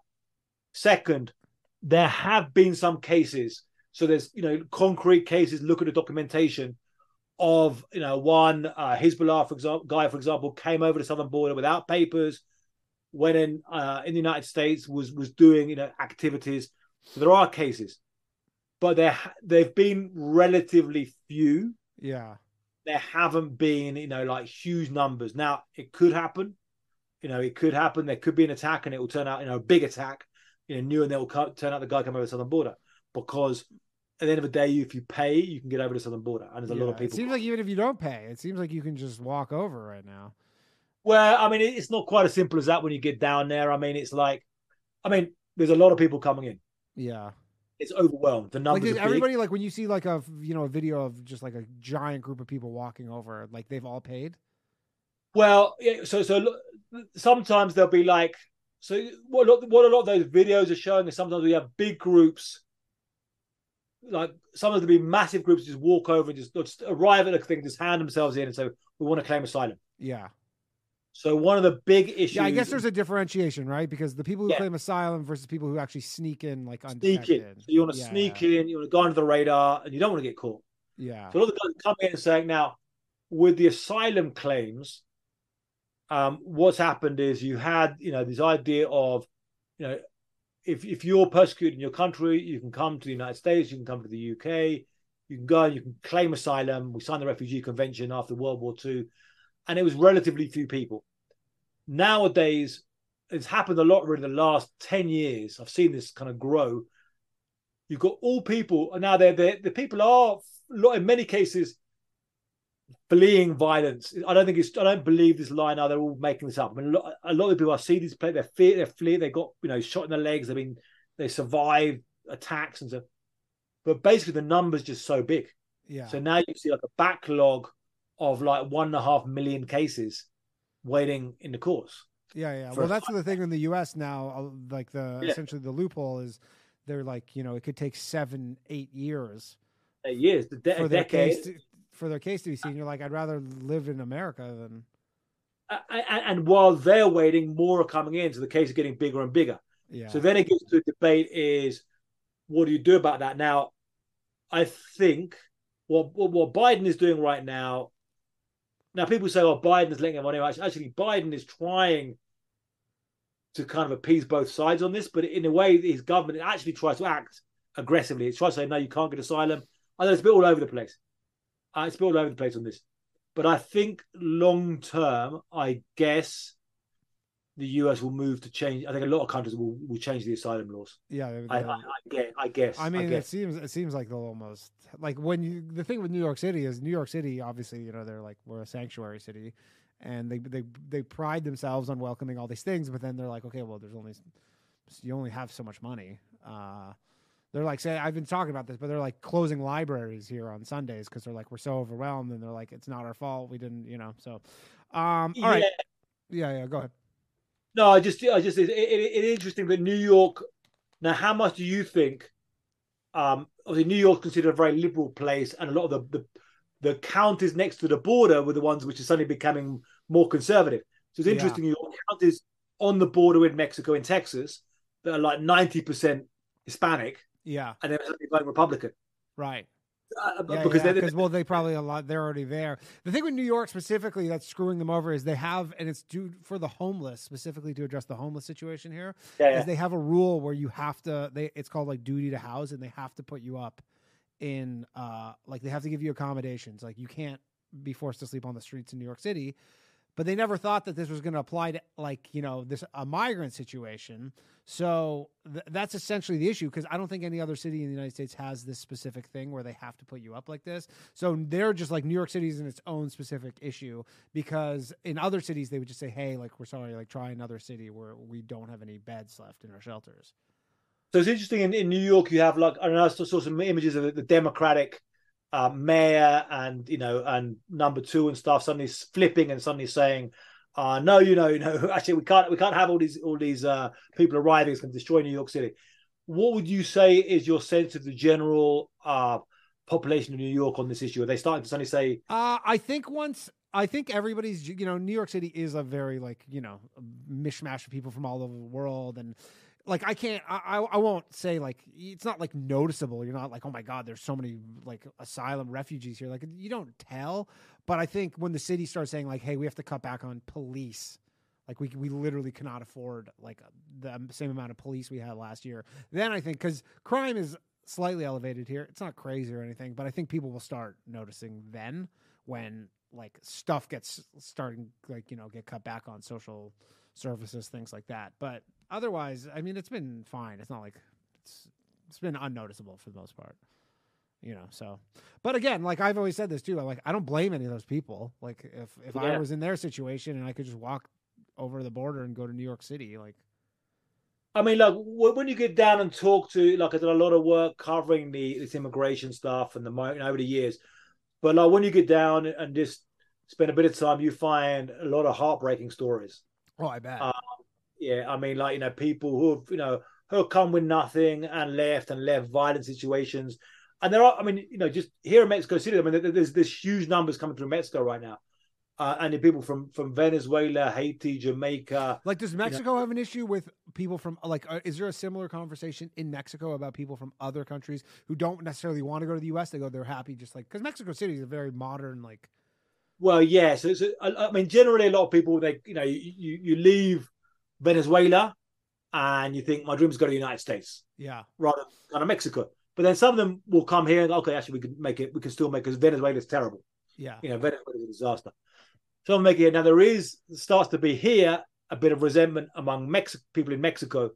Second, there have been some cases. So there's you know concrete cases. Look at the documentation of you know one uh, Hezbollah for example guy for example came over the southern border without papers, went in uh, in the United States was was doing you know activities. So there are cases, but there they've been relatively few yeah, there haven't been, you know, like huge numbers. Now it could happen, you know, it could happen. There could be an attack, and it will turn out, you know, a big attack, you know, new, and then will turn out the guy come over the southern border because at the end of the day, if you pay, you can get over the southern border, and there's a lot Yeah. of people. It seems like even if you don't pay, it seems like you can just walk over right now. Well, I mean, it's not quite as simple as that when you get down there. I mean, it's like, I mean, there's a lot of people coming in. Yeah. It's overwhelmed. The numbers big. everybody like when you see like a you know a video of just like a giant group of people walking over, like they've all paid. Well, yeah, so so sometimes they'll be like, so what? a lot- What a lot of those videos are showing is sometimes we have big groups like some of them be massive groups just walk over and just, just arrive at a thing, just hand themselves in and say, "We want to claim asylum." Yeah. So one of the big issues. Yeah, I guess there's a differentiation, right? Because the people who Yeah. claim asylum versus people who actually sneak in, like sneak in. So you want to Yeah, sneak in, you want to go under the radar, and you don't want to get caught. Yeah. So a lot of the guys come in and saying now, with the asylum claims, um, what's happened is you had, you know, this idea of, you know, if if you're persecuted in your country, you can come to the United States, you can come to the UK, you can go and you can claim asylum. We signed the Refugee Convention after World War II, and it was relatively few people. Nowadays, it's happened a lot really the last 10 years. I've seen this kind of grow. You've got all people, and now they're, they're the people are in many cases fleeing violence. I don't think it's. I don't believe this lie now. They're all making this up. I mean, a lot, a lot of people I see these play. They're fear. They're fleeing. They got you know shot in the legs. They've been. They survived attacks and so. But basically, the numbers just so big. Yeah. So now you see like a backlog of like one and a half million cases waiting in the courts. Yeah, yeah. Well, that's the thing in the U.S. now. uh, Like the Yeah. essentially the loophole is they're like you know it could take seven, eight years Eight years, the de- for a their decade. case to, for their case to be seen. You're like, I'd rather live in America than and while they're waiting, more are coming in. So the case is getting bigger and bigger. yeah. So then it gets to a debate: is what do you do about that? Now, I think what what, Biden is doing right now. Now, people say, "Oh, Biden is letting everyone in." Actually, actually, Biden is trying to kind of appease both sides on this, but in a way, his government actually tries to act aggressively. It tries to say, "No, you can't get asylum." I know it's a bit all over the place. Uh, it's all over the place on this, but I think long term, I guess the US will move to change. I think a lot of countries will, will change the asylum laws. yeah. I, I, I guess. I guess. I mean, it guess. seems it seems like they'll almost like when you the thing with New York City is New York City obviously you know they're like we're a sanctuary city, and they they they pride themselves on welcoming all these things, but then they're like okay, well, there's only you only have so much money. Uh, they're like say I've been talking about this, but they're like closing libraries here on Sundays because they're like we're so overwhelmed, and they're like it's not our fault, we didn't you know so. Um, all right, Yeah. yeah, yeah, go ahead. No, I just, I just, it, it, it is interesting that New York. Now, how much do you think? Um, obviously, New York's considered a very liberal place, and a lot of the the, the counties next to the border were the ones which are suddenly becoming more conservative. So it's Yeah. interesting. Your counties on the border with Mexico and Texas that are like ninety percent Hispanic, Yeah, and they're suddenly voting Republican right. uh, Yeah, because yeah, well, they probably a lot. They're already there. The thing with New York specifically that's screwing them over is they have, and it's due for the homeless specifically to address the homeless situation here. yeah, yeah. Is they have a rule where you have to. They it's called like duty to house, and they have to put you up in uh like they have to give you accommodations. Like you can't be forced to sleep on the streets in New York City. But they never thought that this was going to apply to like you know this a migrant situation. So th- that's essentially the issue because I don't think any other city in the United States has this specific thing where they have to put you up like this. So they're just like New York City is in its own specific issue because in other cities they would just say, "Hey, like we're sorry, like try another city where we don't have any beds left in our shelters." So it's interesting in, in New York, you have like I don't know, I saw saw some images of the Democratic uh, mayor and you know and number two and stuff suddenly flipping and suddenly saying, uh, "No, you know, you know, actually we can't we can't have all these all these uh, people arriving. It's going to destroy New York City." What would you say is your sense of the general uh, population of New York on this issue? Are they starting to suddenly say, Uh, I think once I think everybody's you know New York City is a very like you know mishmash of people from all over the world and like I can't I I won't say like it's not like noticeable. You're not like oh my god there's so many like asylum refugees here. Like you don't tell. But I think when the city starts saying like hey we have to cut back on police like we we literally cannot afford like the same amount of police we had last year. Then I think because crime is slightly elevated here. It's not crazy or anything but I think people will start noticing then when like stuff gets starting like you know get cut back on social services things like that. But otherwise i mean it's been fine. It's not like it's it's been unnoticeable for the most part you know so. But again like i've always said this too like i don't blame any of those people. Like if if i was in their situation and i could just walk over the border and go to new york city like I mean, like when you get down and talk to, like I did a lot of work covering the this immigration stuff and the mi- over the years, but like when you get down and just spend a bit of time, you find a lot of heartbreaking stories. oh i bet. Uh, Yeah, I mean, like you know, people who have you know who have come with nothing and left and left violent situations. and there are, I mean, you know, just here in Mexico City, I mean, there's there's huge numbers coming through Mexico right now, uh, and the people from from Venezuela, Haiti, Jamaica. Like, does Mexico have an issue with people from like? Uh, is there a similar conversation in Mexico about people from other countries who don't necessarily want to go to the U.S. They go, they're happy, just like because Mexico City is a very modern, like. Well, yeah. So, so I, I mean, generally, a lot of people they, you know, you you, you leave Venezuela, and you think my dream dream's go to the United States, Yeah. rather than kind of Mexico. But then some of them will come here and okay, actually, we can make it. We can still make because Venezuela's terrible. Yeah. you know, Venezuela's a disaster. So I'm making it now. There is starts to be here a bit of resentment among Mexico people in Mexico.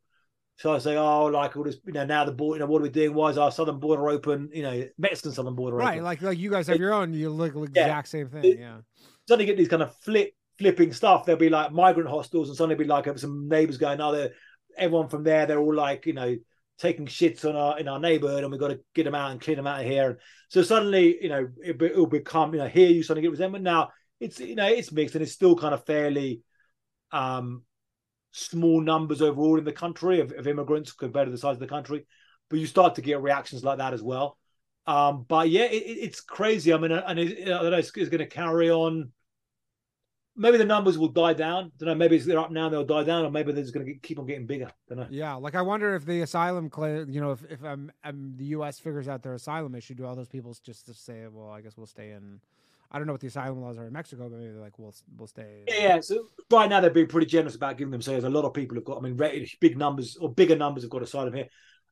So I say, oh, like all this, you know, now the border, you know, what are we doing? Why is our southern border open? You know, Mexican southern border Right. open. Like like you guys have your own. You look the Yeah. exact same thing. It- Yeah. suddenly get these kind of flip flipping stuff. There'll be like migrant hostels, and suddenly be like some neighbors going, oh, everyone from there. They're all like, you know, taking shits on our in our neighborhood, and we've got to get them out and clean them out of here. And so suddenly, you know, it, will become, you know, here you suddenly get resentment. Now it's you know it's mixed, and it's still kind of fairly um small numbers overall in the country of, of immigrants compared to the size of the country. But you start to get reactions like that as well. Um, but yeah, it, it- it's crazy. I mean, and it, I don't know, it's, it's going to carry on. Maybe the numbers will die down. I don't know. Maybe they're up now, they'll die down, or maybe they're just going to keep on getting bigger. don't know. Yeah, like I wonder if the asylum claim, you know, if if um, um, the U.S. figures out their asylum issue, do all those people just to say, well, I guess we'll stay in. I don't know what the asylum laws are in Mexico, but maybe they're like, we'll we'll stay. Yeah, yeah. So right now they're being pretty generous about giving them. So there's a lot of people have got. I mean, big numbers or bigger numbers have got asylum here.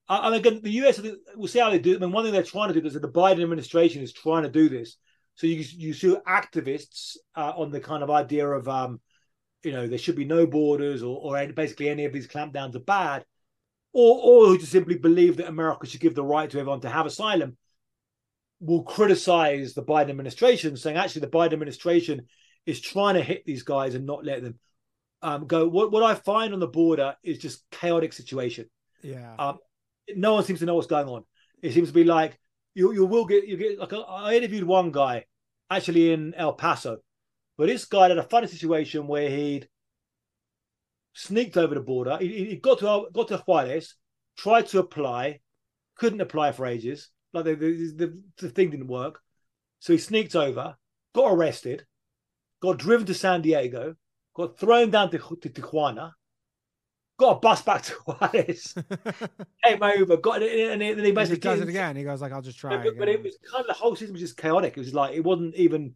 I, I mean, again, the US. We'll see how they do. I mean, one thing they're trying to do is that the Biden administration is trying to do this. So you you see activists uh, on the kind of idea of, um, you know, there should be no borders or or any, basically any of these clampdowns are bad, or or who just simply believe that America should give the right to everyone to have asylum. Will criticize the Biden administration, saying actually the Biden administration is trying to hit these guys and not let them um, go. What what I find on the border is just chaotic situation. Yeah. Um, no one seems to know what's going on. It seems to be like you you will get you get like I interviewed one guy actually in El Paso, but this guy had a funny situation where he'd sneaked over the border. He, he got to got to Juarez, tried to apply, couldn't apply for ages. Like the, the, the, thing didn't work, so he sneaked over, got arrested, got driven to San Diego, got thrown down to, to Tijuana, got a bus back to Juarez, came over, got it, and then he basically does it again. He goes like, I'll just try. But, but it was kind of the whole system was just chaotic. It was like it wasn't even.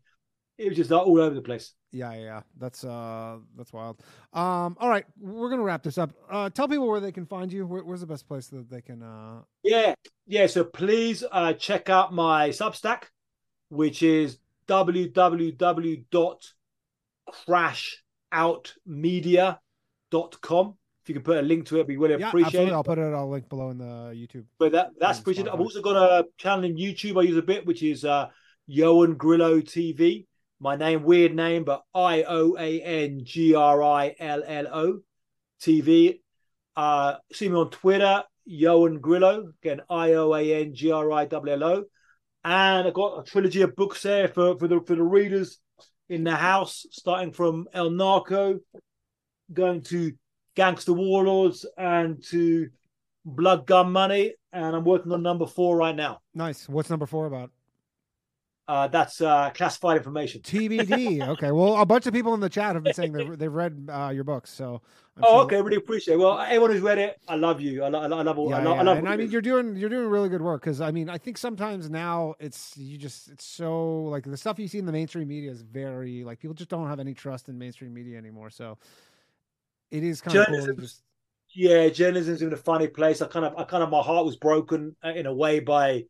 It was just like all over the place. Yeah, yeah, yeah. That's uh, that's wild. Um, all right, we're gonna wrap this up. Uh, tell people where they can find you. Where, where's the best place that they can? Uh, Yeah, yeah. So please uh, check out my Substack, which is www.crashoutmedia.com. If you can put a link to it, we really yeah, appreciate absolutely. it. I'll put it. I'll link below in the YouTube. But that that's appreciated. I've also got a channel in YouTube I use a bit, which is uh Ioan Grillo TV. My name, weird name, but I O A N G R I L L O TV. Uh see me on Twitter, Ioan Grillo, again I O A N G R I W L O. And I've got a trilogy of books there for, for the for the readers in the house, starting from El Narco, going to Gangster Warlords and to Blood Gun Money, and I'm working on number four right now. Nice. What's number four about? Uh, that's uh, classified information. TBD. okay. Well, a bunch of people in the chat have been saying they've, they've read uh, your books. So. I'm Oh, sure- okay, really appreciate it. Well, everyone who's read it, I love you. I, lo- I, lo- I love all. Yeah, I, lo- yeah. I love. and I mean, you're doing you're doing really good work because I mean, I think sometimes now it's you just it's so like the stuff you see in the mainstream media is very like people just don't have any trust in mainstream media anymore. So it is kind of cool. Journalism- Just yeah, journalism's in a funny place. I kind of, I kind of, my heart was broken uh, in a way by.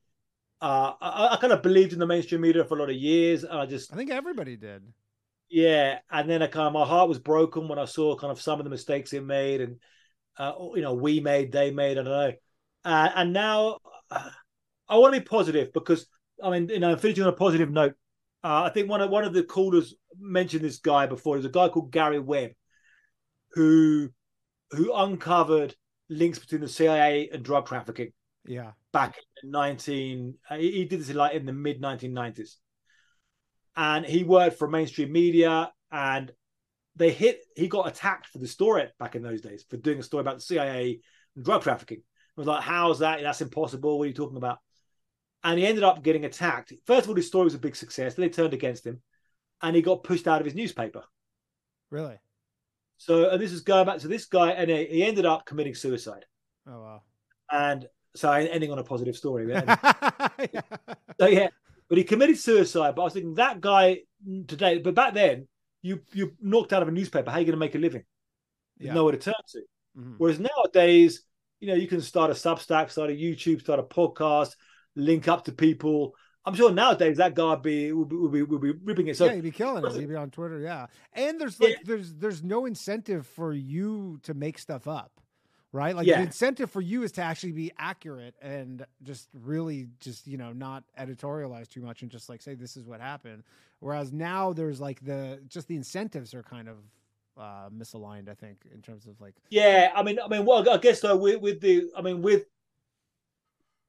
Uh, I, I kind of believed in the mainstream media for a lot of years, and I just I think everybody did. Yeah, and then I kind of my heart was broken when I saw kind of some of the mistakes it made, and uh, you know we made, they made, I don't know, uh, and now uh, I want to be positive because I mean, you know, I'm finishing on a positive note. Uh, I think one of one of the callers mentioned this guy before. There's a guy called Gary Webb, who who uncovered links between the CIA and drug trafficking Yeah. back in 19 uh, he did this in like in the mid 1990s and he worked for mainstream media and they hit he got attacked for the story back in those days for doing a story about the cia and drug trafficking it was like how's that that's impossible what are you talking about and he ended up getting attacked. First of all, his story was a big success. Then they turned against him, and he got pushed out of his newspaper. Really? So, and this is going back to this guy, and he ended up committing suicide. Oh wow. And so, ending on a positive story. yeah. so yeah, but he committed suicide. But I was thinking that guy today, but back then, you you knocked out of a newspaper. How are you going to make a living? There's Yeah. nowhere to turn to. Mhm. Whereas nowadays, you know, you can start a Substack, start a YouTube, start a podcast, link up to people. I'm sure nowadays that guy would be would be, would be, would be ripping it. So yeah, he'd be killing it. He'd be on Twitter. Yeah, and there's like there's there's no incentive for you to make stuff up, right? Like Yeah. the incentive for you is to actually be accurate and just really just you know not editorialize too much and just like say this is what happened. Whereas now there's like the just the incentives are kind of uh misaligned. I think in terms of like yeah, I mean, I mean, well, I guess though with, with the, I mean, with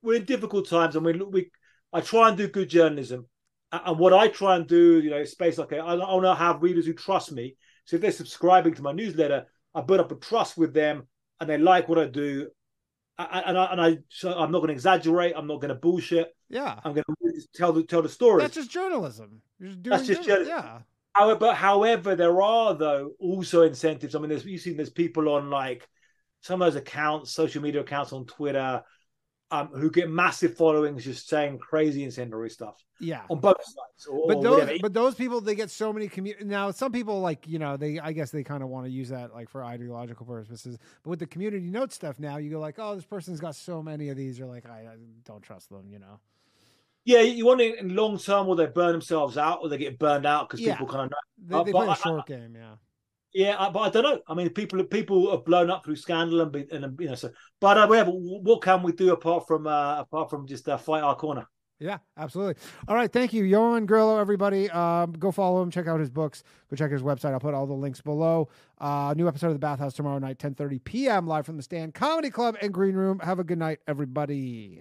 we're in difficult times, and we we I try and do good journalism, and what I try and do, you know, space like I, I want to have readers who trust me. So if they're subscribing to my newsletter, I build up a trust with them, and they like what I do. A- And I, and I, so I'm not going to exaggerate. I'm not going to bullshit. yeah, I'm going to tell the tell the story. that's just journalism. You're doing That's just journalism. yeah. However, however, there are though also incentives. I mean, there's you've seen there's people on like some of those accounts, social media accounts on Twitter, um, who get massive followings just saying crazy incendiary stuff Yeah. on both sides. Or, but or those whatever. but those people they get so many commu- now some people like you know they i guess they kind of want to use that like for ideological purposes but with the community note stuff now you go like oh this person's got so many of these you're like i, I don't trust them you know yeah, you want it in long term, or they burn themselves out, or they get burned out because Yeah. people kind of know. they, Uh, they play a I- short game yeah Yeah, but I don't know. I mean, people people are blown up through scandal and, and you know. So, but uh, whatever. What can we do apart from uh, apart from just uh, fight our corner? yeah absolutely all right thank you Ioan Grillo everybody um, go follow him check out his books go check his website i'll put all the links below uh, new episode of the bathhouse tomorrow night 10.30 p.m live from the stand comedy club and green room have a good night everybody